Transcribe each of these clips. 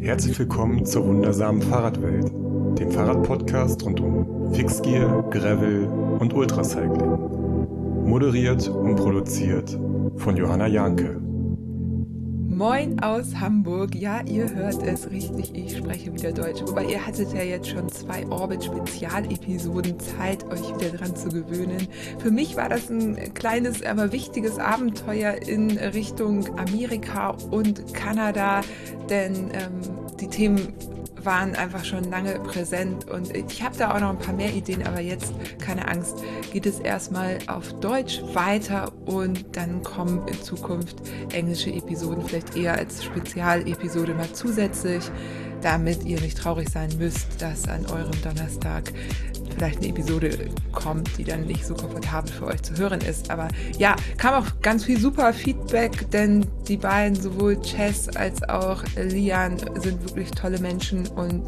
Herzlich willkommen zur wundersamen Fahrradwelt, dem Fahrradpodcast rund um Fixgear, Gravel und Ultracycling. Moderiert und produziert von Johanna Janke. Moin aus Hamburg. Ja, ihr hört es richtig, ich spreche wieder Deutsch. Wobei ihr hattet ja jetzt schon zwei Orbit-Spezialepisoden Zeit, euch wieder dran zu gewöhnen. Für mich war das ein kleines, aber wichtiges Abenteuer in Richtung Amerika und Kanada, denn ähm, die Themen waren einfach schon lange präsent. Und ich habe da auch noch ein paar mehr Ideen, aber jetzt keine Angst, geht es erstmal auf Deutsch weiter und dann kommen in Zukunft englische Episoden vielleicht eher als Spezialepisode mal zusätzlich, damit ihr nicht traurig sein müsst, dass an eurem Donnerstag vielleicht eine Episode kommt, die dann nicht so komfortabel für euch zu hören ist. Aber ja, kam auch ganz viel super Feedback, denn die beiden, sowohl Chess als auch Lian, sind wirklich tolle Menschen und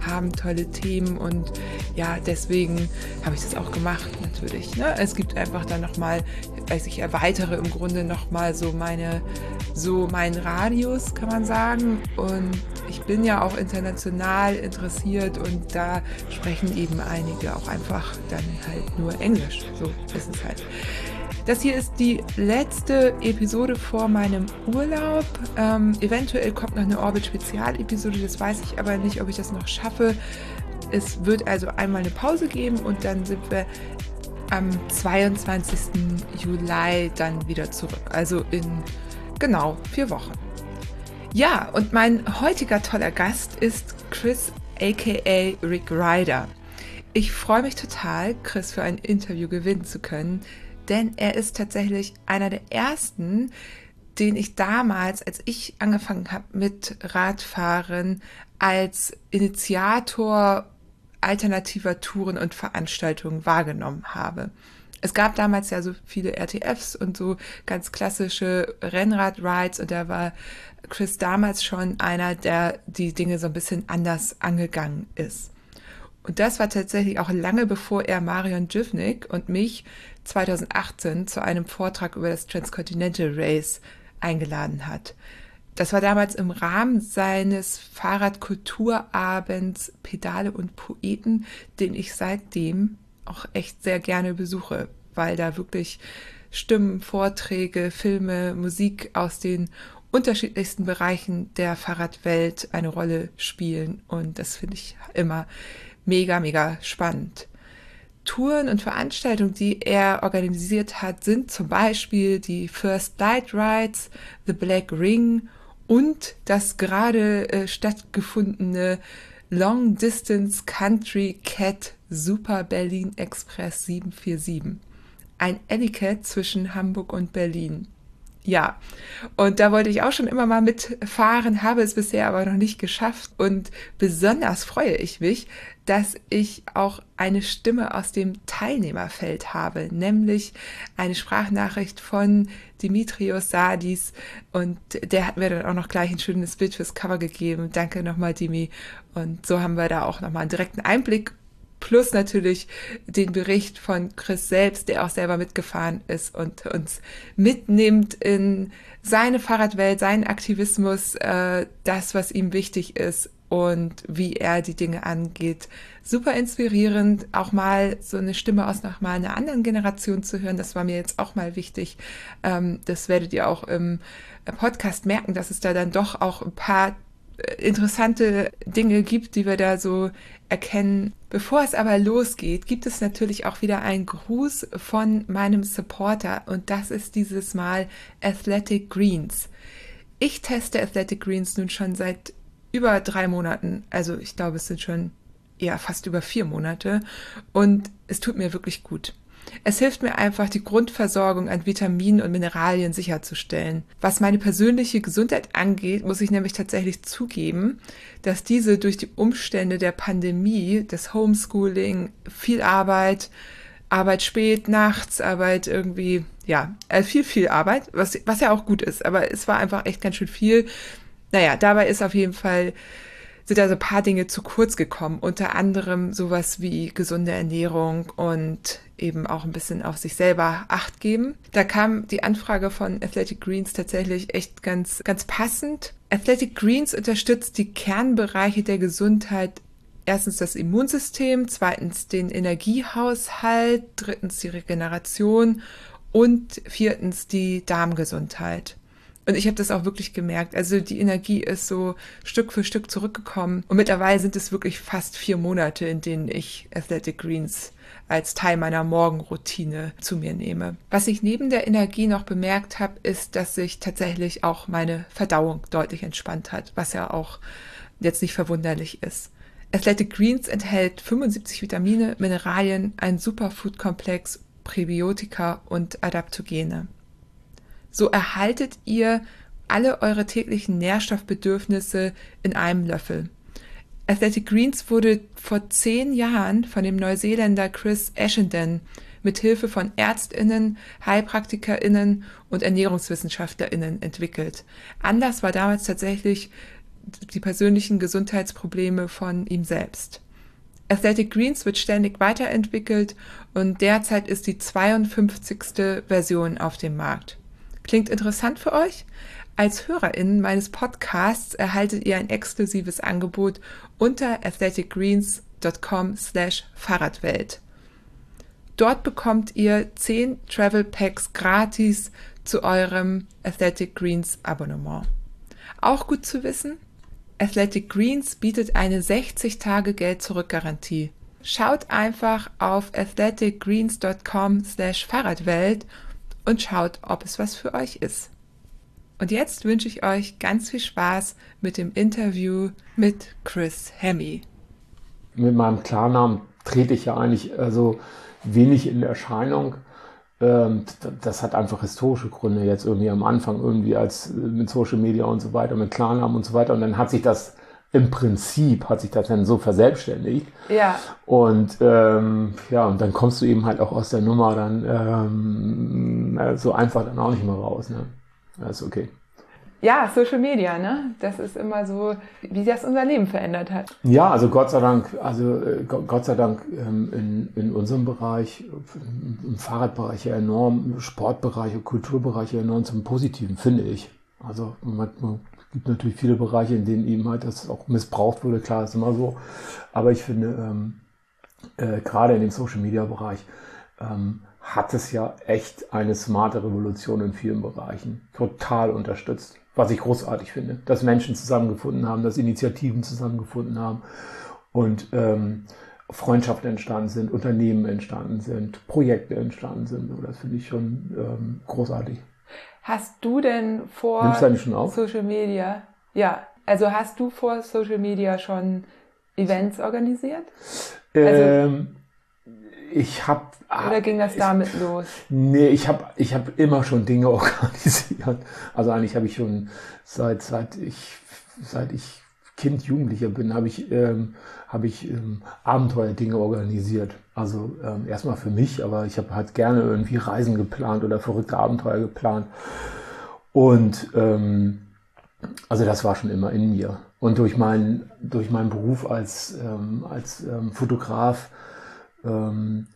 haben tolle Themen. Und ja, deswegen habe ich das auch gemacht, natürlich. Ne? Es gibt einfach dann nochmal, also ich erweitere im Grunde nochmal so meine, so meinen Radius, kann man sagen. Und ich bin ja auch international interessiert und da sprechen eben einige auch einfach dann halt nur Englisch. So ist es halt. Das hier ist die letzte Episode vor meinem Urlaub. Ähm, eventuell kommt noch eine Orbit-Spezial-Episode, das weiß ich aber nicht, ob ich das noch schaffe. Es wird also einmal eine Pause geben und dann sind wir am 22. Juli dann wieder zurück. Also in genau vier Wochen. Ja, und mein heutiger toller Gast ist Chris aka Rick Ryder. Ich freue mich total, Chris für ein Interview gewinnen zu können, denn er ist tatsächlich einer der ersten, den ich damals, als ich angefangen habe mit Radfahren, als Initiator alternativer Touren und Veranstaltungen wahrgenommen habe. Es gab damals ja so viele RTFs und so ganz klassische Rennrad-Rides und da war Chris damals schon einer, der die Dinge so ein bisschen anders angegangen ist. Und das war tatsächlich auch lange bevor er Marion Jivnik und mich 2018 zu einem Vortrag über das Transcontinental Race eingeladen hat. Das war damals im Rahmen seines Fahrradkulturabends Pedale und Poeten, den ich seitdem auch echt sehr gerne besuche, weil da wirklich Stimmen, Vorträge, Filme, Musik aus den unterschiedlichsten Bereichen der Fahrradwelt eine Rolle spielen. Und das finde ich immer mega, mega spannend. Touren und Veranstaltungen, die er organisiert hat, sind zum Beispiel die First Light Rides, The Black Ring und das gerade äh, stattgefundene Long Distance Country Cat Super Berlin Express 747. Ein Etiquette zwischen Hamburg und Berlin. Ja, und da wollte ich auch schon immer mal mitfahren, habe es bisher aber noch nicht geschafft. Und besonders freue ich mich, dass ich auch eine Stimme aus dem Teilnehmerfeld habe, nämlich eine Sprachnachricht von Dimitrios Sadis. Und der hat mir dann auch noch gleich ein schönes Bild fürs Cover gegeben. Danke nochmal, Dimi. Und so haben wir da auch nochmal einen direkten Einblick plus natürlich den Bericht von Chris selbst, der auch selber mitgefahren ist und uns mitnimmt in seine Fahrradwelt, seinen Aktivismus, äh, das, was ihm wichtig ist und wie er die Dinge angeht. Super inspirierend, auch mal so eine Stimme aus noch mal einer anderen Generation zu hören. Das war mir jetzt auch mal wichtig. Ähm, das werdet ihr auch im Podcast merken, dass es da dann doch auch ein paar interessante Dinge gibt, die wir da so erkennen. Bevor es aber losgeht, gibt es natürlich auch wieder einen Gruß von meinem Supporter und das ist dieses Mal Athletic Greens. Ich teste Athletic Greens nun schon seit über drei Monaten, also ich glaube es sind schon eher fast über vier Monate und es tut mir wirklich gut. Es hilft mir einfach, die Grundversorgung an Vitaminen und Mineralien sicherzustellen. Was meine persönliche Gesundheit angeht, muss ich nämlich tatsächlich zugeben, dass diese durch die Umstände der Pandemie, des Homeschooling, viel Arbeit, Arbeit spät, nachts, Arbeit irgendwie, ja, äh, viel, viel Arbeit, was, was ja auch gut ist, aber es war einfach echt ganz schön viel. Naja, dabei ist auf jeden Fall sind also ein paar Dinge zu kurz gekommen, unter anderem sowas wie gesunde Ernährung und eben auch ein bisschen auf sich selber Acht geben. Da kam die Anfrage von Athletic Greens tatsächlich echt ganz, ganz passend. Athletic Greens unterstützt die Kernbereiche der Gesundheit erstens das Immunsystem, zweitens den Energiehaushalt, drittens die Regeneration und viertens die Darmgesundheit. Und ich habe das auch wirklich gemerkt. Also die Energie ist so Stück für Stück zurückgekommen. Und mittlerweile sind es wirklich fast vier Monate, in denen ich Athletic Greens als Teil meiner Morgenroutine zu mir nehme. Was ich neben der Energie noch bemerkt habe, ist, dass sich tatsächlich auch meine Verdauung deutlich entspannt hat, was ja auch jetzt nicht verwunderlich ist. Athletic Greens enthält 75 Vitamine, Mineralien, einen Superfood-Komplex, Präbiotika und Adaptogene. So erhaltet ihr alle eure täglichen Nährstoffbedürfnisse in einem Löffel. Athletic Greens wurde vor zehn Jahren von dem Neuseeländer Chris Ashenden mit Hilfe von Ärztinnen, Heilpraktikerinnen und Ernährungswissenschaftlerinnen entwickelt. Anders war damals tatsächlich die persönlichen Gesundheitsprobleme von ihm selbst. Athletic Greens wird ständig weiterentwickelt und derzeit ist die 52. Version auf dem Markt. Klingt interessant für euch? Als HörerInnen meines Podcasts erhaltet ihr ein exklusives Angebot unter athleticgreens.com slash Fahrradwelt. Dort bekommt ihr 10 Travel Packs gratis zu eurem Athletic Greens Abonnement. Auch gut zu wissen, Athletic Greens bietet eine 60 Tage Geld zurück Garantie. Schaut einfach auf athleticgreens.com slash Fahrradwelt und schaut, ob es was für euch ist. Und jetzt wünsche ich euch ganz viel Spaß mit dem Interview mit Chris Hemmy. Mit meinem Klarnamen trete ich ja eigentlich also wenig in Erscheinung. Ähm, das hat einfach historische Gründe jetzt irgendwie am Anfang irgendwie als äh, mit Social Media und so weiter, mit Klarnamen und so weiter. Und dann hat sich das im Prinzip hat sich das dann so verselbstständigt. Ja. Und ähm, ja, und dann kommst du eben halt auch aus der Nummer dann ähm, äh, so einfach dann auch nicht mehr raus. Ne? Das ist okay. Ja, Social Media, ne? Das ist immer so, wie das unser Leben verändert hat. Ja, also Gott sei Dank, also äh, Gott sei Dank ähm, in, in unserem Bereich, im Fahrradbereich ja enorm, Sportbereich, Kulturbereich enorm zum Positiven, finde ich. Also man, man gibt natürlich viele Bereiche, in denen eben halt das auch missbraucht wurde, klar, ist immer so. Aber ich finde, ähm, äh, gerade in dem Social Media Bereich ähm, hat es ja echt eine smarte Revolution in vielen Bereichen total unterstützt. Was ich großartig finde, dass Menschen zusammengefunden haben, dass Initiativen zusammengefunden haben und ähm, Freundschaften entstanden sind, Unternehmen entstanden sind, Projekte entstanden sind. Das finde ich schon ähm, großartig. Hast du denn vor Nimmst du eigentlich schon auf? Social Media? Ja, also hast du vor Social Media schon Events organisiert? Also, ähm, ich habe oder ging das damit ich, los? Nee, ich habe ich hab immer schon Dinge organisiert. Also eigentlich habe ich schon seit seit ich seit ich Kind Jugendlicher bin, habe ich ähm, habe ich ähm, Abenteuerdinge organisiert. Also ähm, erstmal für mich, aber ich habe halt gerne irgendwie Reisen geplant oder verrückte Abenteuer geplant. Und ähm, also das war schon immer in mir. Und durch meinen durch meinen Beruf als ähm, als ähm, Fotograf ähm,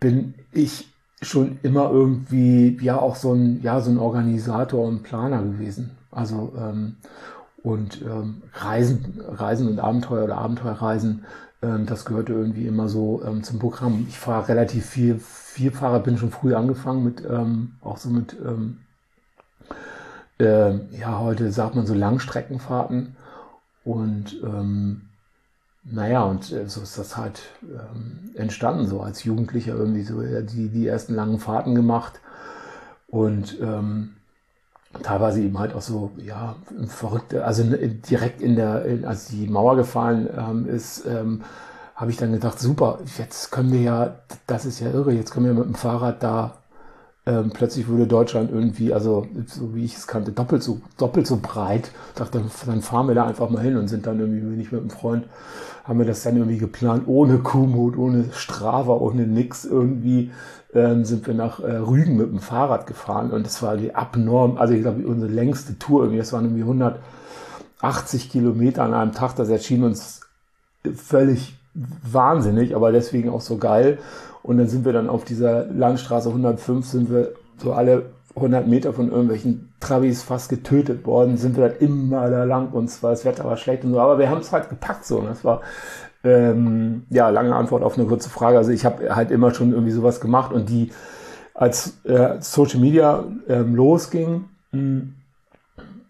bin ich schon immer irgendwie ja auch so ein ja so ein Organisator und Planer gewesen. Also ähm, und ähm, Reisen, Reisen und Abenteuer oder Abenteuerreisen, ähm, das gehörte irgendwie immer so ähm, zum Programm. Ich fahre relativ viel, viel Fahrrad, bin schon früh angefangen mit, ähm, auch so mit, ähm, äh, ja, heute sagt man so Langstreckenfahrten. Und ähm, naja, und äh, so ist das halt ähm, entstanden, so als Jugendlicher irgendwie so die, die ersten langen Fahrten gemacht. Und ähm, teilweise eben halt auch so, ja, verrückte, also direkt in der, als die Mauer gefallen ähm, ist, ähm, habe ich dann gedacht, super, jetzt können wir ja, das ist ja irre, jetzt können wir mit dem Fahrrad da, ähm, plötzlich wurde Deutschland irgendwie, also so wie ich es kannte, doppelt so, doppelt so breit. Ich dachte, dann, fahren wir da einfach mal hin und sind dann irgendwie, bin mit einem Freund, haben wir das dann irgendwie geplant, ohne Kumut, ohne Strava, ohne nix irgendwie ähm, sind wir nach äh, Rügen mit dem Fahrrad gefahren und das war die abnorm, also ich glaube unsere längste Tour irgendwie, das waren irgendwie 100, 80 Kilometer an einem Tag, das erschien uns völlig wahnsinnig, aber deswegen auch so geil. Und dann sind wir dann auf dieser Landstraße 105, sind wir so alle 100 Meter von irgendwelchen Travis fast getötet worden, sind wir dann immer da lang und zwar das Wetter war schlecht und so, aber wir haben es halt gepackt so und das war ähm, ja lange Antwort auf eine kurze Frage. Also ich habe halt immer schon irgendwie sowas gemacht und die als äh, Social Media ähm, losging, mh, hm,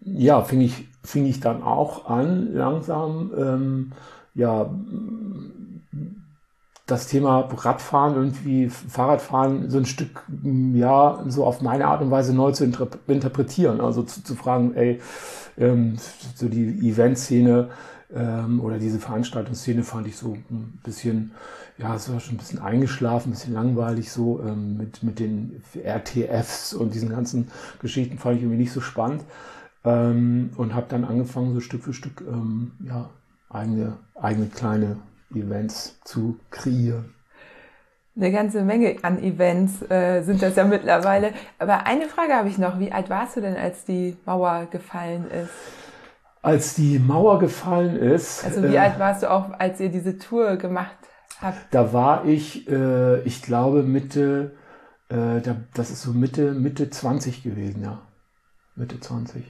ja, fing ich fing ich dann auch an langsam ähm, ja das Thema Radfahren, irgendwie Fahrradfahren so ein Stück, ja, so auf meine Art und Weise neu zu interpretieren. Also zu, zu fragen, ey, ähm, so die Eventszene ähm, oder diese Veranstaltungsszene fand ich so ein bisschen, ja, es war schon ein bisschen eingeschlafen, ein bisschen langweilig so ähm, mit, mit den RTFs und diesen ganzen Geschichten fand ich irgendwie nicht so spannend. Ähm, und habe dann angefangen, so Stück für Stück, ähm, ja, eigene, eigene kleine Events zu kreieren. Eine ganze Menge an Events äh, sind das ja mittlerweile. Aber eine Frage habe ich noch. Wie alt warst du denn, als die Mauer gefallen ist? Als die Mauer gefallen ist. Also wie äh, alt warst du auch, als ihr diese Tour gemacht habt? Da war ich, äh, ich glaube Mitte, äh, da, das ist so Mitte, Mitte 20 gewesen, ja. Mitte 20.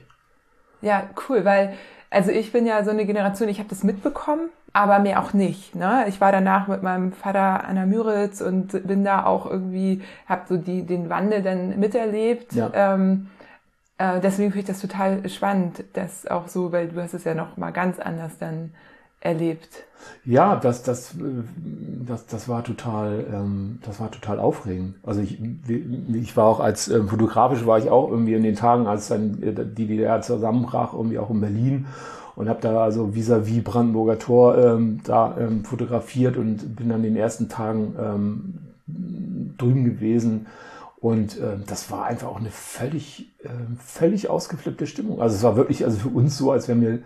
Ja, cool, weil also ich bin ja so eine Generation, ich habe das mitbekommen, aber mir auch nicht. Ne? Ich war danach mit meinem Vater an der Müritz und bin da auch irgendwie, habe so die, den Wandel dann miterlebt. Ja. Ähm, äh, deswegen finde ich das total spannend, dass auch so, weil du hast es ja noch mal ganz anders dann erlebt. Ja, das, das, das, das war total, ähm, das war total aufregend. Also ich, ich war auch als ähm, fotografisch war ich auch irgendwie in den Tagen, als dann äh, die DDR zusammenbrach, irgendwie auch in Berlin und habe da also vis-à-vis -vis Brandenburger Tor ähm, da ähm, fotografiert und bin dann den ersten Tagen ähm, drüben gewesen. Und äh, das war einfach auch eine völlig, äh, völlig ausgeflippte Stimmung. Also es war wirklich also für uns so, als wären wir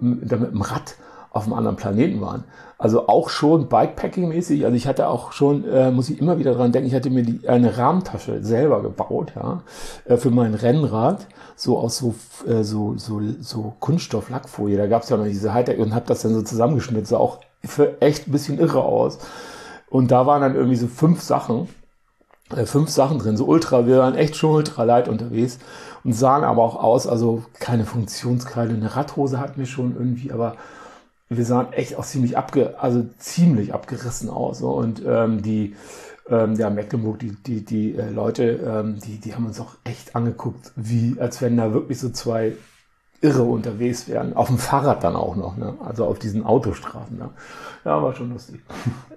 ähm, da mit dem Rad auf einem anderen Planeten waren. Also auch schon Bikepacking-mäßig. Also ich hatte auch schon, äh, muss ich immer wieder dran denken, ich hatte mir die, eine Rahmentasche selber gebaut, ja, äh, für mein Rennrad, so aus so, äh, so, so, so Kunststoff-Lackfolie. Da gab es ja noch diese Hightech und habe das dann so zusammengeschnitten, sah auch für echt ein bisschen irre aus. Und da waren dann irgendwie so fünf Sachen, äh, fünf Sachen drin, so ultra, wir waren echt schon ultra light unterwegs und sahen aber auch aus, also keine Funktionskreide, eine Radhose hatten wir schon irgendwie, aber wir sahen echt auch ziemlich abge, also ziemlich abgerissen aus. So. Und ähm, die, ähm, ja, Mecklenburg, die, die, die äh, Leute, ähm, die, die haben uns auch echt angeguckt, wie, als wenn da wirklich so zwei Irre unterwegs wären. Auf dem Fahrrad dann auch noch, ne? Also auf diesen Autostraßen. Ne? Ja, war schon lustig.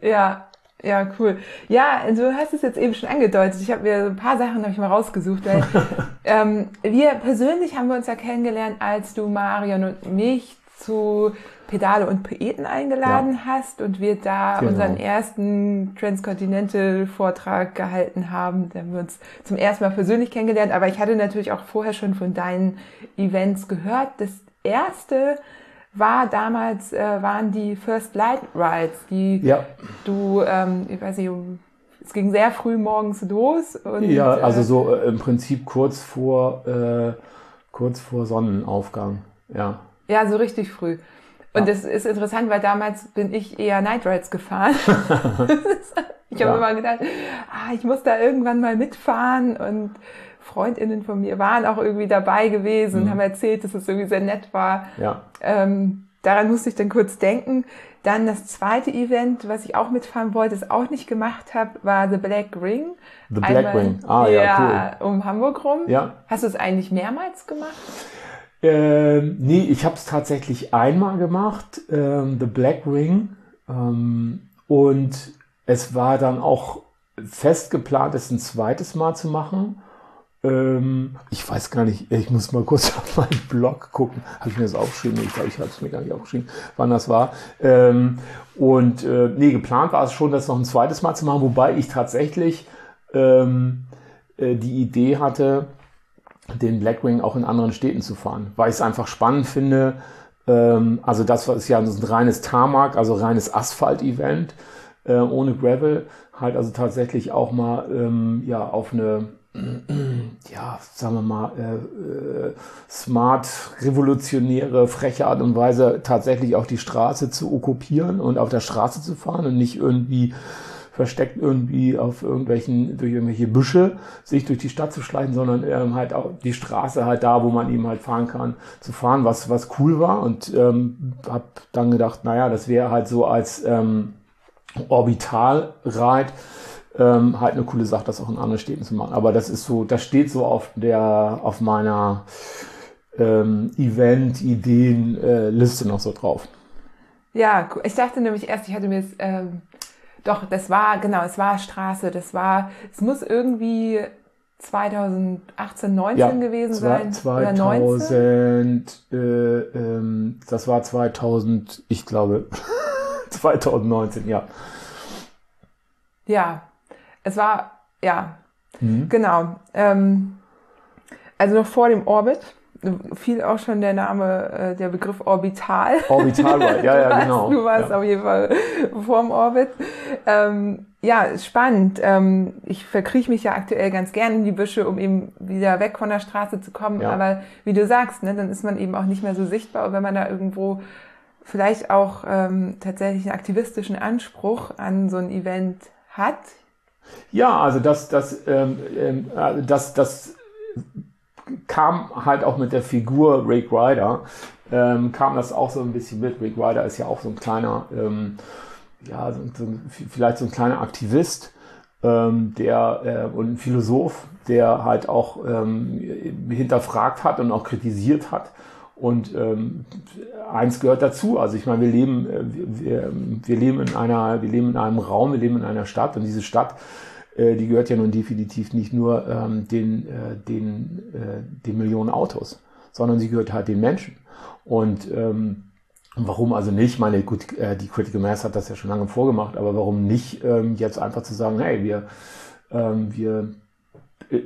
Ja, ja, cool. Ja, du hast es jetzt eben schon angedeutet. Ich habe mir ein paar Sachen ich mal rausgesucht, weil ähm, wir persönlich haben wir uns ja kennengelernt, als du Marion und mich zu Pedale und Poeten eingeladen ja. hast und wir da genau. unseren ersten Transcontinental-Vortrag gehalten haben. Da haben wir uns zum ersten Mal persönlich kennengelernt, aber ich hatte natürlich auch vorher schon von deinen Events gehört. Das erste war damals, äh, waren die First Light Rides, die ja. du, ähm, ich weiß nicht, es ging sehr früh morgens los. Und, ja, also so äh, im Prinzip kurz vor, äh, kurz vor Sonnenaufgang, ja. Ja, so richtig früh. Und ja. das ist interessant, weil damals bin ich eher Night Rides gefahren. ich habe ja. immer gedacht, ah, ich muss da irgendwann mal mitfahren und Freundinnen von mir waren auch irgendwie dabei gewesen, mhm. haben erzählt, dass es irgendwie sehr nett war. Ja. Ähm, daran musste ich dann kurz denken. Dann das zweite Event, was ich auch mitfahren wollte, das auch nicht gemacht habe, war The Black Ring. The Black Einmal, Ring, ah ja, ja cool. Um Hamburg rum. Ja. Hast du es eigentlich mehrmals gemacht? Ähm, nee, ich habe es tatsächlich einmal gemacht, ähm, The Black Ring. Ähm, und es war dann auch fest geplant, es ein zweites Mal zu machen. Ähm, ich weiß gar nicht, ich muss mal kurz auf meinen Blog gucken. Habe ich mir das aufgeschrieben? Ich glaube, ich habe es mir gar nicht aufgeschrieben, wann das war. Ähm, und äh, nee, geplant war es schon, das noch ein zweites Mal zu machen, wobei ich tatsächlich ähm, äh, die Idee hatte, den Blackwing auch in anderen Städten zu fahren, weil ich es einfach spannend finde. Ähm, also das ist ja ein reines Tarmac, also reines Asphalt-Event äh, ohne Gravel, halt also tatsächlich auch mal ähm, ja auf eine ja, sagen wir mal, äh, äh, smart, revolutionäre, freche Art und Weise tatsächlich auch die Straße zu okkupieren und auf der Straße zu fahren und nicht irgendwie versteckt irgendwie auf irgendwelchen, durch irgendwelche Büsche sich durch die Stadt zu schleichen, sondern ähm, halt auch die Straße halt da, wo man eben halt fahren kann, zu fahren, was, was cool war und ähm, habe dann gedacht, naja, das wäre halt so als ähm, Orbital-Ride ähm, halt eine coole Sache, das auch in anderen Städten zu machen. Aber das ist so, das steht so auf der, auf meiner ähm, Event-Ideen-Liste äh, noch so drauf. Ja, ich dachte nämlich erst, ich hatte mir es ähm, doch, das war, genau, es war Straße, das war, es muss irgendwie 2018, 19 ja, gewesen sein. 2000, äh, ähm, das war 2000, ich glaube, 2019, ja. Ja, es war, ja, mhm. genau. Ähm, also noch vor dem Orbit fiel auch schon der Name, äh, der Begriff Orbital. Orbital, ja, ja, genau. Du warst ja. auf jeden Fall vorm Orbit. Ähm, ja, spannend. Ähm, ich verkrieche mich ja aktuell ganz gern in die Büsche, um eben wieder weg von der Straße zu kommen. Ja. Aber wie du sagst, ne, dann ist man eben auch nicht mehr so sichtbar, wenn man da irgendwo vielleicht auch ähm, tatsächlich einen aktivistischen Anspruch an so ein Event hat. Ja, also das, das, ähm, ähm, äh, das, das kam halt auch mit der Figur Rick Ryder, ähm, kam das auch so ein bisschen mit. Rick Ryder ist ja auch so ein kleiner, ähm, ja, so, so, vielleicht so ein kleiner Aktivist, ähm, der äh, und ein Philosoph, der halt auch ähm, hinterfragt hat und auch kritisiert hat. Und ähm, eins gehört dazu. Also ich meine, wir leben, äh, wir, wir leben in einer, wir leben in einem Raum, wir leben in einer Stadt und diese Stadt äh, die gehört ja nun definitiv nicht nur ähm, den, äh, den, äh, den Millionen Autos, sondern sie gehört halt den Menschen. Und ähm, warum also nicht? Ich meine, gut, äh, die Critical Mass hat das ja schon lange vorgemacht, aber warum nicht ähm, jetzt einfach zu sagen, hey, wir, ähm, wir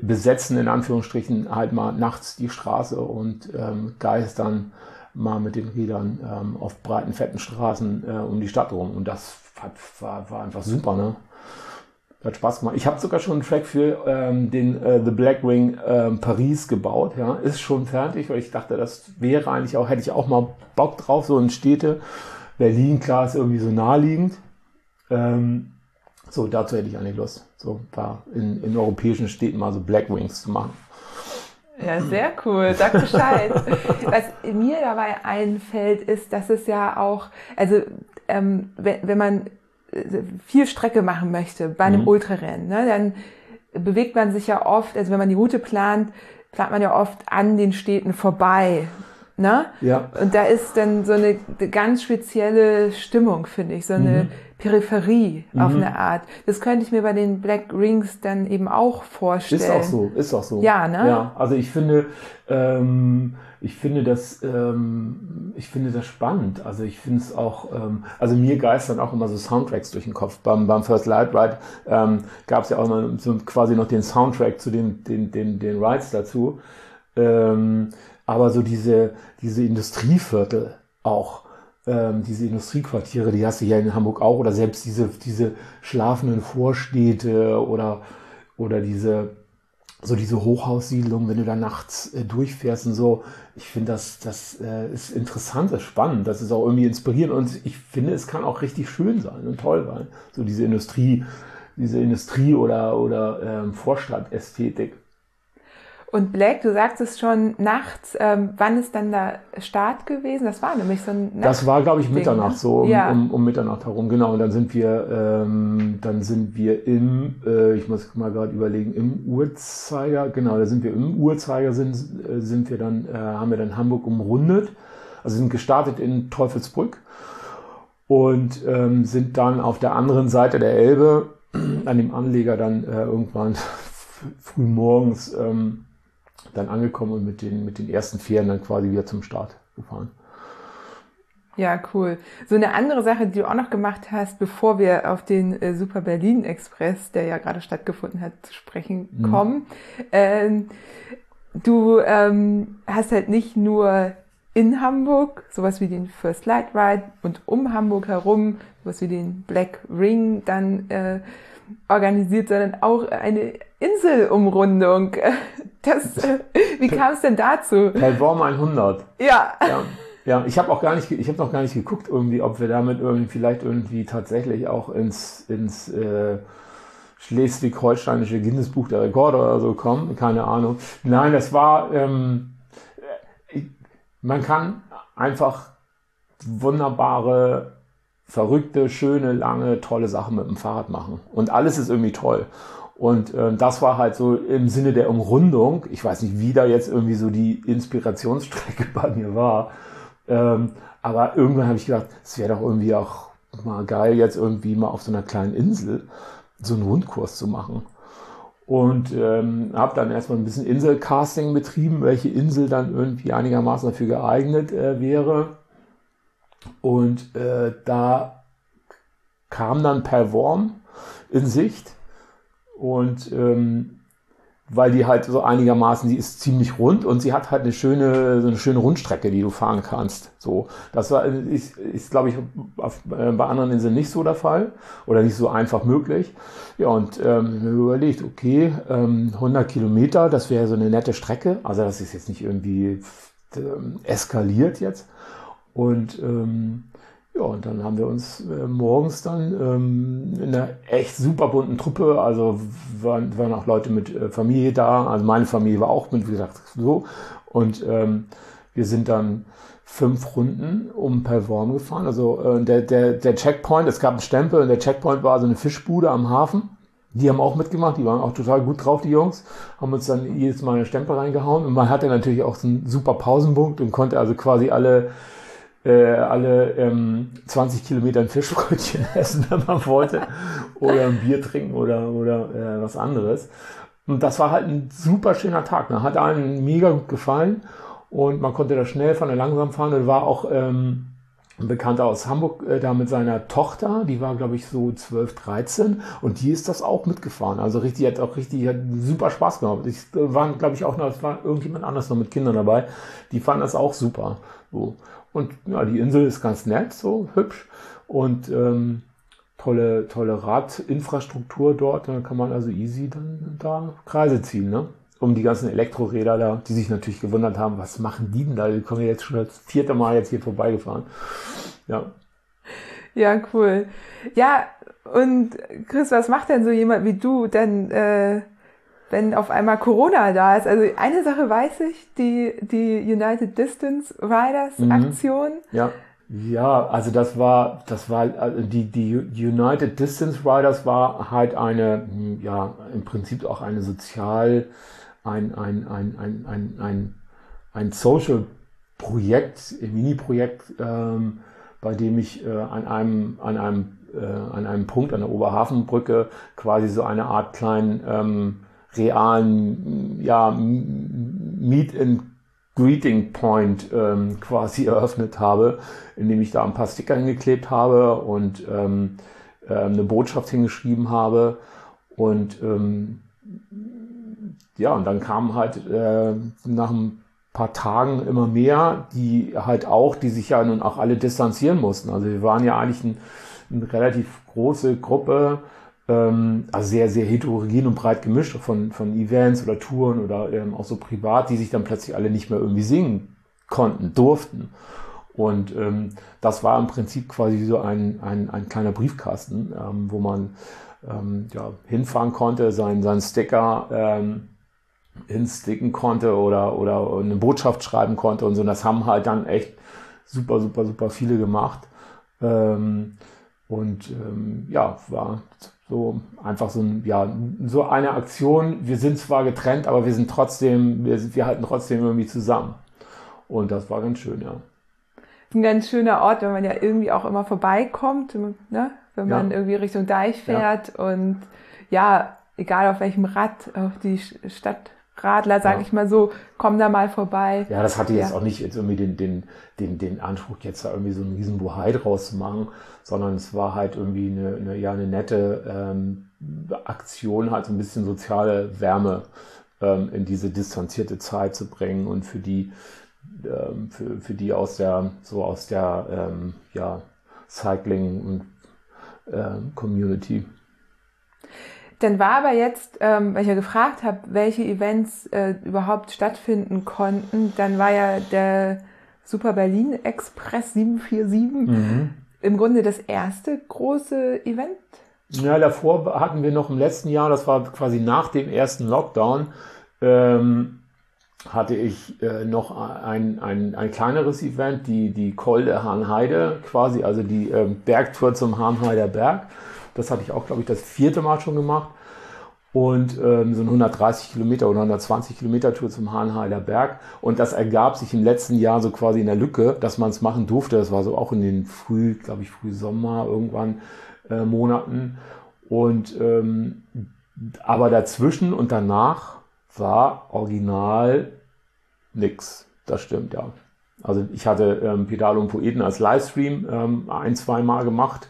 besetzen in Anführungsstrichen halt mal nachts die Straße und ähm, geistern mal mit den Rädern ähm, auf breiten, fetten Straßen äh, um die Stadt rum. Und das hat, war, war einfach super, ne? Hat Spaß gemacht. Ich habe sogar schon einen Track für ähm, den äh, The Black Ring ähm, Paris gebaut. Ja, ist schon fertig, weil ich dachte, das wäre eigentlich auch, hätte ich auch mal Bock drauf, so in Städte. Berlin, klar, ist irgendwie so naheliegend. Ähm, so, dazu hätte ich eigentlich Lust, so ein paar in, in europäischen Städten mal so Black Wings zu machen. Ja, sehr cool. Sag Bescheid. Was mir dabei einfällt, ist, dass es ja auch, also ähm, wenn, wenn man viel Strecke machen möchte bei einem mhm. Ultrarennen, ne, dann bewegt man sich ja oft, also wenn man die Route plant, plant man ja oft an den Städten vorbei. Ne? Ja. Und da ist dann so eine ganz spezielle Stimmung, finde ich, so eine mhm. Peripherie mhm. auf eine Art. Das könnte ich mir bei den Black Rings dann eben auch vorstellen. Ist auch so, ist auch so. Ja, ne? Ja, also ich finde, ähm, ich finde das, ähm, ich finde das spannend. Also ich finde es auch, ähm, also mir geistern auch immer so Soundtracks durch den Kopf. Beim, beim First Light Ride ähm, gab es ja auch mal so quasi noch den Soundtrack zu den, den, den, den Rides dazu. Ähm, aber so diese, diese Industrieviertel auch, ähm, diese Industriequartiere, die hast du ja in Hamburg auch, oder selbst diese, diese schlafenden Vorstädte oder, oder diese, so diese Hochhaussiedlung, wenn du da nachts äh, durchfährst und so, ich finde das, das äh, ist interessant, das ist spannend, das ist auch irgendwie inspirierend und ich finde, es kann auch richtig schön sein und toll sein. So diese Industrie, diese Industrie oder, oder ähm, Vorstadtästhetik. Und Black, du sagst es schon nachts, ähm, wann ist dann der Start gewesen? Das war nämlich so ein Nacht Das war, glaube ich, Mitternacht, ne? so um, ja. um, um, Mitternacht herum, genau. Und dann sind wir, ähm, dann sind wir im, äh, ich muss mal gerade überlegen, im Uhrzeiger, genau, da sind wir im Uhrzeiger, sind, äh, sind wir dann, äh, haben wir dann Hamburg umrundet. Also sind gestartet in Teufelsbrück und ähm, sind dann auf der anderen Seite der Elbe an dem Anleger dann äh, irgendwann früh morgens ähm, dann angekommen und mit den, mit den ersten Fähren dann quasi wieder zum Start gefahren. Ja, cool. So eine andere Sache, die du auch noch gemacht hast, bevor wir auf den äh, Super Berlin Express, der ja gerade stattgefunden hat, zu sprechen mhm. kommen. Ähm, du ähm, hast halt nicht nur in Hamburg sowas wie den First Light Ride und um Hamburg herum sowas wie den Black Ring dann äh, organisiert, sondern auch eine Inselumrundung. Das, äh, wie kam es denn dazu? Pellworm 100. Ja. ja. Ja, ich habe auch gar nicht, ich habe noch gar nicht geguckt, irgendwie, ob wir damit irgendwie vielleicht irgendwie tatsächlich auch ins, ins äh, schleswig-holsteinische Guinness-Buch der Rekorde oder so kommen. Keine Ahnung. Nein, das war, ähm, man kann einfach wunderbare, verrückte, schöne, lange, tolle Sachen mit dem Fahrrad machen. Und alles ist irgendwie toll. Und ähm, das war halt so im Sinne der Umrundung. Ich weiß nicht, wie da jetzt irgendwie so die Inspirationsstrecke bei mir war. Ähm, aber irgendwann habe ich gedacht, es wäre doch irgendwie auch mal geil, jetzt irgendwie mal auf so einer kleinen Insel so einen Rundkurs zu machen. Und ähm, habe dann erstmal ein bisschen Inselcasting betrieben, welche Insel dann irgendwie einigermaßen dafür geeignet äh, wäre. Und äh, da kam dann Perworm in Sicht. Und ähm, weil die halt so einigermaßen, die ist ziemlich rund und sie hat halt eine schöne, so eine schöne Rundstrecke, die du fahren kannst. So, das war, ist, ist glaube ich, auf, äh, bei anderen Inseln nicht so der Fall oder nicht so einfach möglich. Ja, und ähm, mir überlegt, okay, ähm, 100 Kilometer, das wäre so eine nette Strecke. Also das ist jetzt nicht irgendwie ähm, eskaliert jetzt. Und ähm, ja, und dann haben wir uns äh, morgens dann ähm, in einer echt super bunten Truppe, also waren, waren auch Leute mit äh, Familie da, also meine Familie war auch mit, wie gesagt, so. Und ähm, wir sind dann fünf Runden um Perform gefahren. Also äh, der, der, der Checkpoint, es gab einen Stempel und der Checkpoint war so eine Fischbude am Hafen. Die haben auch mitgemacht, die waren auch total gut drauf, die Jungs, haben uns dann jedes Mal eine Stempel reingehauen und man hatte natürlich auch so einen super Pausenpunkt und konnte also quasi alle äh, alle ähm, 20 Kilometer ein Fischbrötchen essen, wenn man wollte, oder ein Bier trinken oder, oder äh, was anderes. Und das war halt ein super schöner Tag. Ne? Hat allen mega gut gefallen und man konnte da schnell fahren, langsam fahren. Und war auch ähm, ein Bekannter aus Hamburg äh, da mit seiner Tochter, die war glaube ich so 12, 13 und die ist das auch mitgefahren. Also richtig, hat auch richtig, hat super Spaß gemacht. Ich äh, waren glaube ich auch noch, es war irgendjemand anders noch mit Kindern dabei, die fanden das auch super. So. Und ja, die Insel ist ganz nett, so hübsch und ähm, tolle, tolle Radinfrastruktur dort. Da kann man also easy dann da Kreise ziehen, ne? Um die ganzen Elektroräder da, die sich natürlich gewundert haben, was machen die denn da? Die kommen jetzt schon das vierte Mal jetzt hier vorbeigefahren. Ja. Ja, cool. Ja, und Chris, was macht denn so jemand wie du denn äh, wenn auf einmal Corona da ist. Also eine Sache weiß ich, die, die United Distance Riders mhm. Aktion. Ja. Ja, also das war, das war, also die, die United Distance Riders war halt eine, ja, im Prinzip auch eine sozial, ein, ein, ein, ein, ein, ein, ein Social Projekt, ein Mini-Projekt, ähm, bei dem ich äh, an einem, an einem, äh, an einem Punkt an der Oberhafenbrücke quasi so eine Art kleinen, ähm, realen ja, Meet and Greeting Point ähm, quasi eröffnet habe, indem ich da ein paar Sticker hingeklebt habe und ähm, äh, eine Botschaft hingeschrieben habe. Und ähm, ja, und dann kamen halt äh, nach ein paar Tagen immer mehr, die halt auch, die sich ja nun auch alle distanzieren mussten. Also wir waren ja eigentlich ein, eine relativ große Gruppe, ähm, also sehr, sehr heterogen und breit gemischt von, von Events oder Touren oder ähm, auch so privat, die sich dann plötzlich alle nicht mehr irgendwie singen konnten, durften. Und ähm, das war im Prinzip quasi so ein, ein, ein kleiner Briefkasten, ähm, wo man ähm, ja, hinfahren konnte, seinen, seinen Sticker ähm, hinsticken konnte oder, oder eine Botschaft schreiben konnte und so. Und das haben halt dann echt super, super, super viele gemacht. Ähm, und ähm, ja, war so einfach so, ein, ja, so eine Aktion. Wir sind zwar getrennt, aber wir sind trotzdem, wir, wir halten trotzdem irgendwie zusammen. Und das war ganz schön, ja. Ein ganz schöner Ort, wenn man ja irgendwie auch immer vorbeikommt, ne? wenn man ja. irgendwie Richtung Deich fährt ja. und ja, egal auf welchem Rad, auf die Stadt Radler, sage ja. ich mal so, kommen da mal vorbei. Ja, das hatte jetzt ja. auch nicht jetzt irgendwie den, den, den, den Anspruch, jetzt da irgendwie so einen riesen Buhai draus zu machen, sondern es war halt irgendwie eine, eine ja, eine nette ähm, Aktion, halt so ein bisschen soziale Wärme ähm, in diese distanzierte Zeit zu bringen und für die, ähm, für, für die aus der, so aus der, ähm, ja, Cycling und ähm, Community. Dann war aber jetzt, ähm, weil ich ja gefragt habe, welche Events äh, überhaupt stattfinden konnten, dann war ja der Super Berlin Express 747 mhm. im Grunde das erste große Event. Ja, davor hatten wir noch im letzten Jahr, das war quasi nach dem ersten Lockdown, ähm, hatte ich äh, noch ein, ein, ein kleineres Event, die, die Kolde Hahnheide, quasi, also die ähm, Bergtour zum Hahnheider Berg. Das hatte ich auch, glaube ich, das vierte Mal schon gemacht. Und ähm, so ein 130 Kilometer oder 120 Kilometer Tour zum Hahnheider Berg. Und das ergab sich im letzten Jahr so quasi in der Lücke, dass man es machen durfte. Das war so auch in den früh, glaube ich, früh Sommer irgendwann äh, Monaten. Und ähm, aber dazwischen und danach war original nix. Das stimmt, ja. Also ich hatte ähm, Pedal und Poeten als Livestream ähm, ein, zwei Mal gemacht,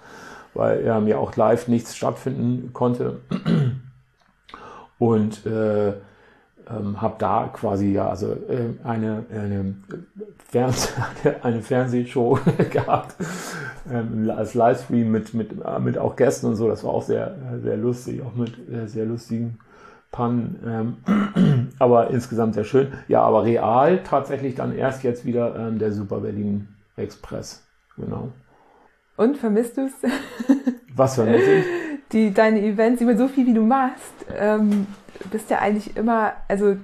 weil ähm, ja auch live nichts stattfinden konnte. Und äh, ähm, habe da quasi ja also äh, eine, eine, Fernseh eine Fernsehshow gehabt ähm, als Livestream mit, mit, mit auch Gästen und so. Das war auch sehr, sehr lustig, auch mit äh, sehr lustigen Pannen. Ähm, aber insgesamt sehr schön. Ja, aber real tatsächlich dann erst jetzt wieder ähm, der Super Berlin Express. Genau. Und vermisst du es? Was vermisst ich? Die, deine Events, immer so viel wie du machst, ähm, bist ja eigentlich immer, also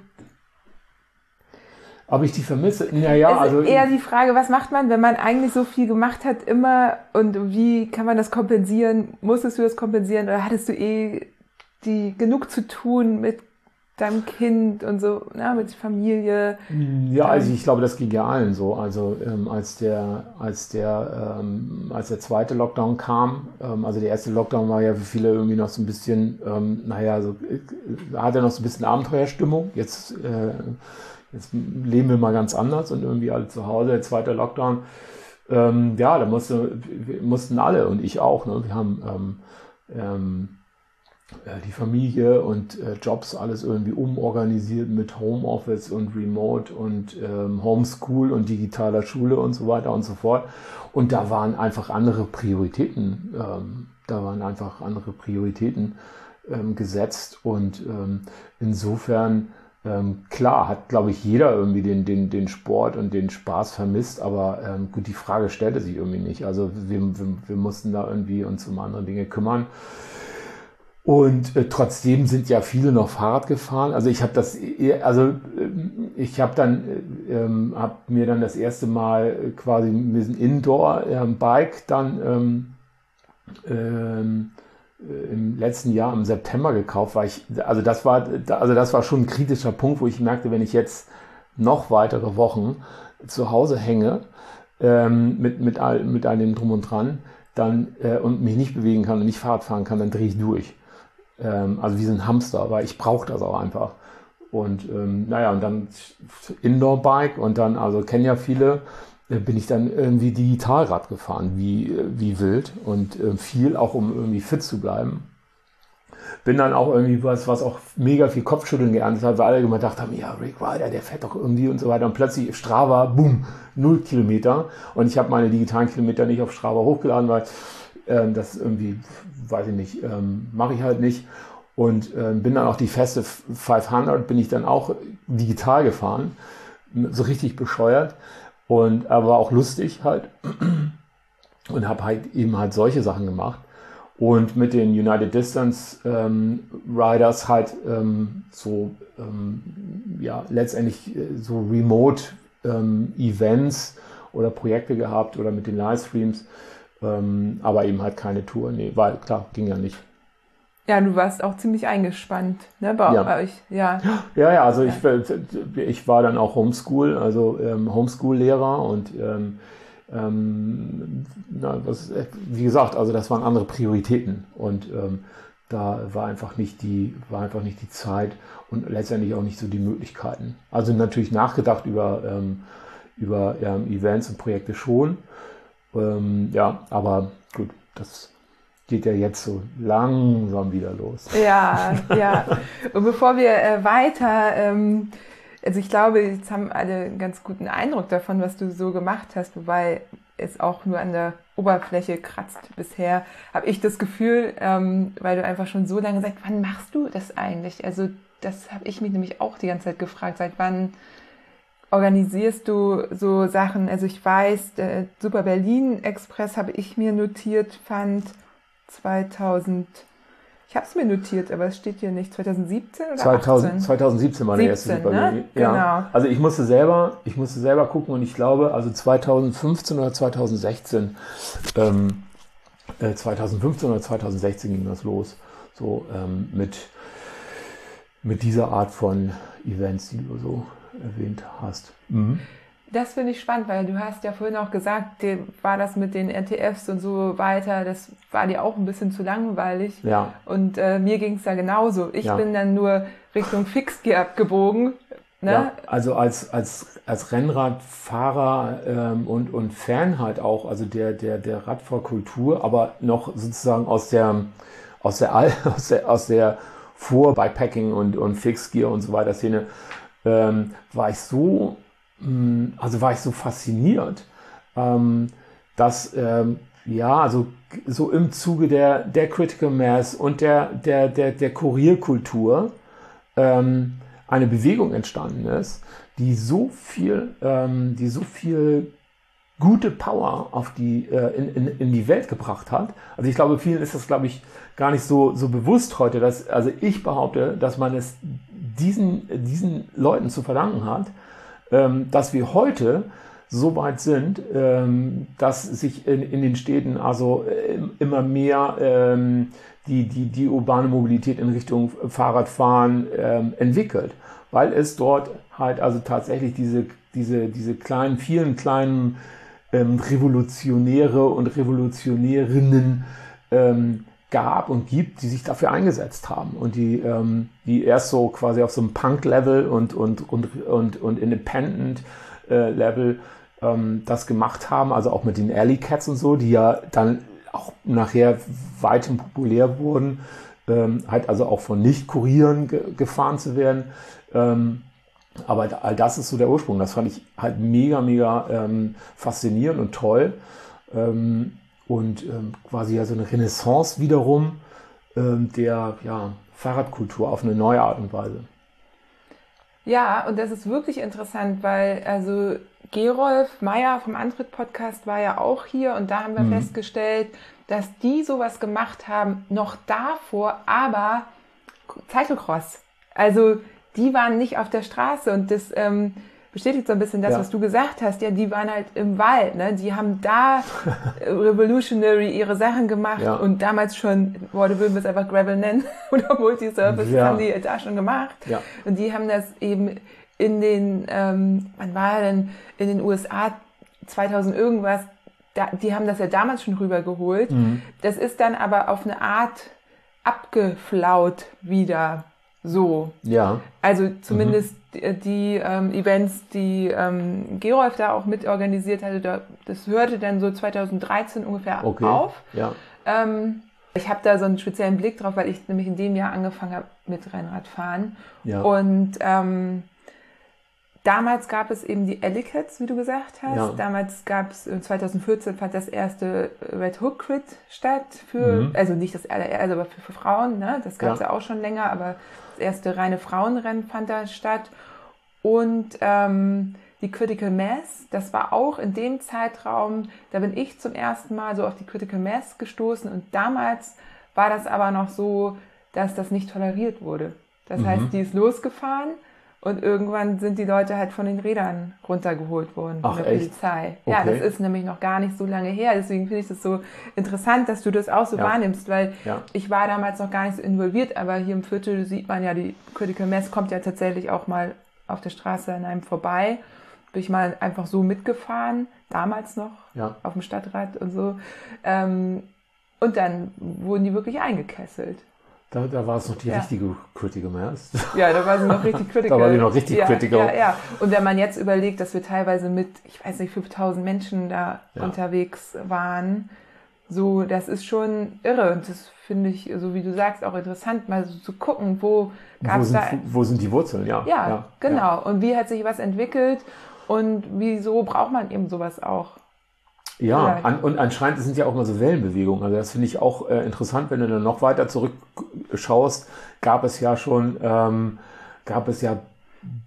ob ich die vermisse? Naja, also. Eher die Frage, was macht man, wenn man eigentlich so viel gemacht hat, immer und wie kann man das kompensieren? Musstest du das kompensieren oder hattest du eh die genug zu tun mit deinem Kind und so, na, mit Familie. Ja, also ich glaube, das ging ja allen so. Also ähm, als der, als der, ähm, als der zweite Lockdown kam, ähm, also der erste Lockdown war ja für viele irgendwie noch so ein bisschen, ähm, naja, so äh, hatte noch so ein bisschen Abenteuerstimmung. Jetzt, äh, jetzt leben wir mal ganz anders und irgendwie alle zu Hause. Der zweite Lockdown, ähm, ja, da musste, mussten alle und ich auch. Ne? Wir haben ähm, ähm, die Familie und äh, Jobs alles irgendwie umorganisiert mit Homeoffice und Remote und ähm, Homeschool und digitaler Schule und so weiter und so fort. Und da waren einfach andere Prioritäten, ähm, da waren einfach andere Prioritäten ähm, gesetzt und ähm, insofern ähm, klar hat, glaube ich, jeder irgendwie den, den, den Sport und den Spaß vermisst, aber ähm, gut, die Frage stellte sich irgendwie nicht. Also wir, wir, wir mussten da irgendwie uns um andere Dinge kümmern. Und äh, trotzdem sind ja viele noch Fahrrad gefahren. Also ich habe das, also äh, ich habe dann, äh, ähm, habe mir dann das erste Mal quasi mit einem Indoor-Bike ähm, dann ähm, ähm, äh, im letzten Jahr im September gekauft, weil ich, also das war, also das war schon ein kritischer Punkt, wo ich merkte, wenn ich jetzt noch weitere Wochen zu Hause hänge ähm, mit mit all, mit all dem drum und dran, dann äh, und mich nicht bewegen kann und nicht Fahrrad fahren kann, dann drehe ich durch ähm, also wie so ein Hamster, aber ich brauche das auch einfach. Und ähm, naja, und dann Indoor-Bike und dann, also kennen ja viele, äh, bin ich dann irgendwie Digitalrad gefahren, wie, wie wild und äh, viel auch, um irgendwie fit zu bleiben. Bin dann auch irgendwie was, was auch mega viel Kopfschütteln geerntet hat, weil alle immer gedacht haben, ja, Rick Ryder, der fährt doch irgendwie und so weiter. Und plötzlich Strava, boom, null Kilometer. Und ich habe meine digitalen Kilometer nicht auf Strava hochgeladen, weil ähm, das irgendwie, weiß ich nicht, ähm, mache ich halt nicht. Und äh, bin dann auch die feste 500, bin ich dann auch digital gefahren. So richtig bescheuert. Und aber auch lustig halt. Und habe halt eben halt solche Sachen gemacht. Und mit den United Distance ähm, Riders halt ähm, so, ähm, ja, letztendlich äh, so Remote ähm, Events oder Projekte gehabt oder mit den Livestreams ähm, aber eben halt keine Tour. Nee, weil klar, ging ja nicht. Ja, du warst auch ziemlich eingespannt, ne, bei ja. euch, ja. Ja, ja, also ja. Ich, ich war dann auch Homeschool, also ähm, Homeschool-Lehrer und ähm, ähm, na, was, wie gesagt, also das waren andere Prioritäten und ähm, da war einfach nicht die, war einfach nicht die Zeit und letztendlich auch nicht so die Möglichkeiten. Also natürlich nachgedacht über, ähm, über ähm, Events und Projekte schon, ähm, ja, aber gut, das geht ja jetzt so langsam wieder los. Ja, ja. Und bevor wir äh, weiter, ähm, also ich glaube, jetzt haben alle einen ganz guten Eindruck davon, was du so gemacht hast, wobei es auch nur an der Oberfläche kratzt bisher, habe ich das Gefühl, ähm, weil du einfach schon so lange sagst, wann machst du das eigentlich? Also das habe ich mich nämlich auch die ganze Zeit gefragt, seit wann organisierst du so Sachen? Also ich weiß, der Super Berlin Express habe ich mir notiert, fand 2000 ich habe es mir notiert, aber es steht hier nicht. 2017 oder 2000, 18? 2017 war der erste Super ne? Ja. Genau. Also ich musste selber, ich musste selber gucken und ich glaube, also 2015 oder 2016, ähm, äh, 2015 oder 2016 ging das los. So ähm, mit, mit dieser Art von Events, die du so erwähnt hast. Mhm. Das finde ich spannend, weil du hast ja vorhin auch gesagt, dir war das mit den RTFs und so weiter, das war dir auch ein bisschen zu langweilig. Ja. Und äh, mir ging es da genauso. Ich ja. bin dann nur Richtung Fixgear abgebogen. Ne? Ja, also als, als, als Rennradfahrer ähm, und, und Fan halt auch, also der, der, der Radfahrkultur, aber noch sozusagen aus der, aus der, aus der, aus der Vor-Bikepacking und, und Fixgear und so weiter Szene, ähm, war ich so hm, also war ich so fasziniert, ähm, dass ähm, ja, also so im Zuge der, der Critical Mass und der, der, der, der Kurierkultur ähm, eine Bewegung entstanden ist, die so viel, ähm, die so viel gute Power auf die, äh, in, in, in die Welt gebracht hat. Also ich glaube, vielen ist das, glaube ich, gar nicht so, so bewusst heute, dass, also ich behaupte, dass man es diesen, diesen Leuten zu verdanken hat, ähm, dass wir heute so weit sind, ähm, dass sich in, in den Städten also äh, immer mehr ähm, die, die, die urbane Mobilität in Richtung Fahrradfahren entwickelt, weil es dort halt also tatsächlich diese, diese, diese kleinen, vielen kleinen Revolutionäre und Revolutionärinnen gab und gibt, die sich dafür eingesetzt haben und die, ähm, die erst so quasi auf so einem Punk-Level und, und, und, und, und Independent-Level äh, ähm, das gemacht haben, also auch mit den Alley Cats und so, die ja dann auch nachher weithin populär wurden, ähm, halt also auch von Nicht-Kurieren ge gefahren zu werden. Ähm, aber all das ist so der Ursprung. Das fand ich halt mega, mega ähm, faszinierend und toll. Ähm, und ähm, quasi ja so eine Renaissance wiederum ähm, der ja, Fahrradkultur auf eine neue Art und Weise. Ja, und das ist wirklich interessant, weil also Gerolf Meyer vom Antritt Podcast war ja auch hier und da haben wir mhm. festgestellt, dass die sowas gemacht haben, noch davor, aber Cyclocross. Also die waren nicht auf der Straße und das ähm, bestätigt so ein bisschen das, ja. was du gesagt hast. Ja, die waren halt im Wald, ne? Die haben da revolutionary ihre Sachen gemacht ja. und damals schon, boah, du würden wir es einfach Gravel nennen oder Multisurface, ja. haben die da schon gemacht. Ja. Und die haben das eben in den, ähm, wann war denn, in den USA 2000 irgendwas, da, die haben das ja damals schon rübergeholt. Mhm. Das ist dann aber auf eine Art abgeflaut wieder so. Ja. Also zumindest mhm. Die, die ähm, Events, die ähm, Gerolf da auch mitorganisiert hatte, da, das hörte dann so 2013 ungefähr okay. auf. Ja. Ähm, ich habe da so einen speziellen Blick drauf, weil ich nämlich in dem Jahr angefangen habe mit Rennradfahren. Ja. Und ähm, Damals gab es eben die Ellicats, wie du gesagt hast. Ja. Damals gab es 2014 fand das erste Red Hook Crit statt für, mhm. also nicht das allererste, aber für, für Frauen. Ne? Das gab es ja. ja. auch schon länger, aber das erste reine Frauenrennen fand da statt. Und ähm, die Critical Mass, das war auch in dem Zeitraum, da bin ich zum ersten Mal so auf die Critical Mass gestoßen und damals war das aber noch so, dass das nicht toleriert wurde. Das mhm. heißt, die ist losgefahren und irgendwann sind die Leute halt von den Rädern runtergeholt worden von der echt? Polizei. Okay. Ja, das ist nämlich noch gar nicht so lange her. Deswegen finde ich das so interessant, dass du das auch so ja. wahrnimmst, weil ja. ich war damals noch gar nicht so involviert, aber hier im Viertel sieht man ja, die Critical Mass kommt ja tatsächlich auch mal auf der Straße an einem vorbei. Bin ich mal einfach so mitgefahren, damals noch, ja. auf dem Stadtrad und so. Ähm, und dann wurden die wirklich eingekesselt. Da, da war es noch die ja. richtige Critical Mass. Ja, da war sie noch richtig critical. da war sie noch richtig ja, critical. Ja, ja. Und wenn man jetzt überlegt, dass wir teilweise mit, ich weiß nicht, 5000 Menschen da ja. unterwegs waren, so, das ist schon irre. Und das finde ich, so wie du sagst, auch interessant, mal so zu gucken, wo gab es da. Wo sind die Wurzeln, ja. Ja, genau. Und wie hat sich was entwickelt und wieso braucht man eben sowas auch? Ja, an, und anscheinend sind ja auch mal so Wellenbewegungen. Also das finde ich auch äh, interessant, wenn du dann noch weiter zurückschaust, gab es ja schon, ähm, gab es ja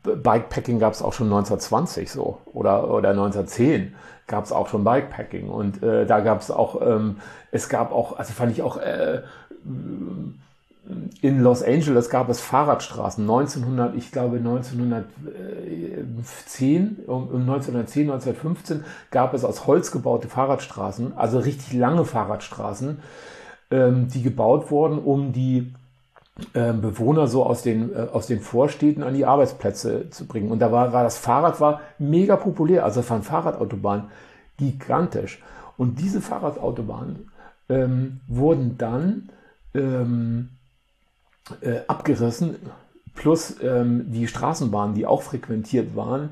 Bikepacking gab es auch schon 1920 so. Oder, oder 1910 gab es auch schon Bikepacking. Und äh, da gab es auch, ähm, es gab auch, also fand ich auch äh, in Los Angeles gab es Fahrradstraßen 1900, ich glaube 1910, um 1910, 1915 gab es aus Holz gebaute Fahrradstraßen, also richtig lange Fahrradstraßen, ähm, die gebaut wurden, um die ähm, Bewohner so aus den, äh, aus den Vorstädten an die Arbeitsplätze zu bringen. Und da war, war das Fahrrad war mega populär, also von Fahrradautobahnen gigantisch. Und diese Fahrradautobahnen ähm, wurden dann ähm, äh, abgerissen, plus ähm, die Straßenbahnen, die auch frequentiert waren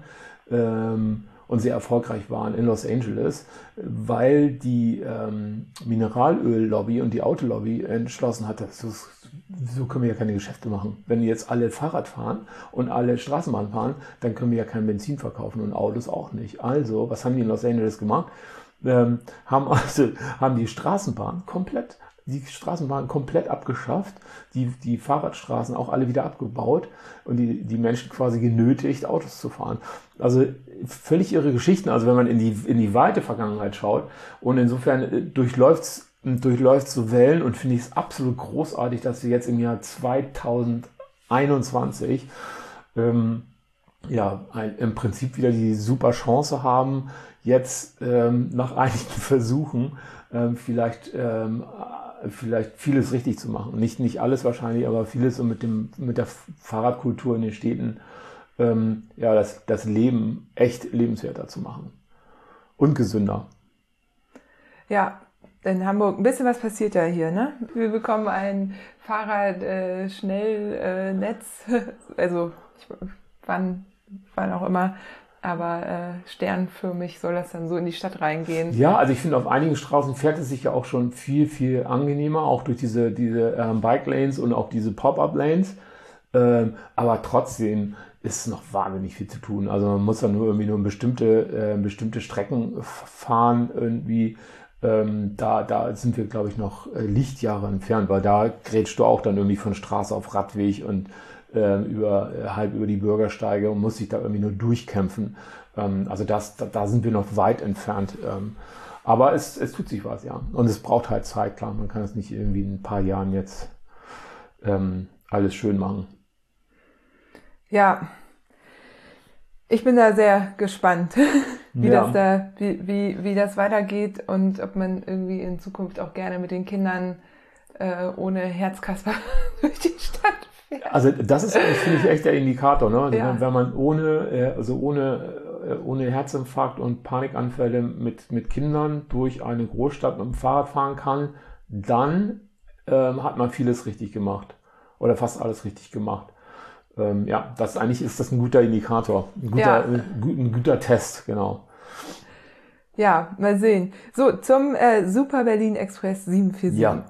ähm, und sehr erfolgreich waren in Los Angeles, weil die ähm, Mineralöllobby und die Autolobby entschlossen hatte, so, so können wir ja keine Geschäfte machen. Wenn jetzt alle Fahrrad fahren und alle Straßenbahn fahren, dann können wir ja kein Benzin verkaufen und Autos auch nicht. Also, was haben die in Los Angeles gemacht? Ähm, haben also haben die Straßenbahn komplett die Straßenbahn komplett abgeschafft, die, die Fahrradstraßen auch alle wieder abgebaut und die, die Menschen quasi genötigt, Autos zu fahren. Also völlig irre Geschichten, also wenn man in die, in die weite Vergangenheit schaut. Und insofern äh, durchläuft durchläuft so Wellen und finde ich es absolut großartig, dass wir jetzt im Jahr 2021 ähm, ja, ein, im Prinzip wieder die super Chance haben, jetzt ähm, nach einigen Versuchen ähm, vielleicht ähm, vielleicht vieles richtig zu machen. Nicht, nicht alles wahrscheinlich, aber vieles um mit, dem, mit der Fahrradkultur in den Städten ähm, ja, das, das Leben echt lebenswerter zu machen. Und gesünder. Ja, in Hamburg ein bisschen was passiert ja hier, ne? Wir bekommen ein Fahrrad-Schnellnetz, äh, also ich, wann, wann auch immer aber äh, sternförmig soll das dann so in die Stadt reingehen. Ja, also ich finde, auf einigen Straßen fährt es sich ja auch schon viel, viel angenehmer, auch durch diese, diese ähm, Bike Lanes und auch diese Pop-Up Lanes. Ähm, aber trotzdem ist noch wahnsinnig viel zu tun. Also man muss dann nur irgendwie nur bestimmte, äh, bestimmte Strecken fahren irgendwie. Ähm, da, da sind wir, glaube ich, noch äh, Lichtjahre entfernt, weil da grätschst du auch dann irgendwie von Straße auf Radweg und äh, über, halb über die Bürgersteige und muss sich da irgendwie nur durchkämpfen. Ähm, also das, da, da, sind wir noch weit entfernt. Ähm, aber es, es tut sich was, ja. Und es braucht halt Zeit, klar. Man kann es nicht irgendwie in ein paar Jahren jetzt ähm, alles schön machen. Ja, ich bin da sehr gespannt, wie ja. das da, wie, wie, wie das weitergeht und ob man irgendwie in Zukunft auch gerne mit den Kindern äh, ohne Herzkasper durch die Stadt also das ist, finde ich, echt der Indikator. Ne? Also ja. Wenn man ohne, äh, also ohne, äh, ohne Herzinfarkt und Panikanfälle mit, mit Kindern durch eine Großstadt mit dem Fahrrad fahren kann, dann ähm, hat man vieles richtig gemacht. Oder fast alles richtig gemacht. Ähm, ja, das eigentlich ist das ein guter Indikator. Ein guter, ja. ein, ein guter Test, genau. Ja, mal sehen. So, zum äh, Super Berlin Express 747. Ja.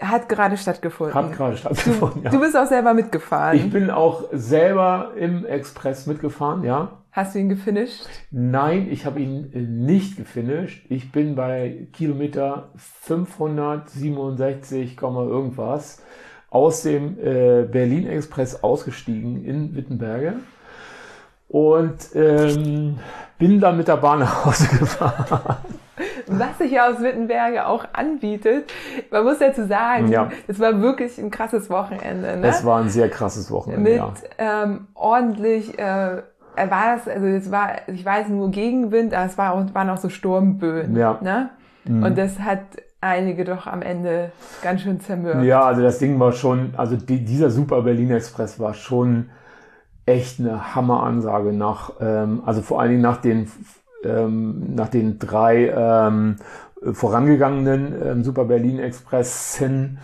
Hat gerade stattgefunden. Hat gerade stattgefunden, du, ja. Du bist auch selber mitgefahren. Ich bin auch selber im Express mitgefahren, ja. Hast du ihn gefinisht? Nein, ich habe ihn äh, nicht gefinisht. Ich bin bei Kilometer 567, irgendwas aus dem äh, Berlin Express ausgestiegen in Wittenberge und ähm, bin dann mit der Bahn nach Hause gefahren was sich ja aus Wittenberge auch anbietet. Man muss dazu sagen, ja. es war wirklich ein krasses Wochenende. Ne? Es war ein sehr krasses Wochenende. Mit ja. ähm, ordentlich äh, war das, also es war, ich weiß nur Gegenwind, aber es war auch, waren auch so Sturmböen. Ja. Ne? Mhm. Und das hat einige doch am Ende ganz schön zermürbt. Ja, also das Ding war schon, also die, dieser Super Berlin Express war schon echt eine Hammeransage nach, ähm, also vor allen Dingen nach den ähm, nach den drei ähm, vorangegangenen ähm, Super Berlin Express hin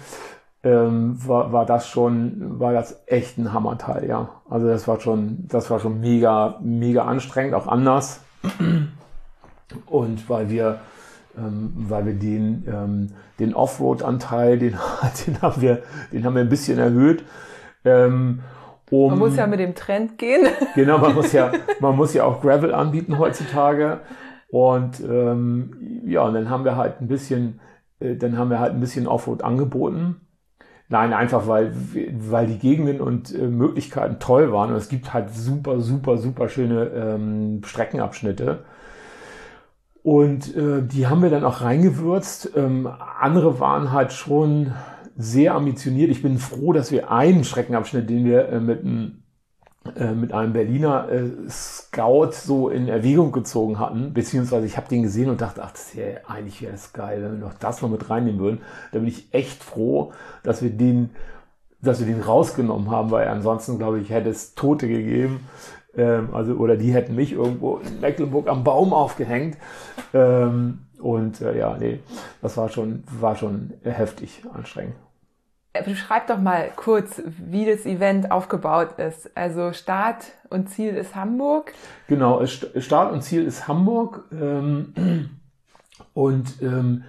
ähm, war, war das schon, war das echt ein Hammerteil, ja. Also das war schon, das war schon mega, mega anstrengend, auch anders. Und weil wir, ähm, weil wir den, ähm, den Offroad-Anteil, den, den haben wir, den haben wir ein bisschen erhöht. Ähm, um, man muss ja mit dem Trend gehen. Genau, man muss ja, man muss ja auch Gravel anbieten heutzutage. Und ähm, ja, und dann haben wir halt ein bisschen, äh, dann haben wir halt ein bisschen Offroad angeboten. Nein, einfach weil, weil die Gegenden und äh, Möglichkeiten toll waren. Und es gibt halt super, super, super schöne ähm, Streckenabschnitte. Und äh, die haben wir dann auch reingewürzt. Ähm, andere waren halt schon sehr ambitioniert. Ich bin froh, dass wir einen Streckenabschnitt, den wir äh, mit einem äh, mit einem Berliner äh, Scout so in Erwägung gezogen hatten, beziehungsweise ich habe den gesehen und dachte, ach, das wär, eigentlich wäre es geil, wenn wir noch das noch mit reinnehmen würden. Da bin ich echt froh, dass wir den, dass wir den rausgenommen haben, weil ansonsten, glaube ich, hätte es Tote gegeben. Ähm, also, oder die hätten mich irgendwo in Mecklenburg am Baum aufgehängt. Ähm, und äh, ja, nee, das war schon, war schon heftig anstrengend. Beschreib doch mal kurz, wie das Event aufgebaut ist. Also Start und Ziel ist Hamburg. Genau, Start und Ziel ist Hamburg. Ähm, und ähm,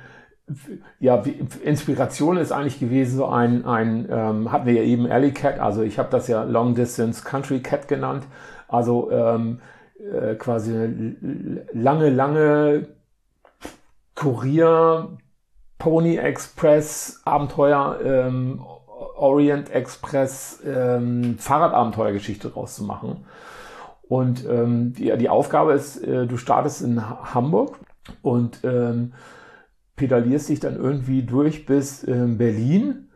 ja, Inspiration ist eigentlich gewesen, so ein, ein ähm, hatten wir ja eben Alley Cat, also ich habe das ja Long Distance Country Cat genannt. Also äh, quasi eine lange, lange Kurier Pony Express Abenteuer, ähm, Orient Express ähm, Fahrradabenteuergeschichte rauszumachen. Und ähm, die, die Aufgabe ist, äh, du startest in Hamburg und ähm, pedalierst dich dann irgendwie durch bis ähm, Berlin.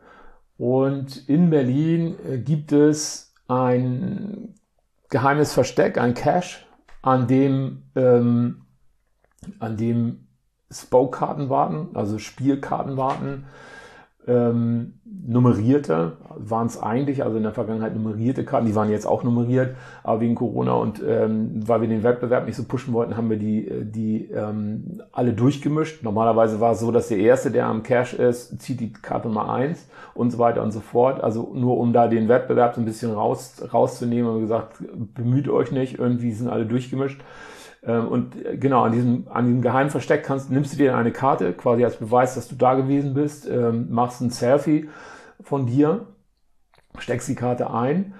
Und in Berlin äh, gibt es ein geheimes Versteck, ein Cache, an dem, ähm, an dem Spoke-Karten warten, also Spielkarten warten, ähm, nummerierte waren es eigentlich, also in der Vergangenheit nummerierte Karten, die waren jetzt auch nummeriert, aber wegen Corona und ähm, weil wir den Wettbewerb nicht so pushen wollten, haben wir die, äh, die ähm, alle durchgemischt. Normalerweise war es so, dass der Erste, der am Cash ist, zieht die Karte Nummer eins und so weiter und so fort. Also nur um da den Wettbewerb so ein bisschen raus, rauszunehmen, haben wir gesagt, bemüht euch nicht, irgendwie sind alle durchgemischt. Ähm, und äh, genau, an diesem, an diesem geheimen Versteck kannst, nimmst du dir eine Karte, quasi als Beweis, dass du da gewesen bist, ähm, machst ein Selfie von dir, steckst die Karte ein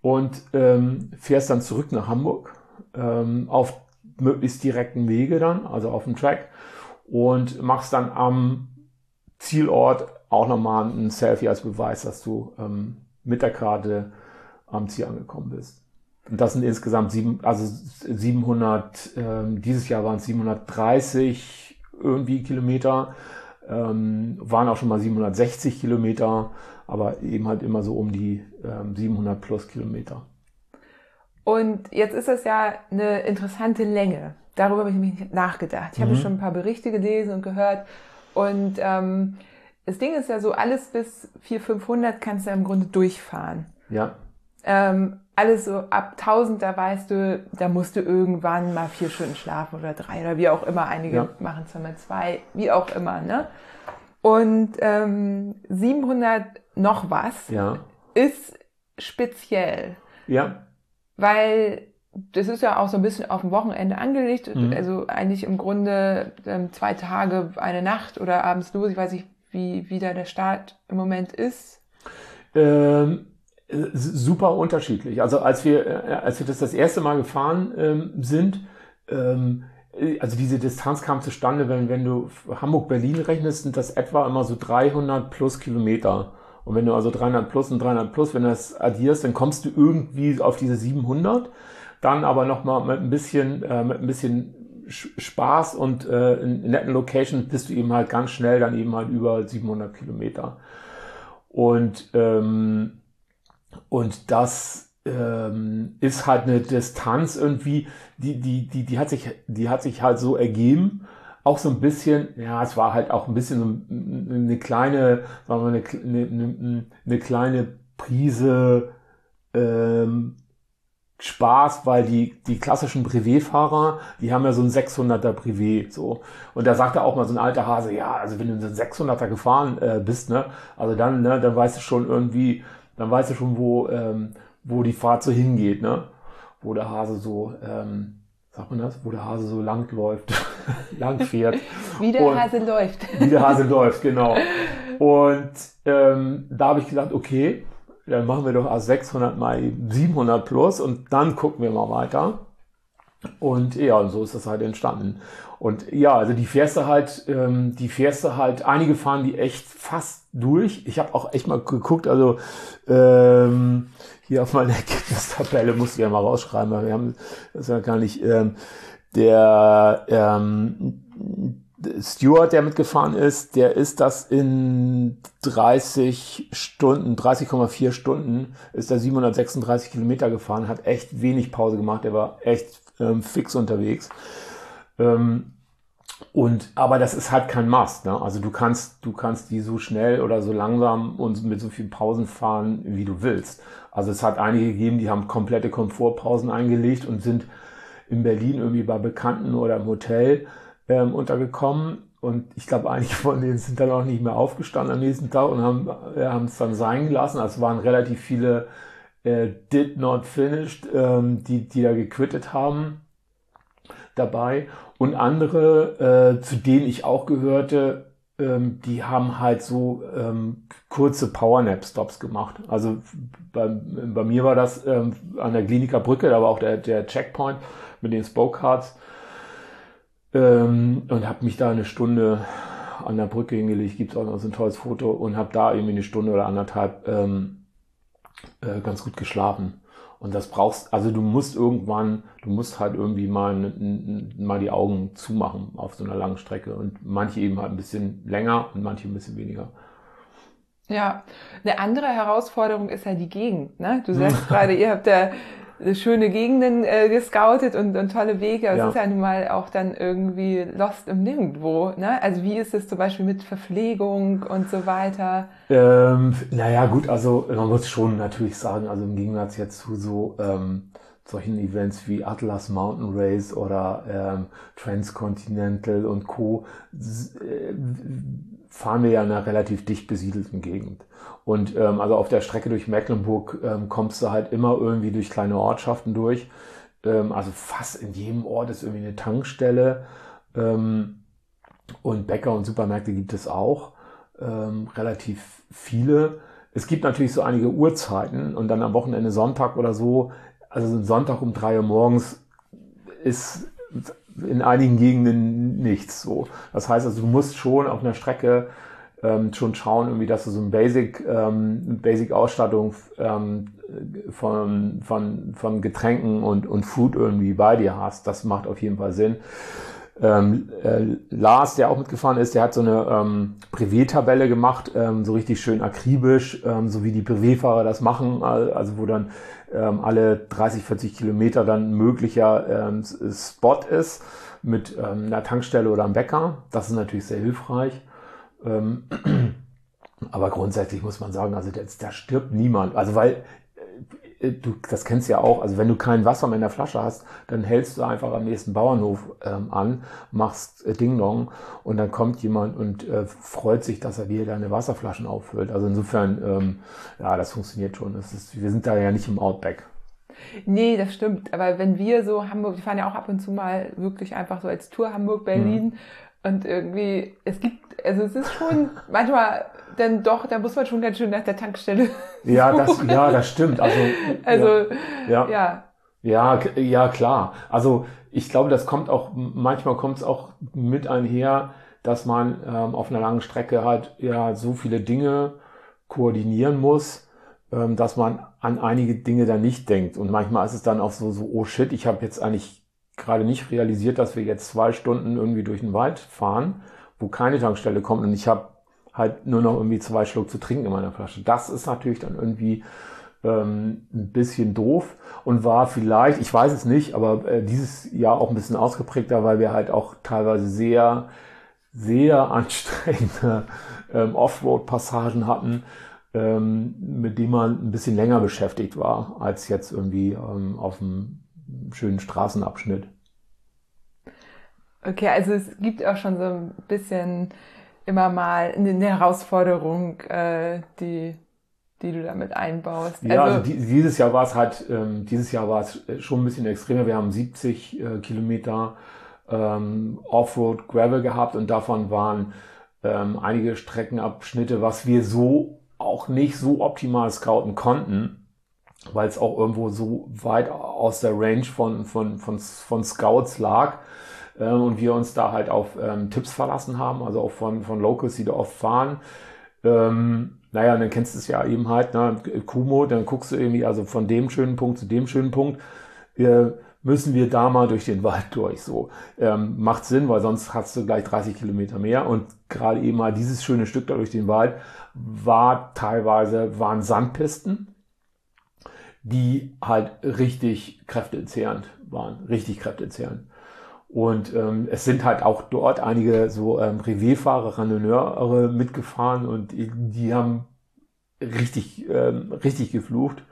und ähm, fährst dann zurück nach Hamburg ähm, auf möglichst direkten Wege dann, also auf dem Track und machst dann am Zielort auch nochmal ein Selfie als Beweis, dass du ähm, mit der Karte am Ziel angekommen bist. Und das sind insgesamt sieben, also 700, ähm, dieses Jahr waren es 730 irgendwie Kilometer, ähm, waren auch schon mal 760 Kilometer, aber eben halt immer so um die ähm, 700 plus Kilometer. Und jetzt ist das ja eine interessante Länge. Darüber habe ich nämlich nachgedacht. Ich mhm. habe schon ein paar Berichte gelesen und gehört. Und ähm, das Ding ist ja so, alles bis 400, 500 kannst du ja im Grunde durchfahren. Ja. Ähm, alles so ab 1000, da weißt du, da musst du irgendwann mal vier Stunden schlafen oder drei oder wie auch immer. Einige ja. machen es mal zwei, wie auch immer. Ne? Und ähm, 700 noch was ja. ist speziell. Ja. Weil das ist ja auch so ein bisschen auf dem Wochenende angelegt. Mhm. Also eigentlich im Grunde ähm, zwei Tage, eine Nacht oder abends los. Ich weiß nicht, wie, wie da der Start im Moment ist. Ähm, super unterschiedlich. Also als wir, äh, als wir das das erste Mal gefahren ähm, sind, ähm, also diese Distanz kam zustande, wenn, wenn du Hamburg-Berlin rechnest, sind das etwa immer so 300 plus Kilometer. Und wenn du also 300 plus und 300 plus, wenn du das addierst, dann kommst du irgendwie auf diese 700. Dann aber nochmal mit ein bisschen, äh, mit ein bisschen Spaß und äh, in netten Locations bist du eben halt ganz schnell dann eben halt über 700 Kilometer. Und ähm, und das ähm, ist halt eine Distanz irgendwie, die, die, die, die, hat sich, die hat sich halt so ergeben. Auch so ein bisschen, ja, es war halt auch ein bisschen eine kleine, sagen wir, eine, eine, eine kleine Prise ähm, Spaß, weil die, die klassischen Privé-Fahrer, die haben ja so ein 600er Privé, so. Und da sagte auch mal so ein alter Hase, ja, also wenn du so ein 600er gefahren äh, bist, ne, also dann, ne, dann weißt du schon irgendwie, dann weißt du schon, wo, ähm, wo die Fahrt so hingeht, ne? Wo der Hase so, ähm, sagt man das? Wo der Hase so lang läuft, lang fährt. wie der und, Hase läuft. wie der Hase läuft, genau. Und ähm, da habe ich gedacht, okay, dann machen wir doch aus 600 mal 700 plus und dann gucken wir mal weiter. Und ja, und so ist das halt entstanden. Und ja, also die fährst du halt, ähm, die fährst du halt, einige fahren die echt fast durch. Ich habe auch echt mal geguckt, also ähm, hier auf meiner Ergebnistabelle musst du ja mal rausschreiben, weil wir haben das ja gar nicht. Ähm, der ähm, Stewart, der mitgefahren ist, der ist das in 30 Stunden, 30,4 Stunden, ist er 736 Kilometer gefahren, hat echt wenig Pause gemacht, der war echt ähm, fix unterwegs. Ähm, und, aber das ist halt kein Must, ne? Also du kannst, du kannst die so schnell oder so langsam und mit so vielen Pausen fahren, wie du willst. Also es hat einige gegeben, die haben komplette Komfortpausen eingelegt und sind in Berlin irgendwie bei Bekannten oder im Hotel ähm, untergekommen. Und ich glaube, einige von denen sind dann auch nicht mehr aufgestanden am nächsten Tag und haben äh, es dann sein gelassen. Also waren relativ viele äh, did not finished, ähm, die, die da gequittet haben dabei. Und andere, äh, zu denen ich auch gehörte, ähm, die haben halt so ähm, kurze Powernap-Stops gemacht. Also bei, bei mir war das ähm, an der Kliniker Brücke, da war auch der, der Checkpoint mit den Spoke-Cards ähm, und habe mich da eine Stunde an der Brücke hingelegt, gibt es auch noch so ein tolles Foto und habe da irgendwie eine Stunde oder anderthalb ähm, äh, ganz gut geschlafen. Und das brauchst, also du musst irgendwann, du musst halt irgendwie mal, mal die Augen zumachen auf so einer langen Strecke. Und manche eben halt ein bisschen länger und manche ein bisschen weniger. Ja, eine andere Herausforderung ist ja die Gegend. Ne? Du sagst gerade, ihr habt ja schöne Gegenden äh, gescoutet und, und tolle Wege. Aber ja. es ist ja nun mal auch dann irgendwie lost im Nirgendwo. Ne? Also wie ist es zum Beispiel mit Verpflegung und so weiter? Ähm, naja, gut, also man muss schon natürlich sagen, also im Gegensatz jetzt zu so ähm, solchen Events wie Atlas Mountain Race oder ähm, Transcontinental und Co. Äh, fahren wir ja in einer relativ dicht besiedelten Gegend. Und ähm, also auf der Strecke durch Mecklenburg ähm, kommst du halt immer irgendwie durch kleine Ortschaften durch. Ähm, also fast in jedem Ort ist irgendwie eine Tankstelle. Ähm, und Bäcker und Supermärkte gibt es auch. Ähm, relativ viele. Es gibt natürlich so einige Uhrzeiten und dann am Wochenende Sonntag oder so. Also so ein Sonntag um drei Uhr morgens ist in einigen Gegenden nichts so. Das heißt also, du musst schon auf einer Strecke ähm, schon schauen, irgendwie, dass du so ein Basic, ähm, Basic-Ausstattung ähm, von, von, von Getränken und, und Food irgendwie bei dir hast. Das macht auf jeden Fall Sinn. Ähm, äh, Lars, der auch mitgefahren ist, der hat so eine ähm, Privé-Tabelle gemacht, ähm, so richtig schön akribisch, ähm, so wie die Privé-Fahrer das machen, also wo dann ähm, alle 30, 40 Kilometer dann möglicher ähm, Spot ist mit ähm, einer Tankstelle oder einem Bäcker. Das ist natürlich sehr hilfreich. Ähm, aber grundsätzlich muss man sagen, also da stirbt niemand. Also weil du, das kennst du ja auch, also wenn du kein Wasser mehr in der Flasche hast, dann hältst du einfach am nächsten Bauernhof ähm, an, machst äh, Ding Dong und dann kommt jemand und äh, freut sich, dass er dir deine Wasserflaschen auffüllt. Also insofern, ähm, ja, das funktioniert schon. Das ist, wir sind da ja nicht im Outback. Nee, das stimmt. Aber wenn wir so Hamburg, wir fahren ja auch ab und zu mal wirklich einfach so als Tour Hamburg-Berlin mhm. Und irgendwie, es gibt, also es ist schon manchmal dann doch, da muss man schon ganz schön nach der Tankstelle. Ja, das, ja, das stimmt. Also, also ja, ja. Ja, ja, klar. Also ich glaube, das kommt auch, manchmal kommt es auch mit einher, dass man ähm, auf einer langen Strecke halt ja so viele Dinge koordinieren muss, ähm, dass man an einige Dinge dann nicht denkt. Und manchmal ist es dann auch so, so oh shit, ich habe jetzt eigentlich gerade nicht realisiert, dass wir jetzt zwei Stunden irgendwie durch den Wald fahren, wo keine Tankstelle kommt und ich habe halt nur noch irgendwie zwei Schluck zu trinken in meiner Flasche. Das ist natürlich dann irgendwie ähm, ein bisschen doof und war vielleicht, ich weiß es nicht, aber äh, dieses Jahr auch ein bisschen ausgeprägter, weil wir halt auch teilweise sehr, sehr anstrengende ähm, Offroad-Passagen hatten, ähm, mit denen man ein bisschen länger beschäftigt war, als jetzt irgendwie auf einem schönen Straßenabschnitt. Okay, also es gibt auch schon so ein bisschen immer mal eine Herausforderung, äh, die, die du damit einbaust. Ja, also, also dieses Jahr war es halt, ähm, dieses Jahr war es schon ein bisschen extremer. Wir haben 70 äh, Kilometer ähm, Offroad Gravel gehabt und davon waren ähm, einige Streckenabschnitte, was wir so auch nicht so optimal scouten konnten. Weil es auch irgendwo so weit aus der Range von, von, von, von Scouts lag äh, und wir uns da halt auf ähm, Tipps verlassen haben, also auch von, von Locals, die da oft fahren. Ähm, naja, dann kennst du es ja eben halt, ne? Kumo, dann guckst du irgendwie also von dem schönen Punkt zu dem schönen Punkt. Äh, müssen wir da mal durch den Wald durch. So ähm, macht Sinn, weil sonst hast du gleich 30 Kilometer mehr. Und gerade eben mal dieses schöne Stück da durch den Wald war teilweise waren Sandpisten, die halt richtig kräftezehrend waren, richtig kräftezehrend. Und ähm, es sind halt auch dort einige so ähm, Revierfahrer, Randonneure mitgefahren und die, haben richtig, ähm, richtig geflucht.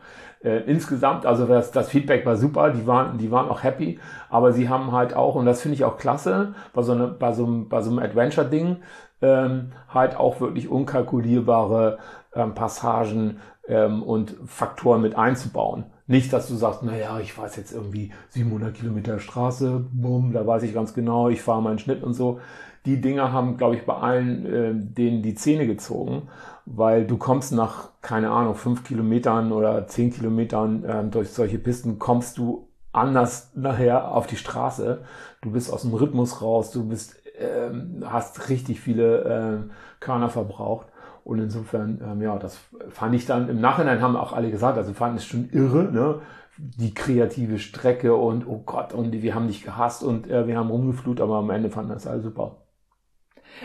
Äh, insgesamt, also das, das Feedback war super, die waren, die waren auch happy, aber sie haben halt auch, und das finde ich auch klasse, bei so, eine, bei so einem, bei so einem Adventure-Ding, ähm, halt auch wirklich unkalkulierbare ähm, Passagen ähm, und Faktoren mit einzubauen. Nicht, dass du sagst, naja, ich weiß jetzt irgendwie 700 Kilometer Straße, bumm, da weiß ich ganz genau, ich fahre meinen Schnitt und so. Die Dinger haben, glaube ich, bei allen äh, denen die Zähne gezogen weil du kommst nach, keine Ahnung, fünf Kilometern oder zehn Kilometern ähm, durch solche Pisten, kommst du anders nachher auf die Straße. Du bist aus dem Rhythmus raus, du bist, ähm, hast richtig viele äh, Körner verbraucht. Und insofern, ähm, ja, das fand ich dann, im Nachhinein haben auch alle gesagt, also fanden es schon irre, ne? Die kreative Strecke und oh Gott, und wir haben dich gehasst und äh, wir haben rumgeflut, aber am Ende fanden das alle super.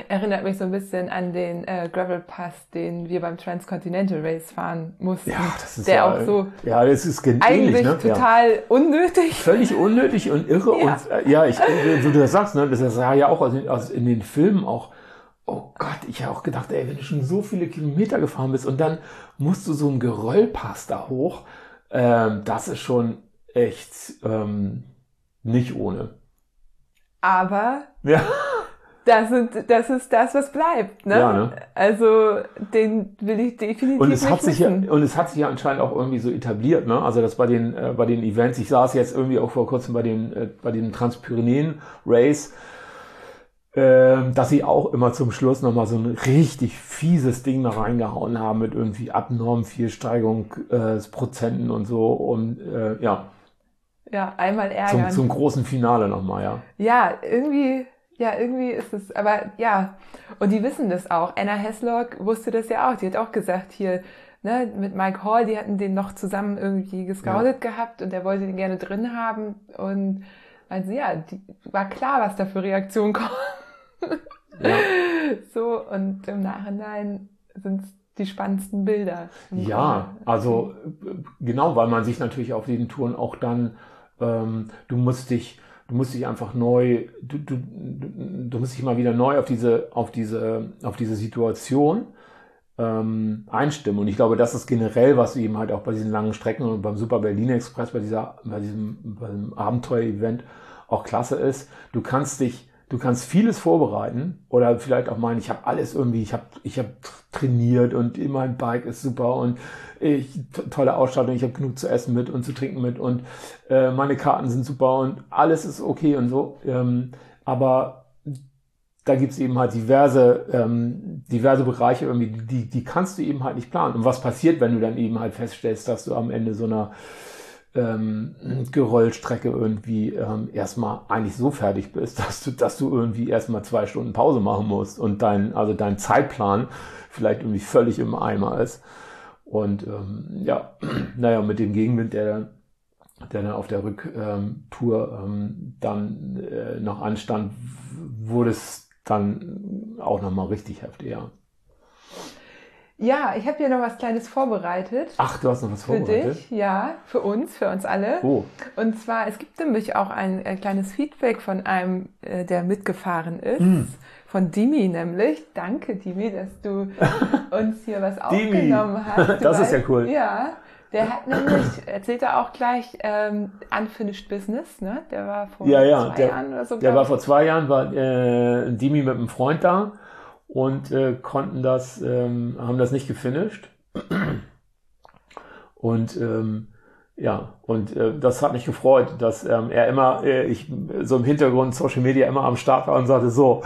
Erinnert mich so ein bisschen an den äh, Gravel Pass, den wir beim Transcontinental Race fahren mussten. Ja, das ist der ja, auch so ja, das ist ähnlich, eigentlich ne? total ja. unnötig. Völlig unnötig und irre. Ja. Und äh, ja, ich, so du das sagst, ne, das sah ja auch aus, aus in den Filmen auch. Oh Gott, ich habe auch gedacht, ey, wenn du schon so viele Kilometer gefahren bist und dann musst du so einen Geröllpass da hoch, ähm, das ist schon echt ähm, nicht ohne. Aber Ja. das, sind, das ist das, was bleibt. Ne? Ja, ne? Also den will ich definitiv Und es hat sich ja, und es hat sich ja anscheinend auch irgendwie so etabliert, ne? Also das bei den äh, bei den Events, ich saß jetzt irgendwie auch vor kurzem bei den äh, bei dem Transpyrenäen Race, ähm, dass sie auch immer zum Schluss nochmal so ein richtig fieses Ding da reingehauen haben mit irgendwie abnorm viel Steigung äh, Prozenten und so und äh, ja Ja, einmal zum, ärgern. zum großen Finale nochmal, ja. Ja, irgendwie, ja, irgendwie ist es, aber ja, und die wissen das auch. Anna Hesslock wusste das ja auch. Die hat auch gesagt, hier, ne, mit Mike Hall, die hatten den noch zusammen irgendwie gescoutet gehabt und der wollte den gerne drin haben. Und also ja, die, war klar, was da für Reaktionen kommen. Ja. So, und im Nachhinein sind es die spannendsten Bilder. Ja, also genau, weil man sich natürlich auf den Touren auch dann, ähm, du musst dich, du musst dich einfach neu, du, du, du musst dich mal wieder neu auf diese, auf diese, auf diese Situation ähm, einstimmen. Und ich glaube, das ist generell, was eben halt auch bei diesen langen Strecken und beim Super Berlin Express, bei dieser, bei diesem, beim Abenteuer-Event auch klasse ist. Du kannst dich Du kannst vieles vorbereiten oder vielleicht auch meinen, ich habe alles irgendwie, ich habe ich hab trainiert und mein Bike ist super und ich to- tolle Ausstattung, ich habe genug zu essen mit und zu trinken mit und äh, meine Karten sind super und alles ist okay und so. Ähm, aber da gibt's eben halt diverse, ähm, diverse Bereiche irgendwie, die, die kannst du eben halt nicht planen. Und was passiert, wenn du dann eben halt feststellst, dass du am Ende so einer ähm, Gerollstrecke irgendwie ähm, erstmal eigentlich so fertig bist, dass du, dass du irgendwie erstmal zwei Stunden Pause machen musst und dein, also dein Zeitplan vielleicht irgendwie völlig im Eimer ist. Und ähm, ja, naja, mit dem Gegenwind, der der dann auf der Rücktour ähm, dann äh, noch anstand, wurde es dann auch nochmal richtig heftig, ja. Ja, ich habe hier noch was Kleines vorbereitet. Ach, du hast noch was Für vorbereitet? dich, ja, für uns, für uns alle. Oh, Und zwar, es gibt nämlich auch ein, ein kleines Feedback von einem, äh, der mitgefahren ist. Hm. Von Dimi nämlich. Danke, Dimi, dass du uns hier was aufgenommen hast. Du Das ist ja weißt- cool. Ja, der hat nämlich, erzählt er auch gleich, ähm, Unfinished Business, ne? Der war vor Ja, ja, zwei der- Jahren oder so. Der war vor zwei Jahren, war äh, Dimi mit einem Freund da und äh, konnten das, ähm, haben das nicht gefinisht. Und ähm, Ja, und äh, das hat mich gefreut, dass ähm, er immer, äh, ich so im Hintergrund Social Media immer am Start war und sagte, so,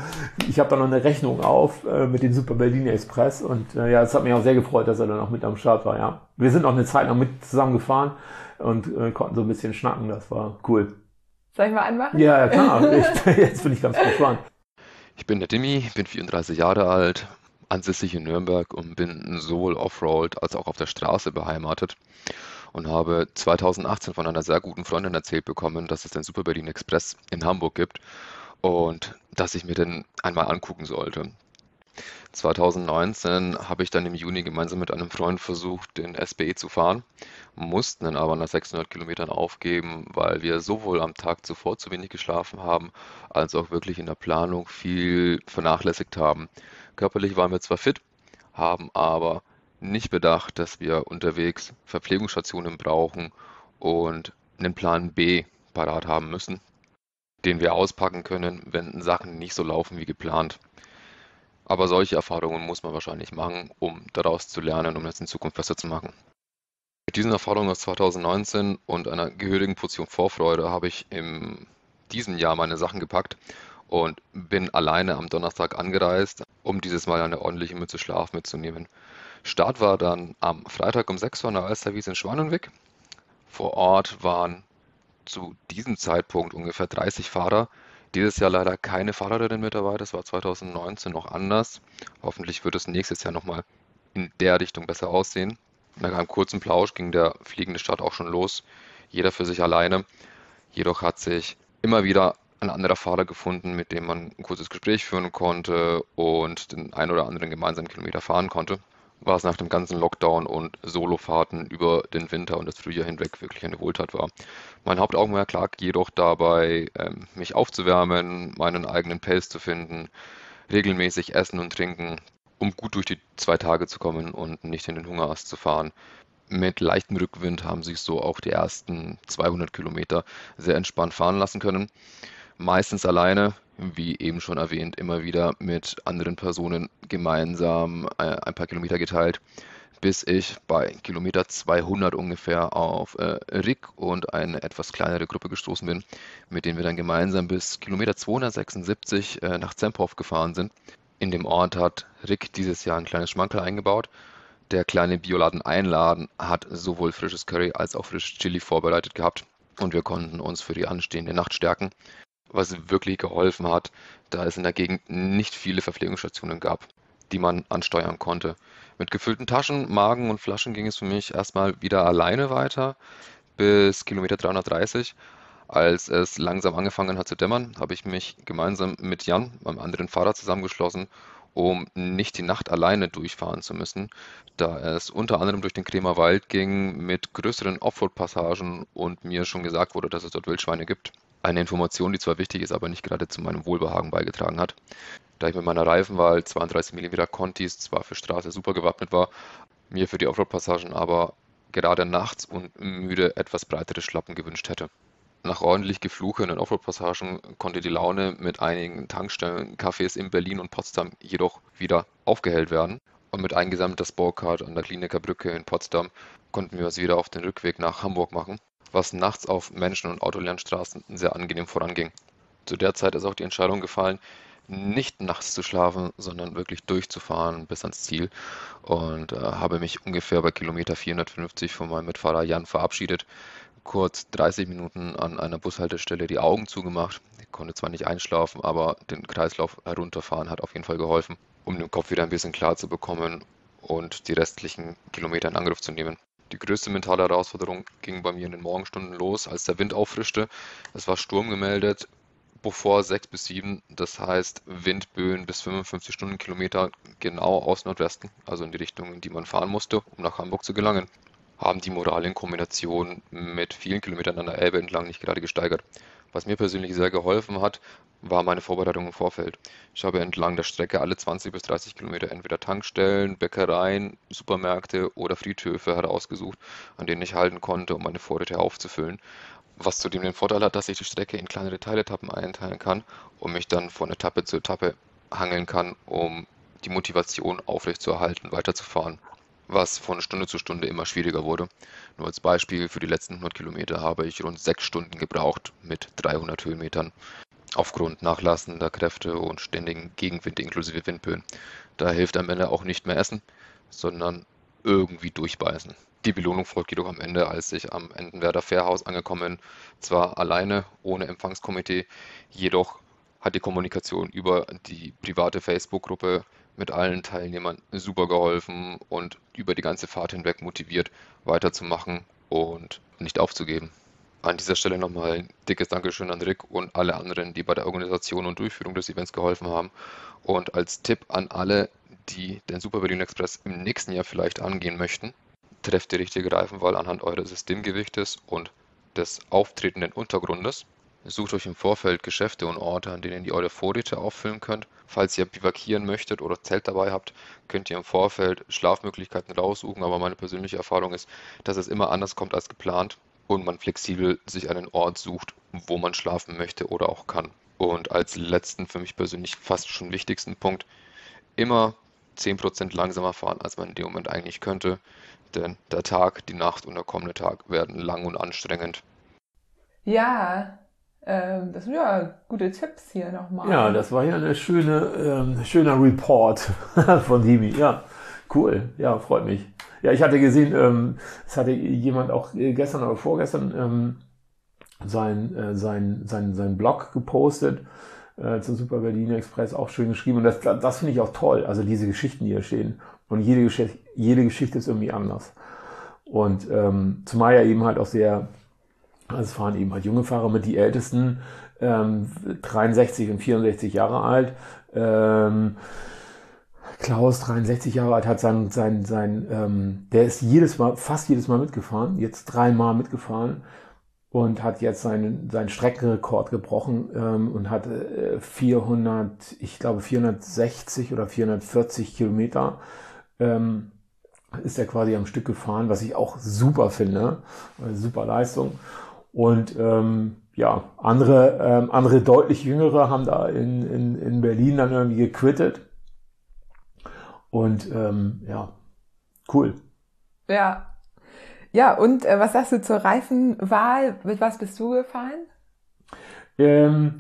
ich habe da noch eine Rechnung auf äh, mit dem Super Berlin Express und äh, ja, es hat mich auch sehr gefreut, dass er dann auch mit am Start war, ja. Wir sind noch eine Zeit lang mit zusammen gefahren und äh, konnten so ein bisschen schnacken, das war cool. Soll ich mal anmachen? Ja, klar, ich, jetzt bin ich ganz gespannt. Ich bin der Dimi, bin 34 Jahre alt, ansässig in Nürnberg und bin sowohl Offroad als auch auf der Straße beheimatet und habe 2018 von einer sehr guten Freundin erzählt bekommen, dass es den Super Berlin Express in Hamburg gibt und dass ich mir den einmal angucken sollte. 2019 habe ich dann im Juni gemeinsam mit einem Freund versucht, den SBE zu fahren, mussten dann aber nach 600 Kilometern aufgeben, weil wir sowohl am Tag zuvor zu wenig geschlafen haben, als auch wirklich in der Planung viel vernachlässigt haben. Körperlich waren wir zwar fit, haben aber nicht bedacht, dass wir unterwegs Verpflegungsstationen brauchen und einen Plan B parat haben müssen, den wir auspacken können, wenn Sachen nicht so laufen wie geplant. Aber solche Erfahrungen muss man wahrscheinlich machen, um daraus zu lernen, um es in Zukunft besser zu machen. Mit diesen Erfahrungen aus 2019 und einer gehörigen Portion Vorfreude habe ich in diesem Jahr meine Sachen gepackt und bin alleine am Donnerstag angereist, um dieses Mal eine ordentliche Mütze Schlaf mitzunehmen. Start war dann am Freitag um 6 Uhr an der Alsterwiese in Schwanenweg. Vor Ort waren zu diesem Zeitpunkt ungefähr 30 Fahrer. Dieses Jahr leider keine Fahrerinnen mit dabei, das war 2019 noch anders. Hoffentlich wird es nächstes Jahr nochmal in der Richtung besser aussehen. Nach einem kurzen Plausch ging der fliegende Start auch schon los, jeder für sich alleine. Jedoch hat sich immer wieder ein anderer Fahrer gefunden, mit dem man ein kurzes Gespräch führen konnte und den ein oder anderen gemeinsamen Kilometer fahren konnte war es nach dem ganzen Lockdown und Solofahrten über den Winter und das Frühjahr hinweg wirklich eine Wohltat war. Mein Hauptaugenmerk lag jedoch dabei, ähm, mich aufzuwärmen, meinen eigenen Pace zu finden, regelmäßig essen und trinken, um gut durch die zwei Tage zu kommen und nicht in den Hungerast zu fahren. Mit leichtem Rückwind haben sich so auch die ersten 200 Kilometer sehr entspannt fahren lassen können. Meistens alleine, wie eben schon erwähnt, immer wieder mit anderen Personen gemeinsam äh, ein paar Kilometer geteilt, bis ich bei Kilometer 200 ungefähr auf äh, Rick und eine etwas kleinere Gruppe gestoßen bin, mit denen wir dann gemeinsam bis Kilometer 276 äh, nach Zemphoff gefahren sind. In dem Ort hat Rick dieses Jahr ein kleines Schmankerl eingebaut. Der kleine Bioladen Einladen hat sowohl frisches Curry als auch frisches Chili vorbereitet gehabt und wir konnten uns für die anstehende Nacht stärken was wirklich geholfen hat, da es in der Gegend nicht viele Verpflegungsstationen gab, die man ansteuern konnte. Mit gefüllten Taschen, Magen und Flaschen ging es für mich erstmal wieder alleine weiter bis Kilometer 330. Als es langsam angefangen hat zu dämmern, habe ich mich gemeinsam mit Jan, meinem anderen Fahrer, zusammengeschlossen, um nicht die Nacht alleine durchfahren zu müssen, da es unter anderem durch den Kremer Wald ging mit größeren Offroad-Passagen und mir schon gesagt wurde, dass es dort Wildschweine gibt. Eine Information, die zwar wichtig ist, aber nicht gerade zu meinem Wohlbehagen beigetragen hat. Da ich mit meiner Reifenwahl 32 mm Contis zwar für Straße super gewappnet war, mir für die Offroad-Passagen aber gerade nachts und müde etwas breitere Schlappen gewünscht hätte. Nach ordentlich Gefluche in den Offroad-Passagen konnte die Laune mit einigen Tankstellen, Cafés in Berlin und Potsdam jedoch wieder aufgehellt werden. Und mit eingesammelter Sporecard an der Kliniker Brücke in Potsdam konnten wir uns wieder auf den Rückweg nach Hamburg machen was nachts auf Menschen- und autoleeren Straßen sehr angenehm voranging. Zu der Zeit ist auch die Entscheidung gefallen, nicht nachts zu schlafen, sondern wirklich durchzufahren bis ans Ziel und äh, habe mich ungefähr bei Kilometer 450 von meinem Mitfahrer Jan verabschiedet, kurz 30 Minuten an einer Bushaltestelle die Augen zugemacht. Ich konnte zwar nicht einschlafen, aber den Kreislauf herunterfahren hat auf jeden Fall geholfen, um den Kopf wieder ein bisschen klar zu bekommen und die restlichen Kilometer in Angriff zu nehmen. Die größte mentale Herausforderung ging bei mir in den Morgenstunden los, als der Wind auffrischte. Es war Sturm gemeldet, bevor 6 bis 7, das heißt Windböen bis 55 Stundenkilometer genau aus Nordwesten, also in die Richtung, in die man fahren musste, um nach Hamburg zu gelangen, haben die Moral in Kombination mit vielen Kilometern an der Elbe entlang nicht gerade gesteigert. Was mir persönlich sehr geholfen hat, war meine Vorbereitung im Vorfeld. Ich habe entlang der Strecke alle 20 bis 30 Kilometer entweder Tankstellen, Bäckereien, Supermärkte oder Friedhöfe herausgesucht, an denen ich halten konnte, um meine Vorräte aufzufüllen. Was zudem den Vorteil hat, dass ich die Strecke in kleinere Teiletappen einteilen kann und mich dann von Etappe zu Etappe hangeln kann, um die Motivation aufrechtzuerhalten, weiterzufahren. Was von Stunde zu Stunde immer schwieriger wurde. Nur als Beispiel, für die letzten 100 Kilometer habe ich rund sechs Stunden gebraucht mit 300 Höhenmetern aufgrund nachlassender Kräfte und ständigen Gegenwind inklusive Windböen. Da hilft am Ende auch nicht mehr Essen, sondern irgendwie durchbeißen. Die Belohnung folgt jedoch am Ende, als ich am Endenwerder Fährhaus angekommen, zwar alleine, ohne Empfangskomitee, jedoch hat die Kommunikation über die private Facebook-Gruppe mit allen Teilnehmern super geholfen und über die ganze Fahrt hinweg motiviert, weiterzumachen und nicht aufzugeben. An dieser Stelle nochmal ein dickes Dankeschön an Rick und alle anderen, die bei der Organisation und Durchführung des Events geholfen haben. Und als Tipp an alle, die den Super Berlin Express im nächsten Jahr vielleicht angehen möchten, trefft die richtige Reifenwahl anhand eures Systemgewichtes und des auftretenden Untergrundes. Sucht euch im Vorfeld Geschäfte und Orte, an denen ihr eure Vorräte auffüllen könnt. Falls ihr bivakieren möchtet oder Zelt dabei habt, könnt ihr im Vorfeld Schlafmöglichkeiten raussuchen, aber meine persönliche Erfahrung ist, dass es immer anders kommt als geplant und man flexibel sich einen Ort sucht, wo man schlafen möchte oder auch kann. Und als letzten, für mich persönlich fast schon wichtigsten Punkt, immer 10% langsamer fahren, als man in dem Moment eigentlich könnte. Denn der Tag, die Nacht und der kommende Tag werden lang und anstrengend. Ja, das sind ja gute Tipps hier nochmal. Ja, das war ja eine schöne, ähm, schöner Report von Dimi. Ja, cool. Ja, freut mich. Ja, ich hatte gesehen, ähm, es hatte jemand auch gestern oder vorgestern ähm, sein, äh, sein, sein, sein Blog gepostet äh, zum Super Berlin Express, auch schön geschrieben. Und das, das finde ich auch toll, also diese Geschichten, die hier stehen. Und jede, Geschichte, jede Geschichte ist irgendwie anders. Und ähm, zumal ja eben halt auch sehr, also es fahren eben halt junge Fahrer mit, die ältesten, ähm, 63 und 64 Jahre alt. Ähm, Klaus, 63 Jahre alt, hat sein, sein, sein ähm, der ist jedes Mal, fast jedes Mal mitgefahren, jetzt dreimal mitgefahren und hat jetzt seinen, seinen Streckenrekord gebrochen ähm, und hat äh, 400, ich glaube 460 oder 440 Kilometer ähm, ist er quasi am Stück gefahren, was ich auch super finde, super Leistung. Und ähm, ja, andere, ähm, andere deutlich Jüngere haben da in, in, in Berlin dann irgendwie gequittet und ähm, ja, cool. Ja. Ja, und äh, was sagst du zur Reifenwahl? Mit was bist du gefahren? Ähm,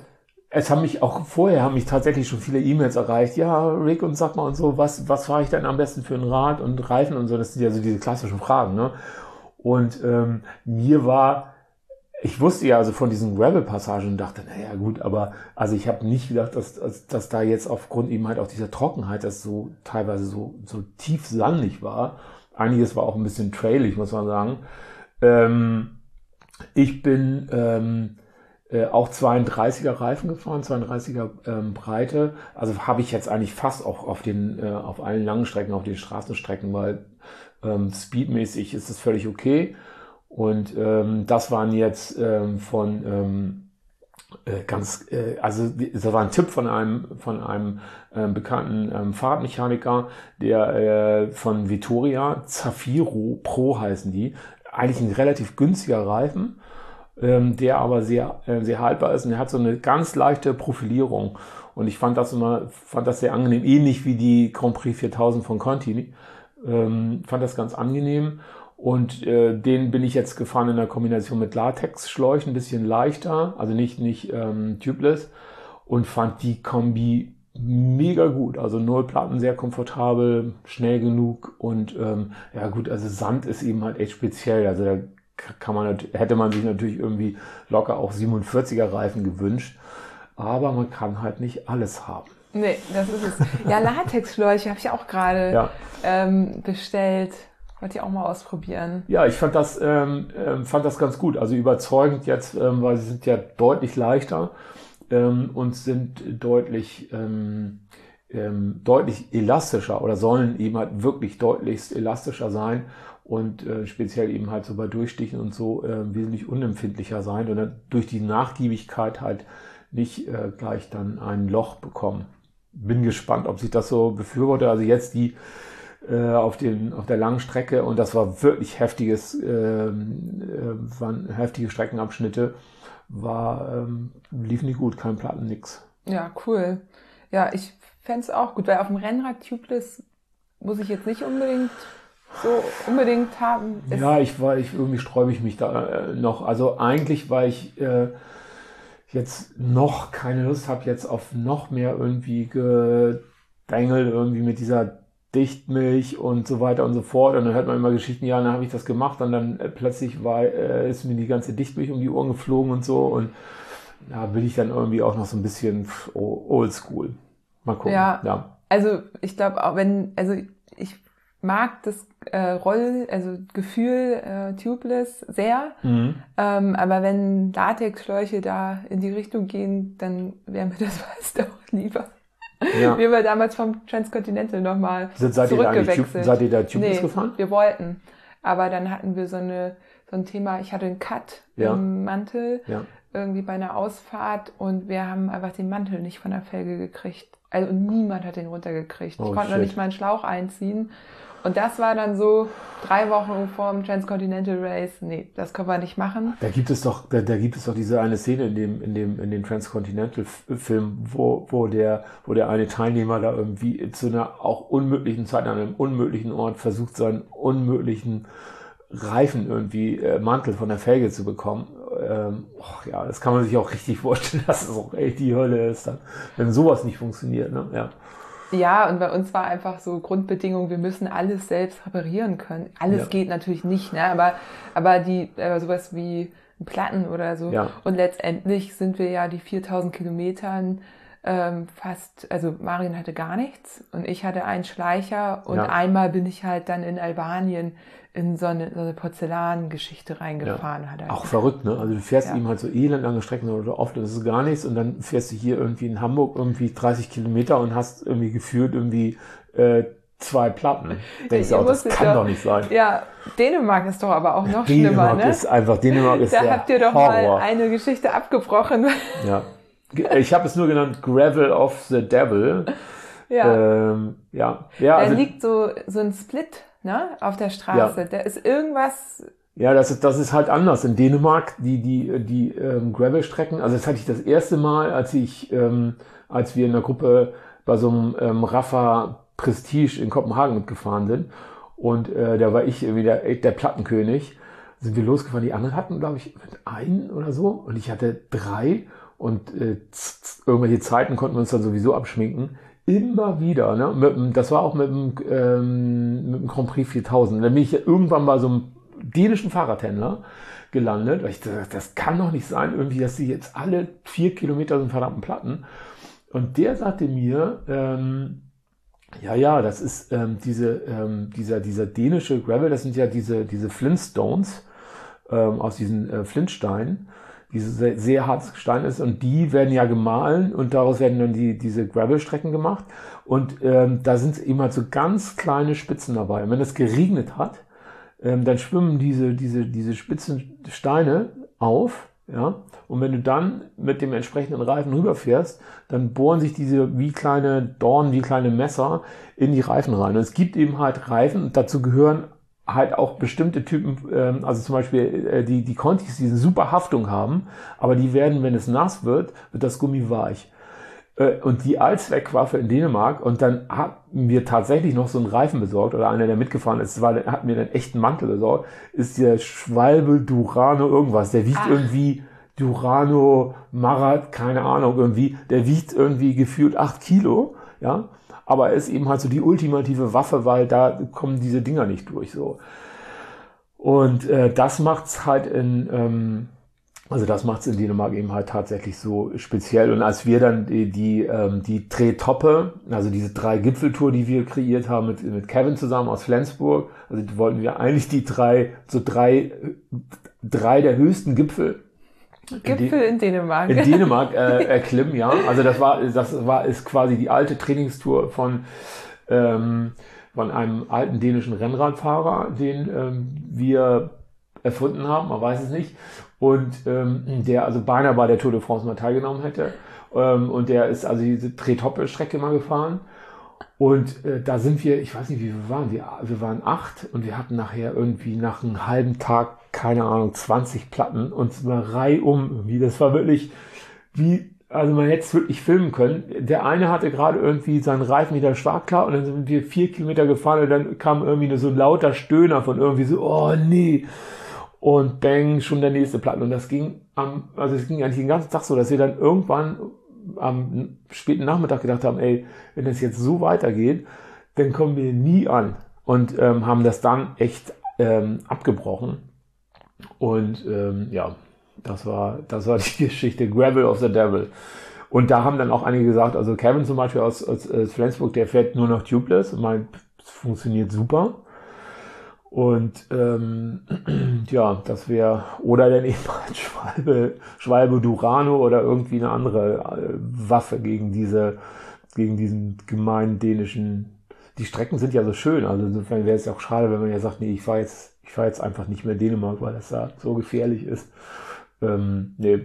es haben mich auch vorher haben mich tatsächlich schon viele E-Mails erreicht. Ja, Rick und sag mal und so, was, was fahre ich denn am besten für ein Rad und Reifen und so? Das sind ja so diese klassischen Fragen, ne? Und ähm, mir war ich wusste ja also von diesen Gravel-Passagen und dachte, naja gut, aber also ich habe nicht gedacht, dass, dass, dass da jetzt aufgrund eben halt auch dieser Trockenheit das so teilweise so, so tief sandig war. Einiges war auch ein bisschen trailig, muss man sagen. Ähm, ich bin ähm, äh, auch 32er Reifen gefahren, 32er ähm, Breite. Also habe ich jetzt eigentlich fast auch auf den, äh, auf allen langen Strecken, auf den Straßenstrecken, weil ähm, speedmäßig ist es völlig okay. Und ähm, das waren jetzt ähm, von ähm, äh, ganz, äh, also das war ein Tipp von einem von einem äh, bekannten ähm, Fahrradmechaniker, der äh, von Vittoria Zafiro Pro heißen die, eigentlich ein relativ günstiger Reifen, ähm, der aber sehr äh, sehr haltbar ist. Und er hat so eine ganz leichte Profilierung. Und ich fand das immer fand das sehr angenehm, ähnlich wie die Grand Prix 4000 von Contini, ähm, fand das ganz angenehm und äh, den bin ich jetzt gefahren in der Kombination mit Latex-Schläuchen, ein bisschen leichter, also nicht, nicht ähm, tubeless. Und fand die Kombi mega gut. Also Nullplatten sehr komfortabel, schnell genug und ähm, ja gut, also Sand ist eben halt echt speziell. Also da kann man hätte man sich natürlich irgendwie locker auch 47er Reifen gewünscht. Aber man kann halt nicht alles haben. Nee, das ist es. Ja, Latexschläuche habe ich auch gerade ja. ähm, bestellt. Wollte ich auch mal ausprobieren. Ja, ich fand das, ähm, äh, fand das ganz gut. Also überzeugend jetzt, ähm, weil sie sind ja deutlich leichter ähm, und sind deutlich, ähm, ähm, deutlich elastischer oder sollen eben halt wirklich deutlichst elastischer sein und äh, speziell eben halt so bei Durchstichen und so äh, wesentlich unempfindlicher sein und dann durch die Nachgiebigkeit halt nicht äh, gleich dann ein Loch bekommen. Bin gespannt, ob sich das so befürwortet. Also jetzt die äh, auf, den, auf der langen Strecke und das war wirklich heftiges, ähm, äh, waren heftige Streckenabschnitte, war, ähm, lief nicht gut, kein Platten, nix. Ja, cool. Ja, ich fände es auch gut, weil auf dem Rennrad Tubeless muss ich jetzt nicht unbedingt so unbedingt haben? ja, ich war, ich irgendwie sträube ich mich da äh, noch. Also eigentlich, weil ich äh, jetzt noch keine Lust habe, jetzt auf noch mehr irgendwie gedengel irgendwie mit dieser Dichtmilch und so weiter und so fort. Und dann hört man immer Geschichten, ja, dann habe ich das gemacht und dann äh, plötzlich war, äh, ist mir die ganze Dichtmilch um die Ohren geflogen und so. Und da bin ich dann irgendwie auch noch so ein bisschen oldschool. Mal gucken. Ja. ja. Also ich glaube auch wenn, also ich mag das äh, Roll, also Gefühl äh, Tubeless sehr, Mhm. ähm, aber wenn Latexschläuche da in die Richtung gehen, dann wäre mir das fast auch lieber. Ja. Wir waren damals vom Transcontinental nochmal Seid, seid, ihr da eigentlich Tube, zurückgewechselt. seid ihr da Tubeless Nee, gefahren? wir wollten. Aber dann hatten wir so, eine, so ein Thema, ich hatte einen Cut Ja. im Mantel, Ja. irgendwie bei einer Ausfahrt und wir haben einfach den Mantel nicht von der Felge gekriegt. Also niemand hat den runtergekriegt. Oh, ich konnte noch shit. nicht mal einen Schlauch einziehen. Und das war dann so drei Wochen vor dem Transcontinental Race. Nee, das können wir nicht machen. Da gibt es doch, da, da gibt es doch diese eine Szene in dem, in dem, in dem Transcontinental-Film, wo, wo der, wo der eine Teilnehmer da irgendwie zu einer auch unmöglichen Zeit an einem unmöglichen Ort versucht, seinen unmöglichen Reifen irgendwie äh, Mantel von der Felge zu bekommen. Ähm, och, ja, das kann man sich auch richtig vorstellen, dass es auch echt die Hölle ist dann, wenn sowas nicht funktioniert. Ne? Ja. Ja, und bei uns war einfach so Grundbedingung, wir müssen alles selbst reparieren können. Alles Ja. geht natürlich nicht, ne? aber, aber die, äh, sowas wie Platten oder so. Ja. Und letztendlich sind wir ja die 4000 Kilometern ähm, fast, also Marion hatte gar nichts und ich hatte einen Schleicher und Ja. einmal bin ich halt dann in Albanien in so eine, so eine Porzellangeschichte reingefahren. Hat halt Auch verrückt, ne? Also du fährst Ja. eben halt so elendlange Strecken oder oft, das ist gar nichts und dann fährst du hier irgendwie in Hamburg irgendwie 30 Kilometer und hast irgendwie gefühlt irgendwie äh, zwei Platten. Denkst du auch, das kann doch- doch nicht sein. Ja, Dänemark ist doch aber auch noch Dänemark schlimmer, ne? ist einfach, Dänemark ist Da habt ihr doch Horror. mal eine Geschichte abgebrochen. ja. Ich habe es nur genannt Gravel of the Devil. ja. Ähm, ja. ja, Da also, liegt so, so ein Split ne, auf der Straße. Da ist irgendwas. ja das, ist, das ist halt anders. In Dänemark, die, die, die ähm, Gravel-Strecken, also das hatte ich das erste Mal, als ich, ähm, als wir in der Gruppe bei so einem ähm, Rafa Prestige in Kopenhagen mitgefahren sind. Und äh, da war ich irgendwie der, der Plattenkönig. Sind wir losgefahren. Die anderen hatten, glaube ich, einen oder so. Und ich hatte drei. Und äh, irgendwelche Zeiten konnten wir uns dann sowieso abschminken. Immer wieder. Ne? Mit, das war auch mit dem, ähm, mit dem Grand Prix 4000. Und dann bin ich irgendwann bei so einem dänischen Fahrradhändler gelandet. Und ich dachte, das kann doch nicht sein, irgendwie, dass sie jetzt alle vier Kilometer so einen verdammten Platten. Und der sagte mir, ähm, ja, ja, das ist ähm, diese, ähm, dieser, dieser dänische Gravel, das sind ja diese, diese Flintstones ähm, aus diesen äh, Flintsteinen, dieses sehr, sehr hartes Gestein ist und die werden ja gemahlen und daraus werden dann die, diese Gravel-Strecken gemacht und ähm, da sind eben halt so ganz kleine Spitzen dabei. Und wenn es geregnet hat, ähm, dann schwimmen diese, diese, diese spitzen Steine auf, ja, und wenn du dann mit dem entsprechenden Reifen rüberfährst, dann bohren sich diese wie kleine Dornen, wie kleine Messer in die Reifen rein. Und es gibt eben halt Reifen, und dazu gehören halt auch bestimmte Typen, ähm, also zum Beispiel äh, die, die Contis, die eine super Haftung haben, aber die werden, wenn es nass wird, wird das Gummi weich. Äh, Und die Allzweckwaffe in Dänemark und dann hatten wir tatsächlich noch so einen Reifen besorgt oder einer, der mitgefahren ist, war, hat mir einen echten Mantel besorgt, ist der Schwalbe Durano irgendwas. Der wiegt Ach. irgendwie Durano Marat, keine Ahnung, irgendwie, der wiegt irgendwie gefühlt acht Kilo, ja. Aber er ist eben halt so die ultimative Waffe, weil da kommen diese Dinger nicht durch, so. Und äh, das macht's halt in, ähm, also das macht's in Dänemark eben halt tatsächlich so speziell. Und als wir dann die, die, ähm, die Tretoppe, also diese drei Gipfeltour, die wir kreiert haben mit, mit Kevin zusammen aus Flensburg, also wollten wir eigentlich die drei, so drei, drei der höchsten Gipfel Gipfel in Dänemark. in Dänemark äh, erklimmen, ja. Also das war, das war, ist quasi die alte Trainingstour von, ähm, von einem alten dänischen Rennradfahrer, den ähm, wir erfunden haben, man weiß es nicht. Und ähm, der also beinahe bei der Tour de France mal teilgenommen hätte. Ähm, und der ist also diese Tretoppe-Strecke mal gefahren. Und äh, da sind wir, ich weiß nicht, wie wir waren, wir, wir waren acht und wir hatten nachher irgendwie nach einem halben Tag, keine Ahnung, 20 Platten und zwar reihum irgendwie. Das war wirklich wie also man hätte es wirklich filmen können. Der eine hatte gerade irgendwie seinen Reifen wieder stark klar und dann sind wir vier Kilometer gefahren und dann kam irgendwie so ein lauter Stöhner von irgendwie so, oh nee. Und bang, schon der nächste Platten. Und das ging am, also es ging eigentlich den ganzen Tag so, dass wir dann irgendwann am späten Nachmittag gedacht haben, ey, wenn das jetzt so weitergeht, dann kommen wir nie an. Und ähm, haben das dann echt ähm, abgebrochen. Und ähm, ja, das war, das war die Geschichte Gravel of the Devil. Und da haben dann auch einige gesagt, also Kevin zum Beispiel aus, aus, aus Flensburg, der fährt nur noch tubeless und meint, funktioniert super. Und ähm, ja, das wäre, oder dann eben halt Schwalbe, Schwalbe Durano oder irgendwie eine andere äh, Waffe gegen diese, gegen diesen gemeinen dänischen. Die Strecken sind ja so schön, also insofern wäre es ja auch schade, wenn man ja sagt, nee, ich fahre jetzt, ich fahre jetzt einfach nicht mehr Dänemark, weil das da so gefährlich ist. Ähm, nee.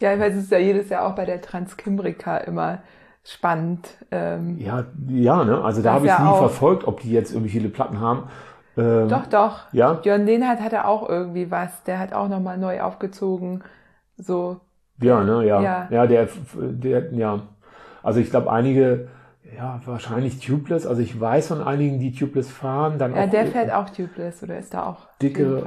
Ja, ich weiß, es ist ja jedes Jahr auch bei der Transkimbrika immer spannend. Ähm, ja, ja, ne? Also da habe ich ja nie verfolgt, ob die jetzt irgendwie viele Platten haben. Ähm, doch, doch. Ja. Björn Lehnhardt hatte auch irgendwie was. Der hat auch nochmal neu aufgezogen. So. Ja, ne, ja. Ja, ja der, der, ja. Also ich glaube, einige ja, wahrscheinlich tubeless. Also ich weiß von einigen, die tubeless fahren. Dann ja, auch der fährt auch tubeless oder ist da auch dicke.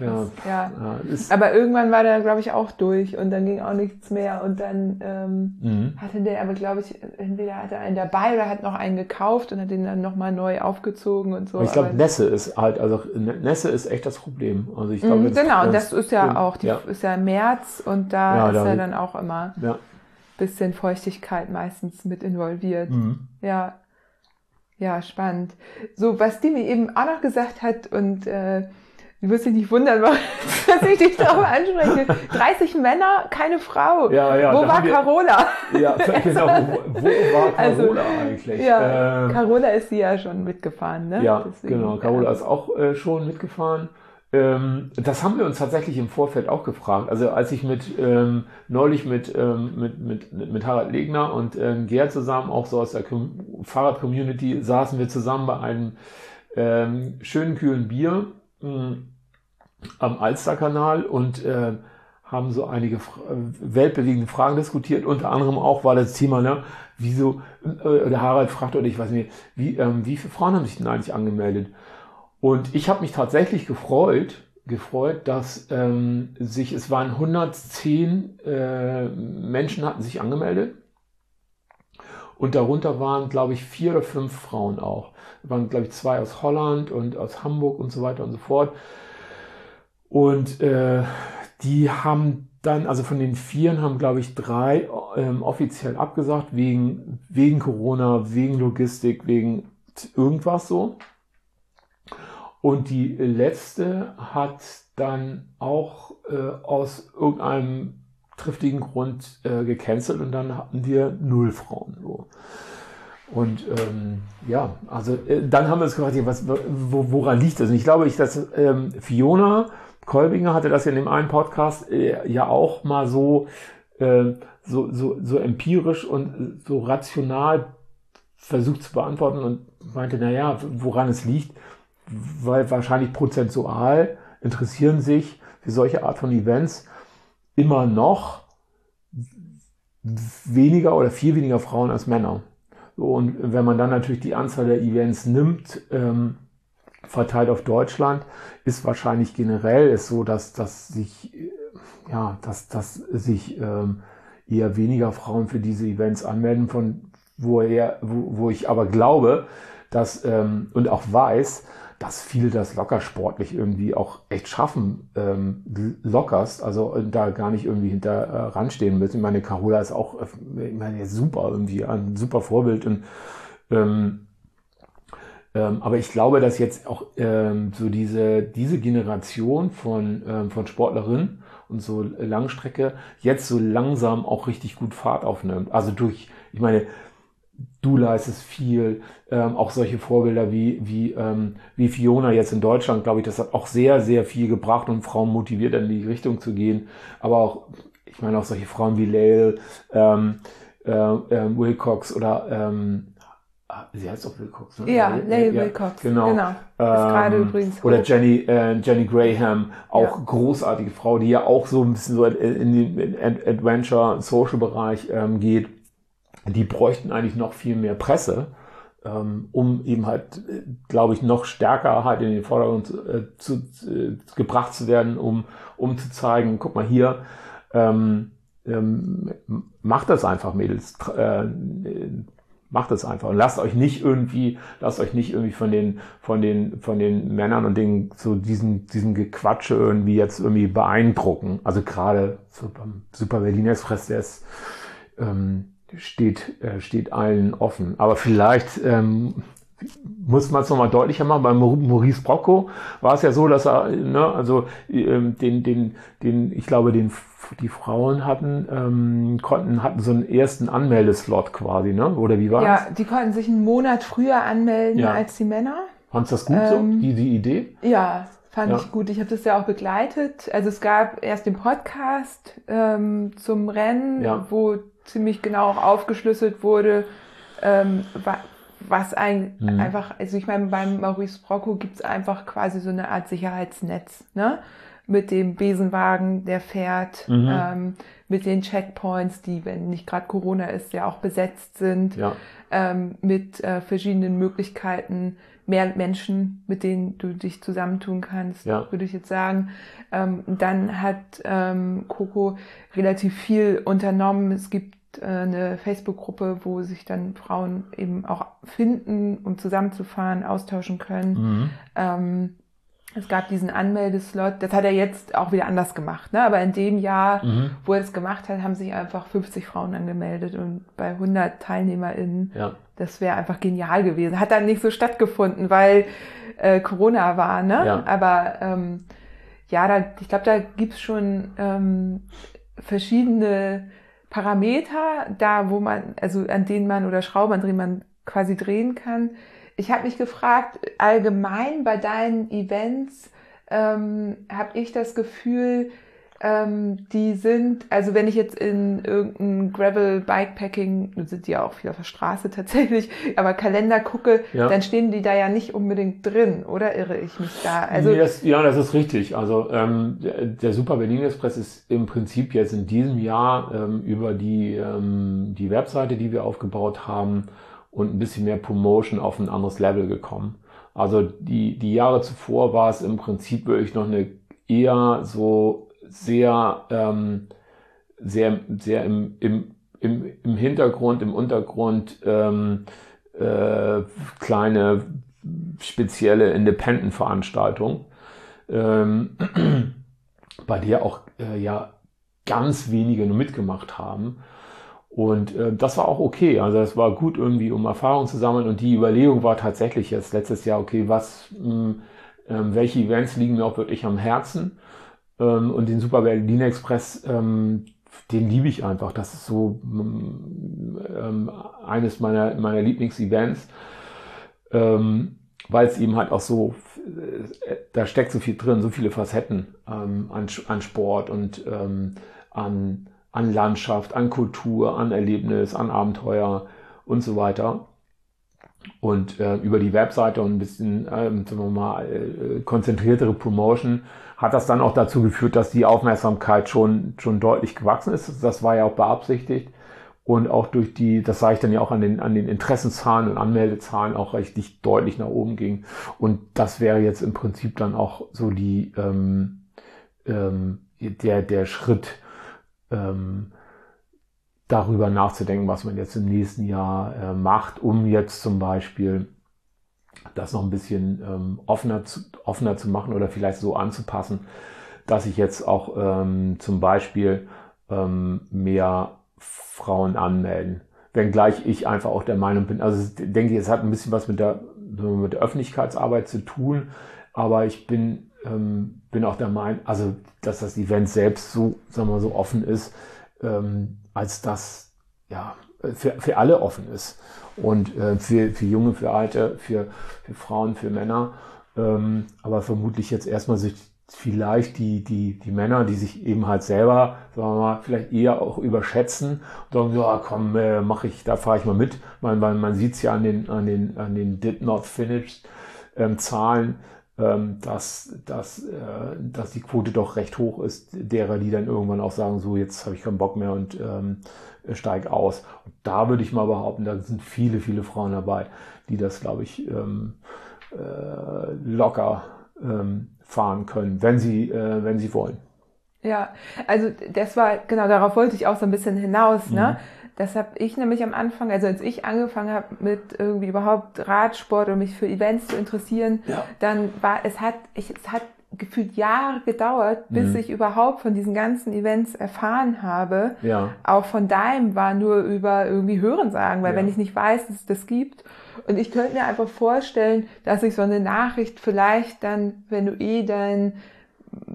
Ja, ja. ja. aber irgendwann war der, glaube ich, auch durch und dann ging auch nichts mehr und dann ähm, mhm. hatte der aber, glaube ich, entweder hatte er einen dabei oder hat noch einen gekauft und hat den dann nochmal neu aufgezogen und so. ich glaube, Nässe ist halt, also Nässe ist echt das Problem. Also ich glaube, mhm, genau, und das ist ja auch, die, ist ja März und da ist da, er dann auch immer. Ja bisschen Feuchtigkeit meistens mit involviert. Mhm. Ja. Ja, spannend. So, was die mir eben auch noch gesagt hat und äh, du wirst dich nicht wundern, dass ich dich darauf anspreche. 30 Männer, keine Frau. Ja, ja, wo war wir, Carola? Ja, genau. Wo, wo war also, Carola also, eigentlich? Ja, äh, Carola ist sie ja schon mitgefahren, ne? Ja, Deswegen, genau. Carola ist auch äh, schon mitgefahren. Ähm, das haben wir uns tatsächlich im Vorfeld auch gefragt. Also als ich mit ähm, neulich mit, ähm, mit, mit, mit Harald Legner und ähm, Gerd zusammen, auch so aus der Fahrrad-Community, saßen wir zusammen bei einem ähm, schönen kühlen Bier mh, hm, am Alsterkanal und äh, haben so einige weltbewegende Fragen diskutiert. Unter anderem auch war das Thema, ne, wieso, äh, der Harald fragt oder ich weiß nicht, wie, ähm, wie viele Frauen haben sich denn eigentlich angemeldet? Und ich habe mich tatsächlich gefreut, gefreut, dass ähm, sich, es waren 110 äh, Menschen hatten sich angemeldet. Und darunter waren, glaube ich, vier oder fünf Frauen auch. Da waren, glaube ich, zwei aus Holland und aus Hamburg und so weiter und so fort. Und äh, die haben dann, also von den Vieren haben, glaube ich, drei ähm, offiziell abgesagt, wegen, wegen Corona, wegen Logistik, wegen irgendwas so. Und die letzte hat dann auch äh, aus irgendeinem triftigen Grund äh, gecancelt und dann hatten wir null Frauen. So. Und ähm, ja, also äh, dann haben wir uns gefragt, was, wo, woran liegt das? Und ich glaube, ich, dass ähm, Fiona Kolbinger hatte das ja in dem einen Podcast äh, ja auch mal so, äh, so, so, so empirisch und so rational versucht zu beantworten und meinte, naja, woran es liegt weil wahrscheinlich prozentual interessieren sich für solche Art von Events immer noch weniger oder viel weniger Frauen als Männer. und wenn man dann natürlich die Anzahl der Events nimmt, ähm, verteilt auf Deutschland, ist wahrscheinlich generell es so, dass, dass sich, ja, dass, dass sich ähm, eher weniger Frauen für diese Events anmelden, von wo, er, wo, wo ich aber glaube, dass ähm, und auch weiß, dass viele das locker sportlich irgendwie auch echt schaffen, ähm, lockerst, also äh, da gar nicht irgendwie hinter äh, ranstehen müssen. Ich meine, Carola ist auch, äh, ich meine, super irgendwie, ein super Vorbild und ähm, ähm, aber ich glaube, dass jetzt auch ähm, so diese, diese Generation von, ähm, von Sportlerinnen und so Langstrecke jetzt so langsam auch richtig gut Fahrt aufnimmt. Also durch, ich meine, du leistest viel, ähm, auch solche Vorbilder wie, wie, ähm, wie Fiona jetzt in Deutschland, glaube ich, das hat auch sehr, sehr viel gebracht und Frauen motiviert, in die Richtung zu gehen. Aber auch, ich meine, auch solche Frauen wie Lael, ähm, äh, äh, Wilcox oder ähm, Ah, sie heißt doch Wilcox, ne? Ja, Leigh ja, Wilcox. Genau. genau. Ähm. Oder Jenny, äh, Jenny Graham, auch ja. großartige Frau, die ja auch so ein bisschen so in den Adventure-Social-Bereich ähm, geht. Die bräuchten eigentlich noch viel mehr Presse, ähm, um eben halt, glaube ich, noch stärker halt in den Vordergrund äh, zu, äh, gebracht zu werden, um, um zu zeigen, guck mal hier, ähm, ähm, macht das einfach, Mädels. Äh, macht es einfach und lasst euch nicht irgendwie, lasst euch nicht irgendwie von den, von den, von den Männern und den, so diesen, diesen Gequatsche irgendwie jetzt irgendwie beeindrucken. Also gerade so beim Super Berlin Express, der ist, ähm, steht, äh, steht allen offen. Aber vielleicht, ähm, muss man es nochmal deutlicher machen. Bei Maurice Brocco war es ja so, dass er, ne, also ähm, den, den, den, ich glaube, den die Frauen hatten, ähm, konnten, hatten so einen ersten Anmeldeslot quasi, ne? Oder wie war Ja, das? die konnten sich einen Monat früher anmelden ja. als die Männer. Fandest du das gut ähm, so, die, die Idee? Ja, fand ja. ich gut. Ich habe das ja auch begleitet. Also es gab erst den Podcast ähm, zum Rennen, ja. wo ziemlich genau auch aufgeschlüsselt wurde, ähm, was ein, mhm. einfach, also ich meine, beim Maurice Brocco gibt's einfach quasi so eine Art Sicherheitsnetz, ne? Mit dem Besenwagen, der fährt, mhm. ähm, mit den Checkpoints, die, wenn nicht gerade Corona ist, ja auch besetzt sind, ja. ähm, mit äh, verschiedenen Möglichkeiten, mehr Menschen, mit denen du dich zusammentun kannst, ja. würde ich jetzt sagen. Ähm, dann hat ähm, Coco relativ viel unternommen. Es gibt eine Facebook-Gruppe, wo sich dann Frauen eben auch finden, um zusammenzufahren, austauschen können. Mhm. Ähm, es gab diesen Anmeldeslot, das hat er jetzt auch wieder anders gemacht, ne? aber in dem Jahr, mhm. wo er es gemacht hat, haben sich einfach 50 Frauen angemeldet und bei 100 TeilnehmerInnen, ja. das wäre einfach genial gewesen. Hat dann nicht so stattgefunden, weil äh, Corona war, ne? Ja. aber ähm, ja, da, ich glaube, da gibt's schon ähm, verschiedene Parameter da, wo man, also an denen man oder Schrauben, an denen man quasi drehen kann. Ich habe mich gefragt, allgemein bei deinen Events ähm, habe ich das Gefühl, ähm, die sind, also wenn ich jetzt in irgendein Gravel Bikepacking, nun sind die ja auch viel auf der Straße tatsächlich, aber Kalender gucke, ja. dann stehen die da ja nicht unbedingt drin, oder irre ich mich da? Also yes, ja, das ist richtig. Also ähm, der, Super Berlin Express ist im Prinzip jetzt in diesem Jahr ähm, über die, ähm, die Webseite, die wir aufgebaut haben und ein bisschen mehr Promotion auf ein anderes Level gekommen. Also die, die Jahre zuvor war es im Prinzip wirklich noch eine eher so sehr, ähm, sehr, sehr im, im, im, im Hintergrund, im Untergrund ähm, äh, kleine spezielle Independent-Veranstaltung, ähm, bei der auch äh, ja ganz wenige nur mitgemacht haben. Und äh, das war auch okay. Also es war gut irgendwie, um Erfahrung zu sammeln. Und die Überlegung war tatsächlich jetzt letztes Jahr, okay, was, mh, hm, äh, welche Events liegen mir auch wirklich am Herzen? Ähm, und den Super Berlin Express, ähm, den liebe ich einfach. Das ist so ähm, eines meiner, meiner Lieblingsevents, ähm, weil es eben halt auch so, äh, da steckt so viel drin, so viele Facetten ähm, an, an Sport und ähm, an, an Landschaft, an Kultur, an Erlebnis, an Abenteuer und so weiter. Und äh, über die Webseite und ein bisschen, ähm, sagen wir mal, äh, konzentriertere Promotion hat das dann auch dazu geführt, dass die Aufmerksamkeit schon, schon deutlich gewachsen ist. Das war ja auch beabsichtigt. Und auch durch die, das sah ich dann ja auch an den, an den Interessenzahlen und Anmeldezahlen auch richtig deutlich nach oben ging. Und das wäre jetzt im Prinzip dann auch so die, ähm, ähm, der, der Schritt, ähm, darüber nachzudenken, was man jetzt im nächsten Jahr äh, macht, um jetzt zum Beispiel das noch ein bisschen ähm, offener, zu, offener zu machen oder vielleicht so anzupassen, dass ich jetzt auch ähm, zum Beispiel ähm, mehr Frauen anmelden. Wenngleich ich einfach auch der Meinung bin, also denke ich, es hat ein bisschen was mit der, mit der Öffentlichkeitsarbeit zu tun, aber ich bin, ähm, bin auch der Meinung, also dass das Event selbst so, sagen wir so offen ist, ähm, als dass ja, für, für alle offen ist. Und äh, für, für Junge, für Alte, für, für Frauen, für Männer. Ähm, aber vermutlich jetzt erstmal sich vielleicht die, die, die Männer, die sich eben halt selber, sagen wir mal, vielleicht eher auch überschätzen und sagen, ja komm, äh, mach ich, da fahre ich mal mit. Man, man, man sieht es ja an den, an den, an den Did Not Finished ähm, Zahlen, ähm, dass, dass, äh, dass die Quote doch recht hoch ist, derer, die dann irgendwann auch sagen, so jetzt habe ich keinen Bock mehr und ähm, steig aus. Und da würde ich mal behaupten, da sind viele, viele Frauen dabei, die das, glaube ich, ähm, äh, locker ähm, fahren können, wenn sie, äh, wenn sie wollen. Ja, also das war, genau, darauf wollte ich auch so ein bisschen hinaus, ne? Mhm. Das habe ich nämlich am Anfang, also als ich angefangen habe mit irgendwie überhaupt Radsport und mich für Events zu interessieren, ja. dann war es hat ich es hat gefühlt Jahre gedauert, bis mhm. ich überhaupt von diesen ganzen Events erfahren habe. Ja. Auch von deinem war nur über irgendwie Hören sagen, weil ja. wenn ich nicht weiß, dass es das gibt. Und ich könnte mir einfach vorstellen, dass ich so eine Nachricht vielleicht dann, wenn du eh dein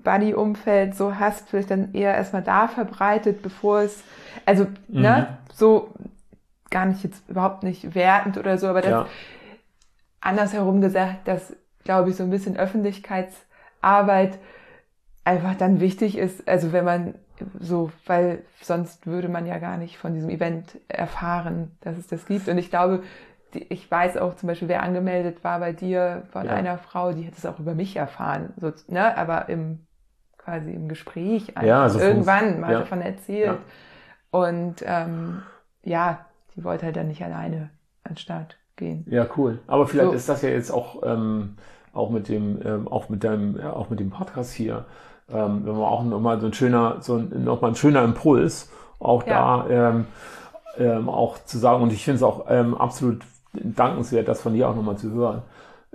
Buddy-Umfeld so hast, vielleicht dann eher erstmal da verbreitet, bevor es, also, ne, mhm. ne, so gar nicht jetzt überhaupt nicht wertend oder so, aber das ja. andersherum gesagt, dass, glaube ich, so ein bisschen Öffentlichkeitsarbeit einfach dann wichtig ist, also wenn man so, weil sonst würde man ja gar nicht von diesem Event erfahren, dass es das gibt. Und ich glaube, ich weiß auch zum Beispiel, wer angemeldet war bei dir von ja. einer Frau, die hat es auch über mich erfahren, so, ne, aber im quasi im Gespräch ja, also irgendwann mal ja. davon erzählt. Und ähm, ja, die wollte halt dann nicht alleine an den Start gehen. Ja, cool. Aber vielleicht so. ist das ja jetzt auch, ähm, auch mit dem, ähm, auch mit deinem, ja, auch mit dem Podcast hier, ähm, wenn man auch nochmal so ein schöner, so ein, nochmal ein schöner Impuls, auch ja. da ähm, ähm, auch zu sagen. Und ich finde es auch ähm, absolut dankenswert, das von dir auch nochmal zu hören.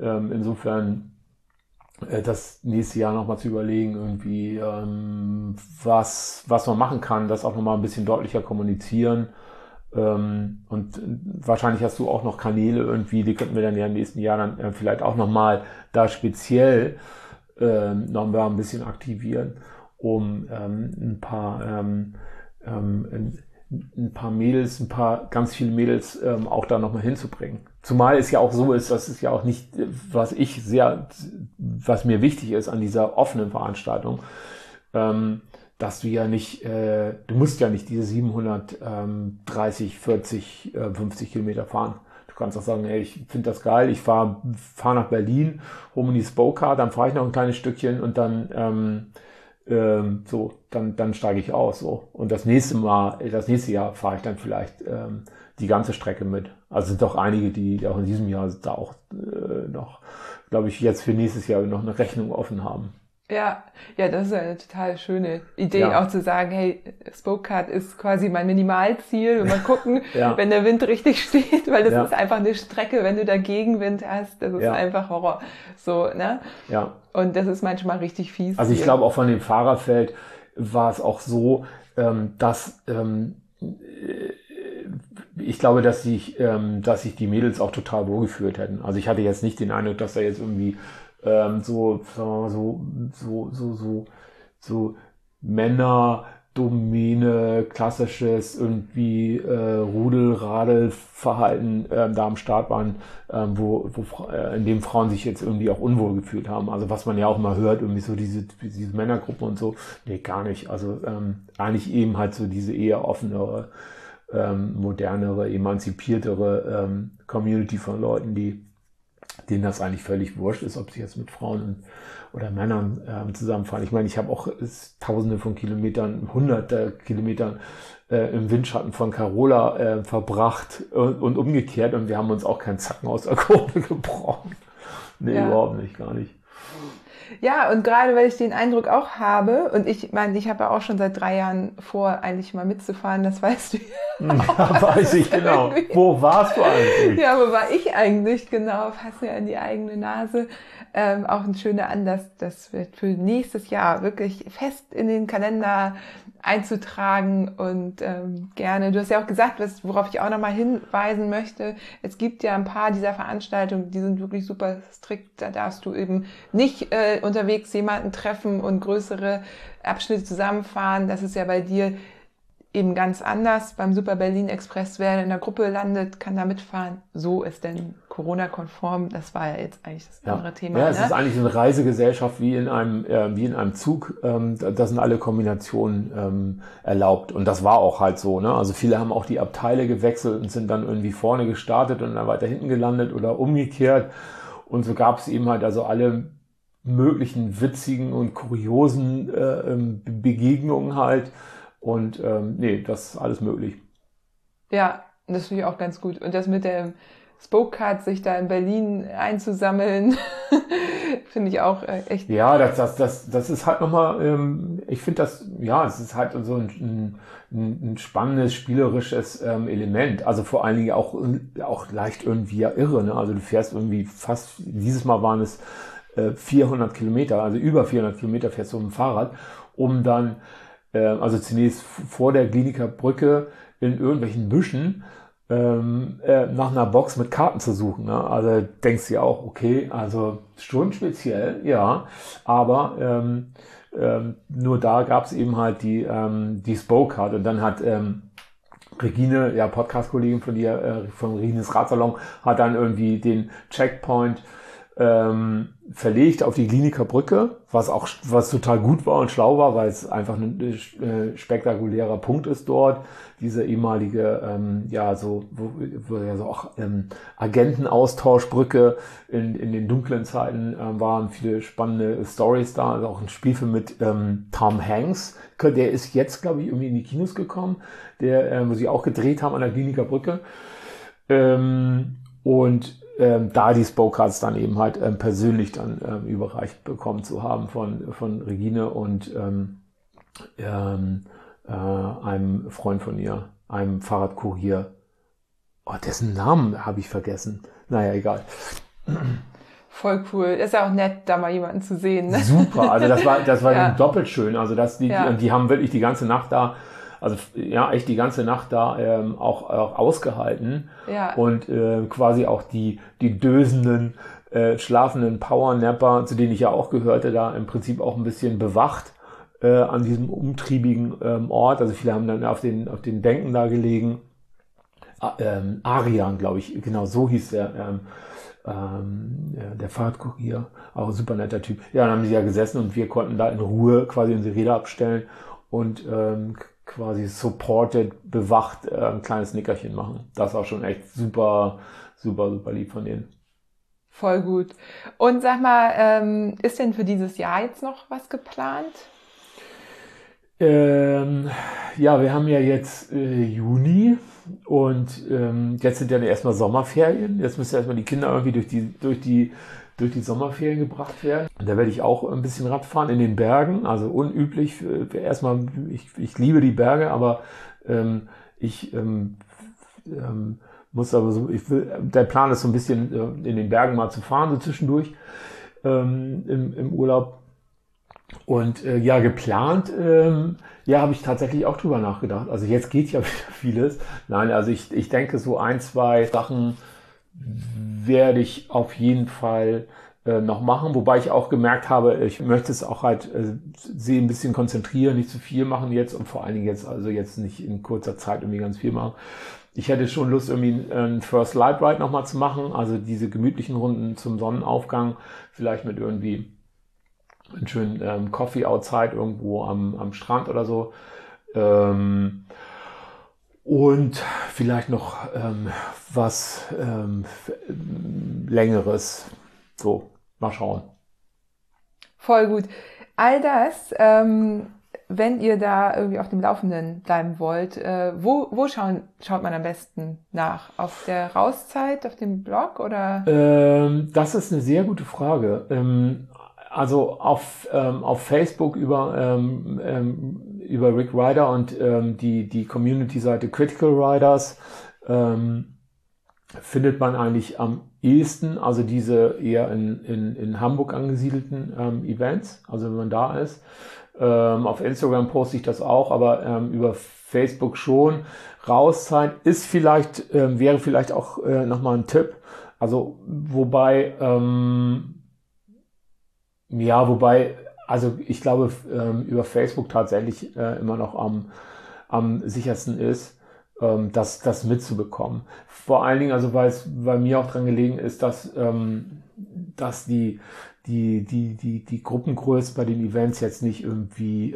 Ähm, insofern äh, das nächste Jahr nochmal zu überlegen, irgendwie, ähm, was, was man machen kann, das auch nochmal ein bisschen deutlicher kommunizieren. Ähm, und wahrscheinlich hast du auch noch Kanäle irgendwie, die könnten wir dann ja im nächsten Jahr dann äh, vielleicht auch nochmal da speziell ähm, noch mal ein bisschen aktivieren, um ähm, ein paar ähm, ähm, ein paar Mädels, ein paar ganz viele Mädels ähm, auch da nochmal hinzubringen. Zumal es ja auch so ist, dass es ja auch nicht, was ich sehr, was mir wichtig ist an dieser offenen Veranstaltung, ähm, dass du ja nicht, äh, du musst ja nicht diese 730, 40, äh, 50 Kilometer fahren. Du kannst auch sagen, ey, ich finde das geil, ich fahre fahr nach Berlin, hole mir die Spoker, dann fahre ich noch ein kleines Stückchen und dann ähm, ähm, so, dann, dann steige ich aus. So. Und das nächste Mal, das nächste Jahr fahre ich dann vielleicht ähm, die ganze Strecke mit. Also sind doch einige, die auch in diesem Jahr da auch äh, noch, glaube ich, jetzt für nächstes Jahr noch eine Rechnung offen haben. Ja, ja, das ist eine total schöne Idee, ja. auch zu sagen, hey, Spokecard ist quasi mein Minimalziel und mal gucken, ja. wenn der Wind richtig steht, weil das ja. ist einfach eine Strecke, wenn du da Gegenwind hast, das ist einfach Horror. So, ne? Ja. Und das ist manchmal richtig fies. Also ich glaube auch von dem Fahrerfeld war es auch so, ähm, dass ähm, ich glaube, dass sich, ähm, dass sich die Mädels auch total wohlgefühlt hätten. Also ich hatte jetzt nicht den Eindruck, dass da jetzt irgendwie ähm, so, mal, so, so, so, so, so Männer, Domäne, klassisches irgendwie äh, Rudel-Radel-Verhalten äh, da am Start waren, äh, wo, wo äh, in dem Frauen sich jetzt irgendwie auch unwohl gefühlt haben. Also was man ja auch immer hört, irgendwie so diese, diese Männergruppen und so. Nee, gar nicht. Also ähm, eigentlich eben halt so diese eher offenere, ähm, modernere, emanzipiertere ähm, Community von Leuten, die denen das eigentlich völlig wurscht ist, ob sie jetzt mit Frauen oder Männern äh, zusammenfahren. Ich meine, ich habe auch tausende von Kilometern, hunderte Kilometern äh, im Windschatten von Carola äh, verbracht und, und, umgekehrt und wir haben uns auch keinen Zacken aus der Krone gebrochen. Nee, ja. überhaupt nicht, gar nicht. Ja, und gerade weil ich den Eindruck auch habe, und ich meine, ich habe ja auch schon seit drei Jahren vor, eigentlich mal mitzufahren, das weißt du ja. ja weiß ich genau. Wo warst du eigentlich? Ja, wo war ich eigentlich genau? Fass mir in die eigene Nase. Ähm, auch ein schöner Anlass, das wird für nächstes Jahr wirklich fest in den Kalender einzutragen und ähm, gerne. Du hast ja auch gesagt, was, worauf ich auch nochmal hinweisen möchte. Es gibt ja ein paar dieser Veranstaltungen, die sind wirklich super strikt. Da darfst du eben nicht äh, unterwegs jemanden treffen und größere Abschnitte zusammenfahren. Das ist ja bei dir eben ganz anders. Beim Super Berlin Express, wer in der Gruppe landet, kann da mitfahren. So ist denn Corona-konform. Das war ja jetzt eigentlich das Ja. andere Thema. Ja, es ne? ist eigentlich eine Reisegesellschaft wie in einem, äh, wie in einem Zug. Ähm, da, da sind alle Kombinationen ähm, erlaubt. Und das war auch halt so. Ne? Also viele haben auch die Abteile gewechselt und sind dann irgendwie vorne gestartet und dann weiter hinten gelandet oder umgekehrt. Und so gab es eben halt also alle möglichen witzigen und kuriosen äh, ähm, Be- Begegnungen halt. Und ähm, nee, das ist alles möglich. Ja, das finde ich auch ganz gut. Und das mit dem Spoke-Card, sich da in Berlin einzusammeln, finde ich auch äh, echt. Ja, das, das, das, das ist halt nochmal, ähm, ich finde das, ja, es ist halt so ein, ein, ein spannendes, spielerisches ähm, Element. Also vor allen Dingen auch, auch leicht irgendwie ja irre. Ne? Also du fährst irgendwie fast, dieses Mal waren es äh, 400 Kilometer, also über 400 Kilometer fährst du mit dem Fahrrad, um dann, äh, also zunächst vor der Kliniker Brücke in irgendwelchen Büschen ähm, äh, nach einer Box mit Karten zu suchen. Ne? Also denkst du ja auch, okay, also schon speziell, ja, aber ähm, ähm, nur da gab es eben halt die, ähm, die Spoke-Card und dann hat ähm, Regine, ja, Podcast-Kollegin von dir, äh, von Regines Radsalon, hat dann irgendwie den Checkpoint ähm, verlegt auf die Kliniker Brücke, was auch was total gut war und schlau war, weil es einfach ein äh, spektakulärer Punkt ist dort. Diese ehemalige, ähm, ja, so, wo, wo ja so auch ähm, Agentenaustauschbrücke in, in den dunklen Zeiten ähm, waren viele spannende Stories da. Also auch ein Spielfilm mit ähm, Tom Hanks. Der ist jetzt, glaube ich, irgendwie in die Kinos gekommen, der, äh, wo sie auch gedreht haben an der Kliniker Brücke. Ähm, und ähm, da die Spocards dann eben halt ähm, persönlich dann ähm, überreicht bekommen zu haben von, von Regine und ähm, ähm, äh, einem Freund von ihr, einem Fahrradkurier. Oh, dessen Namen habe ich vergessen. Naja, egal. Voll cool. Ist ja auch nett, da mal jemanden zu sehen. Ne? Super, also das war, das war Ja. doppelt schön. Also dass die, Ja. die, die haben wirklich die ganze Nacht da, also ja, echt die ganze Nacht da ähm, auch, auch ausgehalten. Ja. und äh, quasi auch die, die dösenden, äh, schlafenden Powernapper, zu denen ich ja auch gehörte, da im Prinzip auch ein bisschen bewacht äh, an diesem umtriebigen ähm, Ort. Also viele haben dann auf den, auf den Bänken da gelegen. A- ähm, Arian, glaube ich, genau so hieß der, ähm, ähm, ja, der Fahrradkurier, auch ein super netter Typ. Ja, dann haben sie ja gesessen und wir konnten da in Ruhe quasi unsere Räder abstellen und ähm, quasi supported, bewacht äh, ein kleines Nickerchen machen. Das war schon echt super, super, super lieb von denen. Voll gut. Und sag mal, ähm, ist denn für dieses Jahr jetzt noch was geplant? Ähm, ja, wir haben ja jetzt äh, Juni und ähm, jetzt sind ja erstmal Sommerferien. Jetzt müssen erstmal die Kinder irgendwie durch die, durch die, durch die Sommerferien gebracht werden. Da werde ich auch ein bisschen Radfahren in den Bergen. Also unüblich. Erstmal, ich, ich liebe die Berge, aber ähm, ich ähm, ähm, muss aber so, ich will, der Plan ist so ein bisschen äh, in den Bergen mal zu fahren, so zwischendurch ähm, im, im Urlaub. Und äh, ja, geplant, ähm, ja, habe ich tatsächlich auch drüber nachgedacht. Also jetzt geht ja wieder vieles. Nein, also ich, ich denke, so ein, zwei Sachen werde ich auf jeden Fall äh, noch machen, wobei ich auch gemerkt habe, ich möchte es auch halt äh, sie ein bisschen konzentrieren, nicht zu viel machen jetzt und vor allen Dingen jetzt, also jetzt nicht in kurzer Zeit irgendwie ganz viel machen. Ich hätte schon Lust, irgendwie einen First Light Ride nochmal zu machen, also diese gemütlichen Runden zum Sonnenaufgang, vielleicht mit irgendwie einen schönen ähm, Coffee outside irgendwo am, am Strand oder so. Ähm, und vielleicht noch ähm, was ähm, längeres. So, mal schauen. Voll gut. All das, ähm, wenn ihr da irgendwie auf dem Laufenden bleiben wollt, äh, wo, wo schauen, schaut man am besten nach? Auf der Rauszeit, auf dem Blog oder? Ähm, das ist eine sehr gute Frage. Ähm, also auf, ähm, auf Facebook über, über Rick Ryder und ähm, die, die Community-Seite Critical Riders ähm, findet man eigentlich am ehesten, also diese eher in, in, in Hamburg angesiedelten ähm, Events, also wenn man da ist. Ähm, auf Instagram poste ich das auch, aber ähm, über Facebook schon. Rauszeit ist vielleicht, ähm, wäre vielleicht auch äh, nochmal ein Tipp. Also wobei, ähm, ja, wobei, also ich glaube, ähm, über Facebook tatsächlich äh, immer noch am, am sichersten ist, ähm, das, das mitzubekommen. Vor allen Dingen, also weil es bei mir auch dran gelegen ist, dass, ähm, dass die, die, die, die, die Gruppengröße bei den Events jetzt nicht irgendwie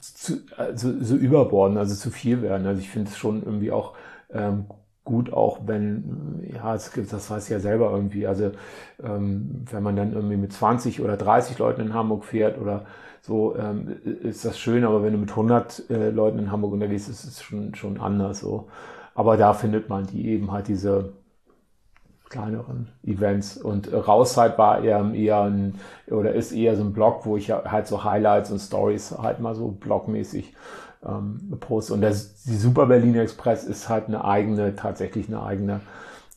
zu, also, so überborden, also zu viel werden. Also ich finde es schon irgendwie auch ähm, gut, auch wenn, ja, es gibt, das ich ja selber irgendwie, also ähm, wenn man dann irgendwie mit 20 oder 30 Leuten in Hamburg fährt oder so, ähm, ist das schön, aber wenn du mit 100 äh, Leuten in Hamburg unterwegs bist, ist es schon, schon anders so. Aber da findet man die eben halt diese kleineren Events. Und Rauszeit war eher, eher ein, oder ist eher so ein Blog, wo ich halt so Highlights und Stories halt mal so blogmäßig ähm, poste. Und das, die Super Berliner Express ist halt eine eigene, tatsächlich eine eigene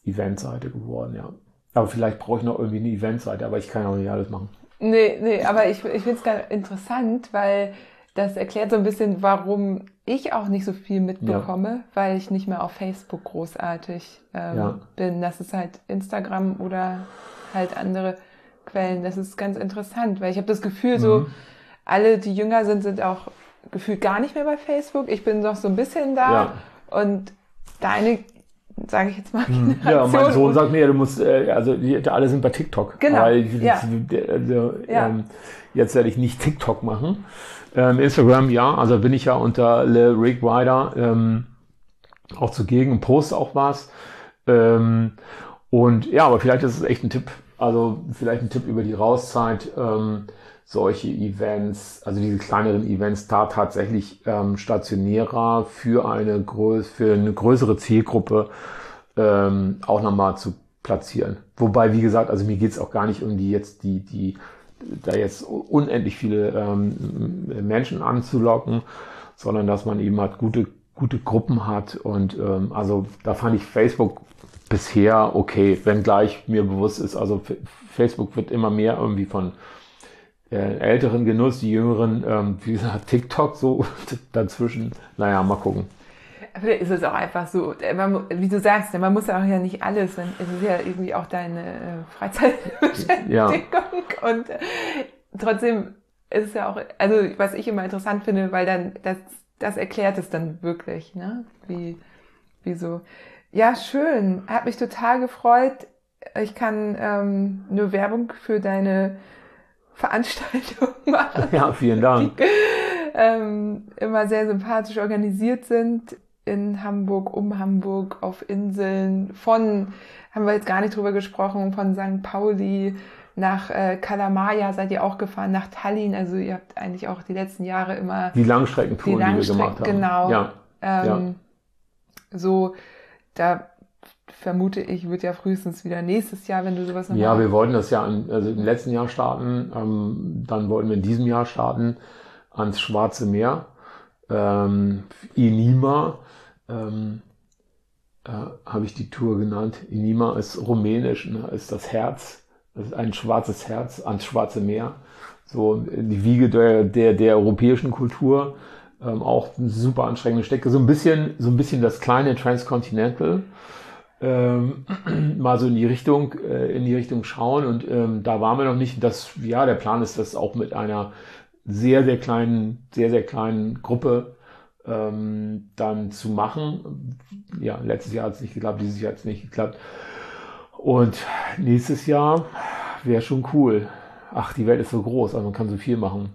Eventseite geworden, ja. Aber vielleicht brauche ich noch irgendwie eine Eventseite, aber ich kann auch nicht alles machen. Nee, nee, aber ich, ich finde es ganz interessant, weil das erklärt so ein bisschen, warum ich auch nicht so viel mitbekomme, ja. weil ich nicht mehr auf Facebook großartig ähm, ja. bin. Das ist halt Instagram oder halt andere Quellen. Das ist ganz interessant, weil ich habe das Gefühl, mhm. so alle, die jünger sind, sind auch gefühlt gar nicht mehr bei Facebook. Ich bin noch so ein bisschen da ja. und deine sage ich jetzt mal. Hm. Ja, mein Sohn sagt mir, du musst, äh, also die, alle sind bei TikTok. Genau. Weil, ja. Also, ja. Ähm, jetzt werde ich nicht TikTok machen. Ähm, Instagram, ja, also bin ich ja unter Le Rick Rider ähm, auch zugegen und poste auch was. Ähm, und ja, aber vielleicht ist es echt ein Tipp. Also vielleicht ein Tipp über die Rauszeit, solche Events, also diese kleineren Events da tatsächlich ähm, stationärer für eine, größ für eine größere Zielgruppe ähm, auch nochmal zu platzieren. Wobei, wie gesagt, also mir geht's auch gar nicht um die jetzt die, die da jetzt unendlich viele ähm, Menschen anzulocken, sondern dass man eben halt gute, gute Gruppen hat. Und ähm, also da fand ich Facebook bisher okay, wenngleich mir bewusst ist, also Facebook wird immer mehr irgendwie von älteren Genuss, die jüngeren, ähm, wie gesagt, TikTok so dazwischen. Naja, mal gucken. Vielleicht ist es auch einfach so, äh, man, wie du sagst, man muss auch ja nicht alles, es ist ja irgendwie auch deine äh, Freizeitbeschäftigung ja. und äh, trotzdem ist es ja auch, also was ich immer interessant finde, weil dann das, das erklärt es dann wirklich, ne? Wie, wie so. Ja, schön, hat mich total gefreut. Ich kann ähm, nur Werbung für deine Veranstaltung machen. Ja, vielen Dank. Die, ähm, immer sehr sympathisch organisiert sind in Hamburg, um Hamburg, auf Inseln, von, haben wir jetzt gar nicht drüber gesprochen, von St. Pauli nach äh, Kalamaya seid ihr auch gefahren, nach Tallinn. Also ihr habt eigentlich auch die letzten Jahre immer die Langstreckentouren, die, Langstrecken, die wir gemacht haben. Genau. Ja. Ähm, ja. So, da vermute ich, wird ja frühestens wieder nächstes Jahr, wenn du sowas noch Ja, wir wollten das ja in, also im letzten Jahr starten, ähm, dann wollten wir in diesem Jahr starten ans Schwarze Meer, ähm, Inima ähm, äh, habe ich die Tour genannt. Inima ist rumänisch, ne, ist das Herz, das ist ein schwarzes Herz ans Schwarze Meer. So die Wiege der, der, der europäischen Kultur. Ähm, auch eine super anstrengende Strecke. So ein bisschen, so ein bisschen das kleine Transcontinental. Ähm, mal so in die Richtung, äh, in die Richtung schauen. Und ähm, da waren wir noch nicht. Das, ja, der Plan ist, das auch mit einer sehr, sehr kleinen, sehr, sehr kleinen Gruppe ähm, dann zu machen. Ja, letztes Jahr hat es nicht geklappt, dieses Jahr hat es nicht geklappt. Und nächstes Jahr wäre schon cool. Ach, die Welt ist so groß, also man kann so viel machen.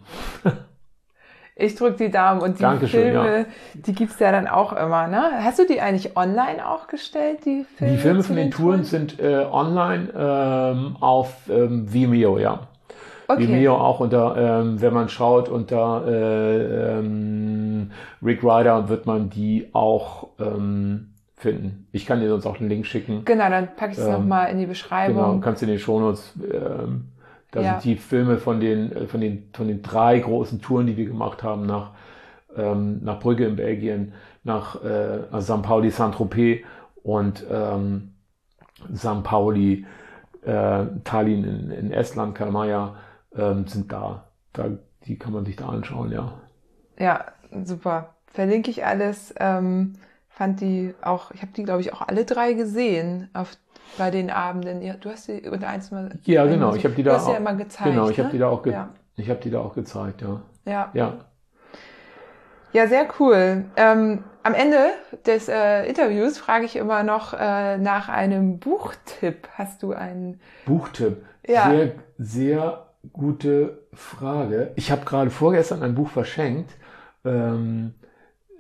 Ich drücke die Daumen und die Dankeschön, Filme, ja. die gibt's ja dann auch immer, ne? Hast du die eigentlich online auch gestellt, die Filme? Die Filme von den, den Touren sind äh, online ähm, auf ähm, Vimeo, ja. Okay. Vimeo auch unter, ähm, wenn man schaut, unter äh, ähm, Rick Ryder wird man die auch ähm, finden. Ich kann dir sonst auch einen Link schicken. Genau, dann packe ich es ähm, nochmal in die Beschreibung. Genau, kannst du in den Shownotes, ähm, da ja. sind die Filme von den, äh, von den, von den drei großen Touren, die wir gemacht haben, nach, ähm, nach Brügge in Belgien, nach äh, St. Pauli, Saint-Tropez und ähm, St. Pauli, äh, Tallinn in, in Estland, Kalmaya ähm, sind da. da. Die kann man sich da anschauen, ja. Ja, super. Verlinke ich alles. Ähm, fand die auch, ich habe die, glaube ich, auch alle drei gesehen auf, bei den Abenden. Ja, du hast die unter eins mal. Ja, genau. Ich habe die da auch. Ja immer gezeigt, genau, ich ne? habe die da auch. Ge ja. Ich habe die da auch gezeigt, ja. Ja. Ja. Ja, sehr cool. Ähm, am Ende des äh, Interviews frage ich immer noch äh, nach einem Buchtipp. Hast du einen Buchtipp? Ja. Sehr, sehr gute Frage. Ich habe gerade vorgestern ein Buch verschenkt, ähm,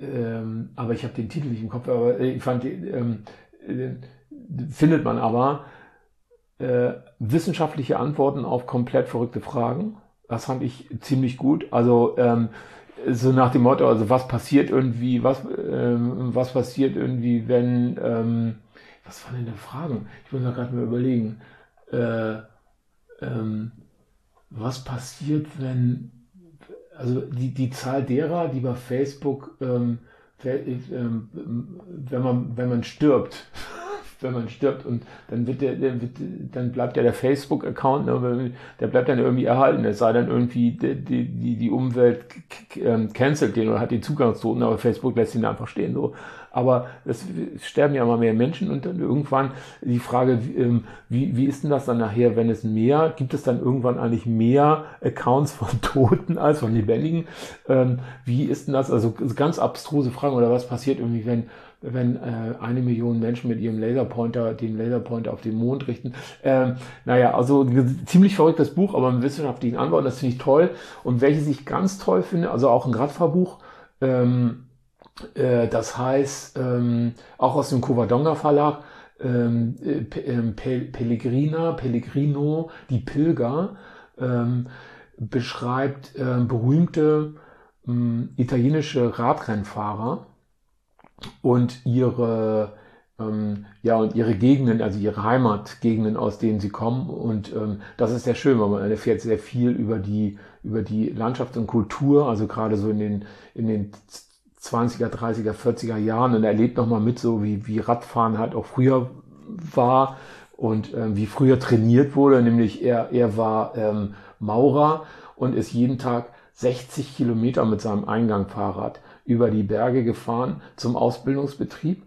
ähm, aber ich habe den Titel nicht im Kopf. Aber ich fand, ähm, äh, findet man aber äh, wissenschaftliche Antworten auf komplett verrückte Fragen. Das fand ich ziemlich gut. Also ähm, so nach dem Motto, also was passiert irgendwie, was, ähm, was passiert irgendwie, wenn, ähm, was waren denn da Fragen? Ich muss da gerade mal überlegen. Äh, ähm, was passiert, wenn, also die, die Zahl derer, die bei Facebook, ähm, ähm, wenn man, wenn man stirbt, wenn man stirbt und dann wird der, der wird, dann bleibt ja der Facebook-Account, ne, der bleibt dann irgendwie erhalten. Es sei dann irgendwie die, die, die Umwelt ähm, cancelt den oder hat den Zugangszonen, aber Facebook lässt ihn einfach stehen. So. Aber es sterben ja immer mehr Menschen und dann irgendwann die Frage, ähm, wie, wie ist denn das dann nachher, wenn es mehr, gibt es dann irgendwann eigentlich mehr Accounts von Toten als von Lebendigen? Ähm, wie ist denn das? Also ganz abstruse Fragen oder was passiert irgendwie, wenn wenn äh, eine Million Menschen mit ihrem Laserpointer den Laserpointer auf den Mond richten. Ähm, naja, also ziemlich verrücktes Buch, aber mit wissenschaftlichen Antworten, das finde ich toll. Und welches ich ganz toll finde, also auch ein Radfahrbuch, ähm, äh, das heißt, ähm, auch aus dem Covadonga Verlag, ähm, äh, ähm, Pe Pellegrina, Pellegrino, die Pilger, ähm, beschreibt äh, berühmte ähm, italienische Radrennfahrer und ihre ähm, ja und ihre Gegenden, also ihre Heimatgegenden, aus denen sie kommen. Und ähm, das ist sehr schön, weil man erfährt sehr viel über die über die Landschaft und Kultur, also gerade so in den in den 20er, 30er, 40er Jahren. Und erlebt nochmal mit, so wie, wie Radfahren halt auch früher war und ähm, wie früher trainiert wurde, nämlich er, er war ähm, Maurer und ist jeden Tag 60 Kilometer mit seinem Eingangfahrrad über die Berge gefahren zum Ausbildungsbetrieb,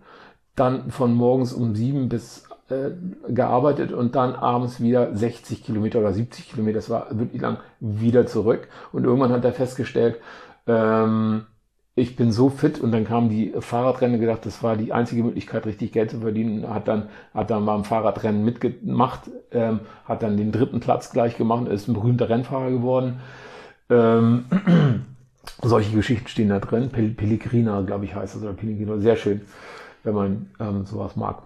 dann von morgens um sieben bis äh, gearbeitet und dann abends wieder 60 Kilometer oder 70 Kilometer, das war wirklich lang, wieder zurück. Und irgendwann hat er festgestellt, ähm, ich bin so fit und dann kamen die Fahrradrennen gedacht, das war die einzige Möglichkeit, richtig Geld zu verdienen. Hat dann, hat dann beim Fahrradrennen mitgemacht, ähm, hat dann den dritten Platz gleich gemacht, ist ein berühmter Rennfahrer geworden. Ähm, solche Geschichten stehen da drin. Pel Pellegrina, glaube ich, heißt das, oder Pellegrino. Sehr schön, wenn man ähm, sowas mag.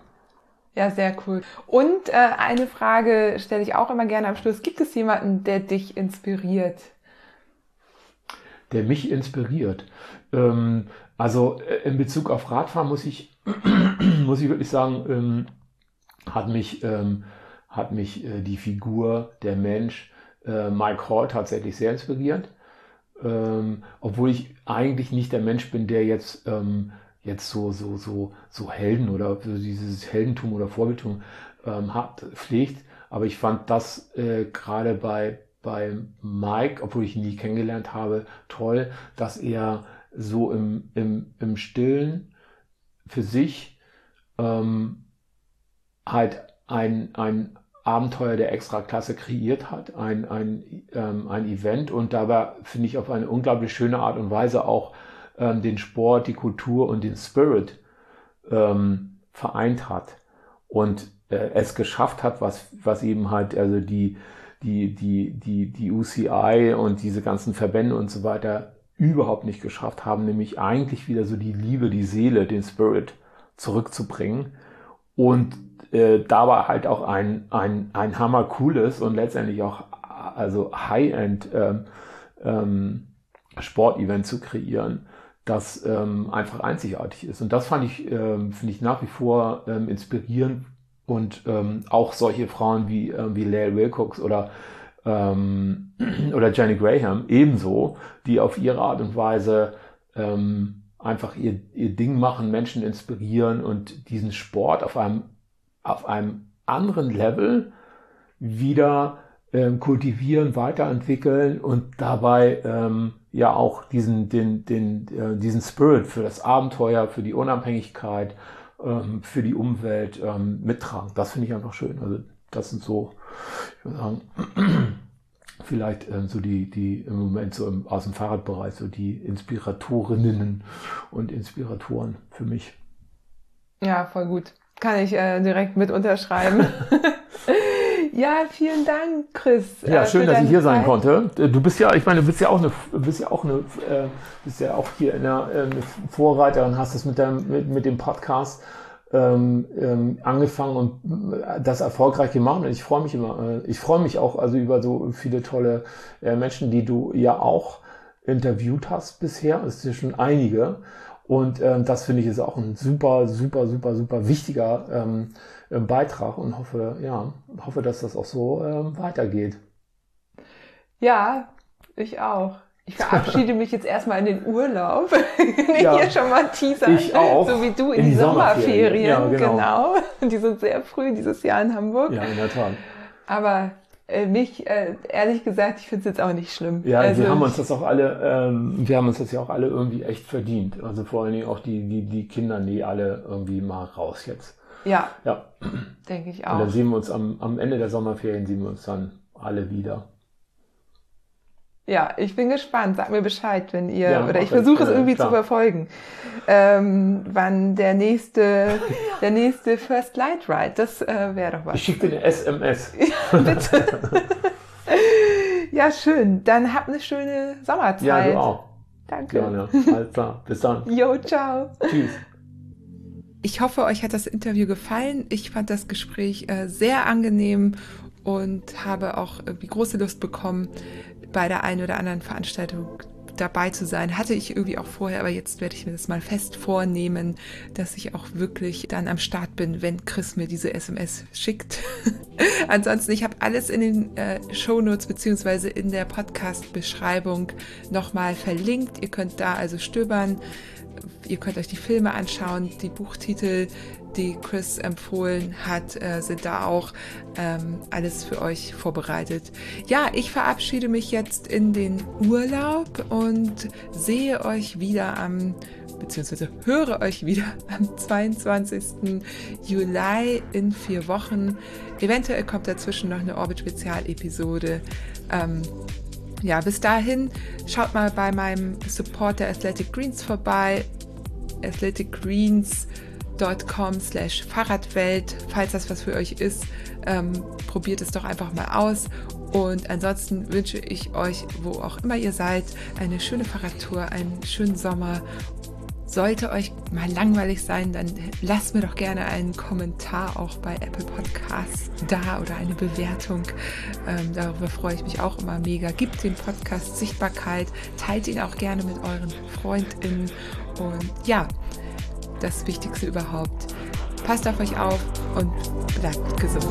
Ja, sehr cool. Und äh, eine Frage stelle ich auch immer gerne am Schluss. Gibt es jemanden, der dich inspiriert? Der mich inspiriert. Ähm, also äh, in Bezug auf Radfahren muss ich, muss ich wirklich sagen, ähm, hat mich, ähm, hat mich äh, die Figur, der Mensch, äh, Mike Hall tatsächlich sehr inspiriert ähm, obwohl ich eigentlich nicht der Mensch bin, der jetzt, ähm, jetzt so, so, so, so Helden oder dieses Heldentum oder Vorbildtum ähm, hat, pflegt. Aber ich fand das äh, gerade bei, bei Mike, obwohl ich ihn nie kennengelernt habe, toll, dass er so im, im, im Stillen für sich ähm, halt ein, ein, Abenteuer der Extraklasse kreiert hat, ein, ein, ähm, ein Event und dabei finde ich auf eine unglaublich schöne Art und Weise auch ähm, den Sport, die Kultur und den Spirit ähm, vereint hat und äh, es geschafft hat, was, was eben halt, also die, die, die, die, die UCI und diese ganzen Verbände und so weiter überhaupt nicht geschafft haben, nämlich eigentlich wieder so die Liebe, die Seele, den Spirit zurückzubringen und äh, dabei halt auch ein, ein, ein hammer cooles und letztendlich auch also High-End ähm, ähm, Sportevent zu kreieren, das ähm, einfach einzigartig ist. Und das fand ich, ähm, finde ich nach wie vor ähm, inspirierend und ähm, auch solche Frauen wie, äh, wie Lael Wilcox oder ähm, oder Jenny Graham ebenso, die auf ihre Art und Weise ähm, einfach ihr, ihr Ding machen, Menschen inspirieren und diesen Sport auf einem auf einem anderen Level wieder ähm, kultivieren, weiterentwickeln und dabei ähm, ja auch diesen, den, den, äh, diesen Spirit für das Abenteuer, für die Unabhängigkeit, ähm, für die Umwelt ähm, mittragen. Das finde ich einfach schön. Also das sind so, ich würde sagen, vielleicht ähm, so die, die im Moment so im, aus dem Fahrradbereich, so die Inspiratorinnen und Inspiratoren für mich. Ja, voll gut. Kann ich äh, direkt mit unterschreiben. ja, vielen Dank, Chris. Ja, äh, schön, dass ich hier Zeit. sein konnte. Äh, du bist ja, ich meine, du bist ja auch eine, bist ja auch eine, äh, bist ja auch hier eine, äh, eine Vorreiterin, hast es mit, deinem, mit, mit dem Podcast ähm, ähm, angefangen und äh, das erfolgreich gemacht. Und ich freue mich immer, äh, ich freue mich auch also über so viele tolle äh, Menschen, die du ja auch interviewt hast bisher. Es sind schon einige. Und ähm, das finde ich ist auch ein super, super, super, super wichtiger ähm, äh, Beitrag und hoffe, ja, hoffe, dass das auch so ähm, weitergeht. Ja, ich auch. Ich verabschiede mich jetzt erstmal in den Urlaub. ja, Hier schon mal teasern. Ich auch. So wie du in, in die, Sommerferien. Sommerferien. Ja, genau. genau. Die sind sehr früh dieses Jahr in Hamburg. Ja, in der Tat. Aber mich, äh, ehrlich gesagt, ich finde es jetzt auch nicht schlimm. Ja, also, wir haben uns das auch alle, ähm, wir haben uns das ja auch alle irgendwie echt verdient. Also vor allen Dingen auch die, die, die Kinder, die alle irgendwie mal raus jetzt. Ja. Ja. Denke ich auch. Und dann sehen wir uns am, am Ende der Sommerferien sehen wir uns dann alle wieder. Ja, ich bin gespannt. Sag mir Bescheid, wenn ihr, ja, oder ich versuche es irgendwie klar. zu verfolgen, ähm, wann der nächste, der nächste First Light Ride, das äh, wäre doch was. Ich schicke dir eine SMS. Ja, bitte. ja, schön. Dann habt eine schöne Sommerzeit. Ja, du auch. Danke. Gerne. Alles klar. Bis dann. Jo, ciao. Tschüss. Ich hoffe, euch hat das Interview gefallen. Ich fand das Gespräch äh, sehr angenehm und habe auch irgendwie große Lust bekommen, bei der einen oder anderen Veranstaltung dabei zu sein. Hatte ich irgendwie auch vorher, aber jetzt werde ich mir das mal fest vornehmen, dass ich auch wirklich dann am Start bin, wenn Chris mir diese SMS schickt. Ansonsten, ich habe alles in den äh, Show Notes in der Podcast-Beschreibung nochmal verlinkt. Ihr könnt da also stöbern. Ihr könnt euch die Filme anschauen, die Buchtitel die Chris empfohlen hat, äh, sind da auch ähm, alles für euch vorbereitet. Ja, ich verabschiede mich jetzt in den Urlaub und sehe euch wieder am beziehungsweise höre euch wieder am 22. Juli in vier Wochen. Eventuell kommt dazwischen noch eine Orbit-Spezialepisode. Ähm, ja, bis dahin schaut mal bei meinem Supporter Athletic Greens vorbei. Athletic Greens com slash Fahrradwelt. Falls das was für euch ist, ähm, probiert es doch einfach mal aus. Und ansonsten wünsche ich euch, wo auch immer ihr seid, eine schöne Fahrradtour, einen schönen Sommer. Sollte euch mal langweilig sein, dann lasst mir doch gerne einen Kommentar auch bei Apple Podcasts da oder eine Bewertung. Ähm, darüber freue ich mich auch immer mega. Gebt dem Podcast Sichtbarkeit, teilt ihn auch gerne mit euren FreundInnen. Und ja, das Wichtigste überhaupt. Passt auf euch auf und bleibt gesund.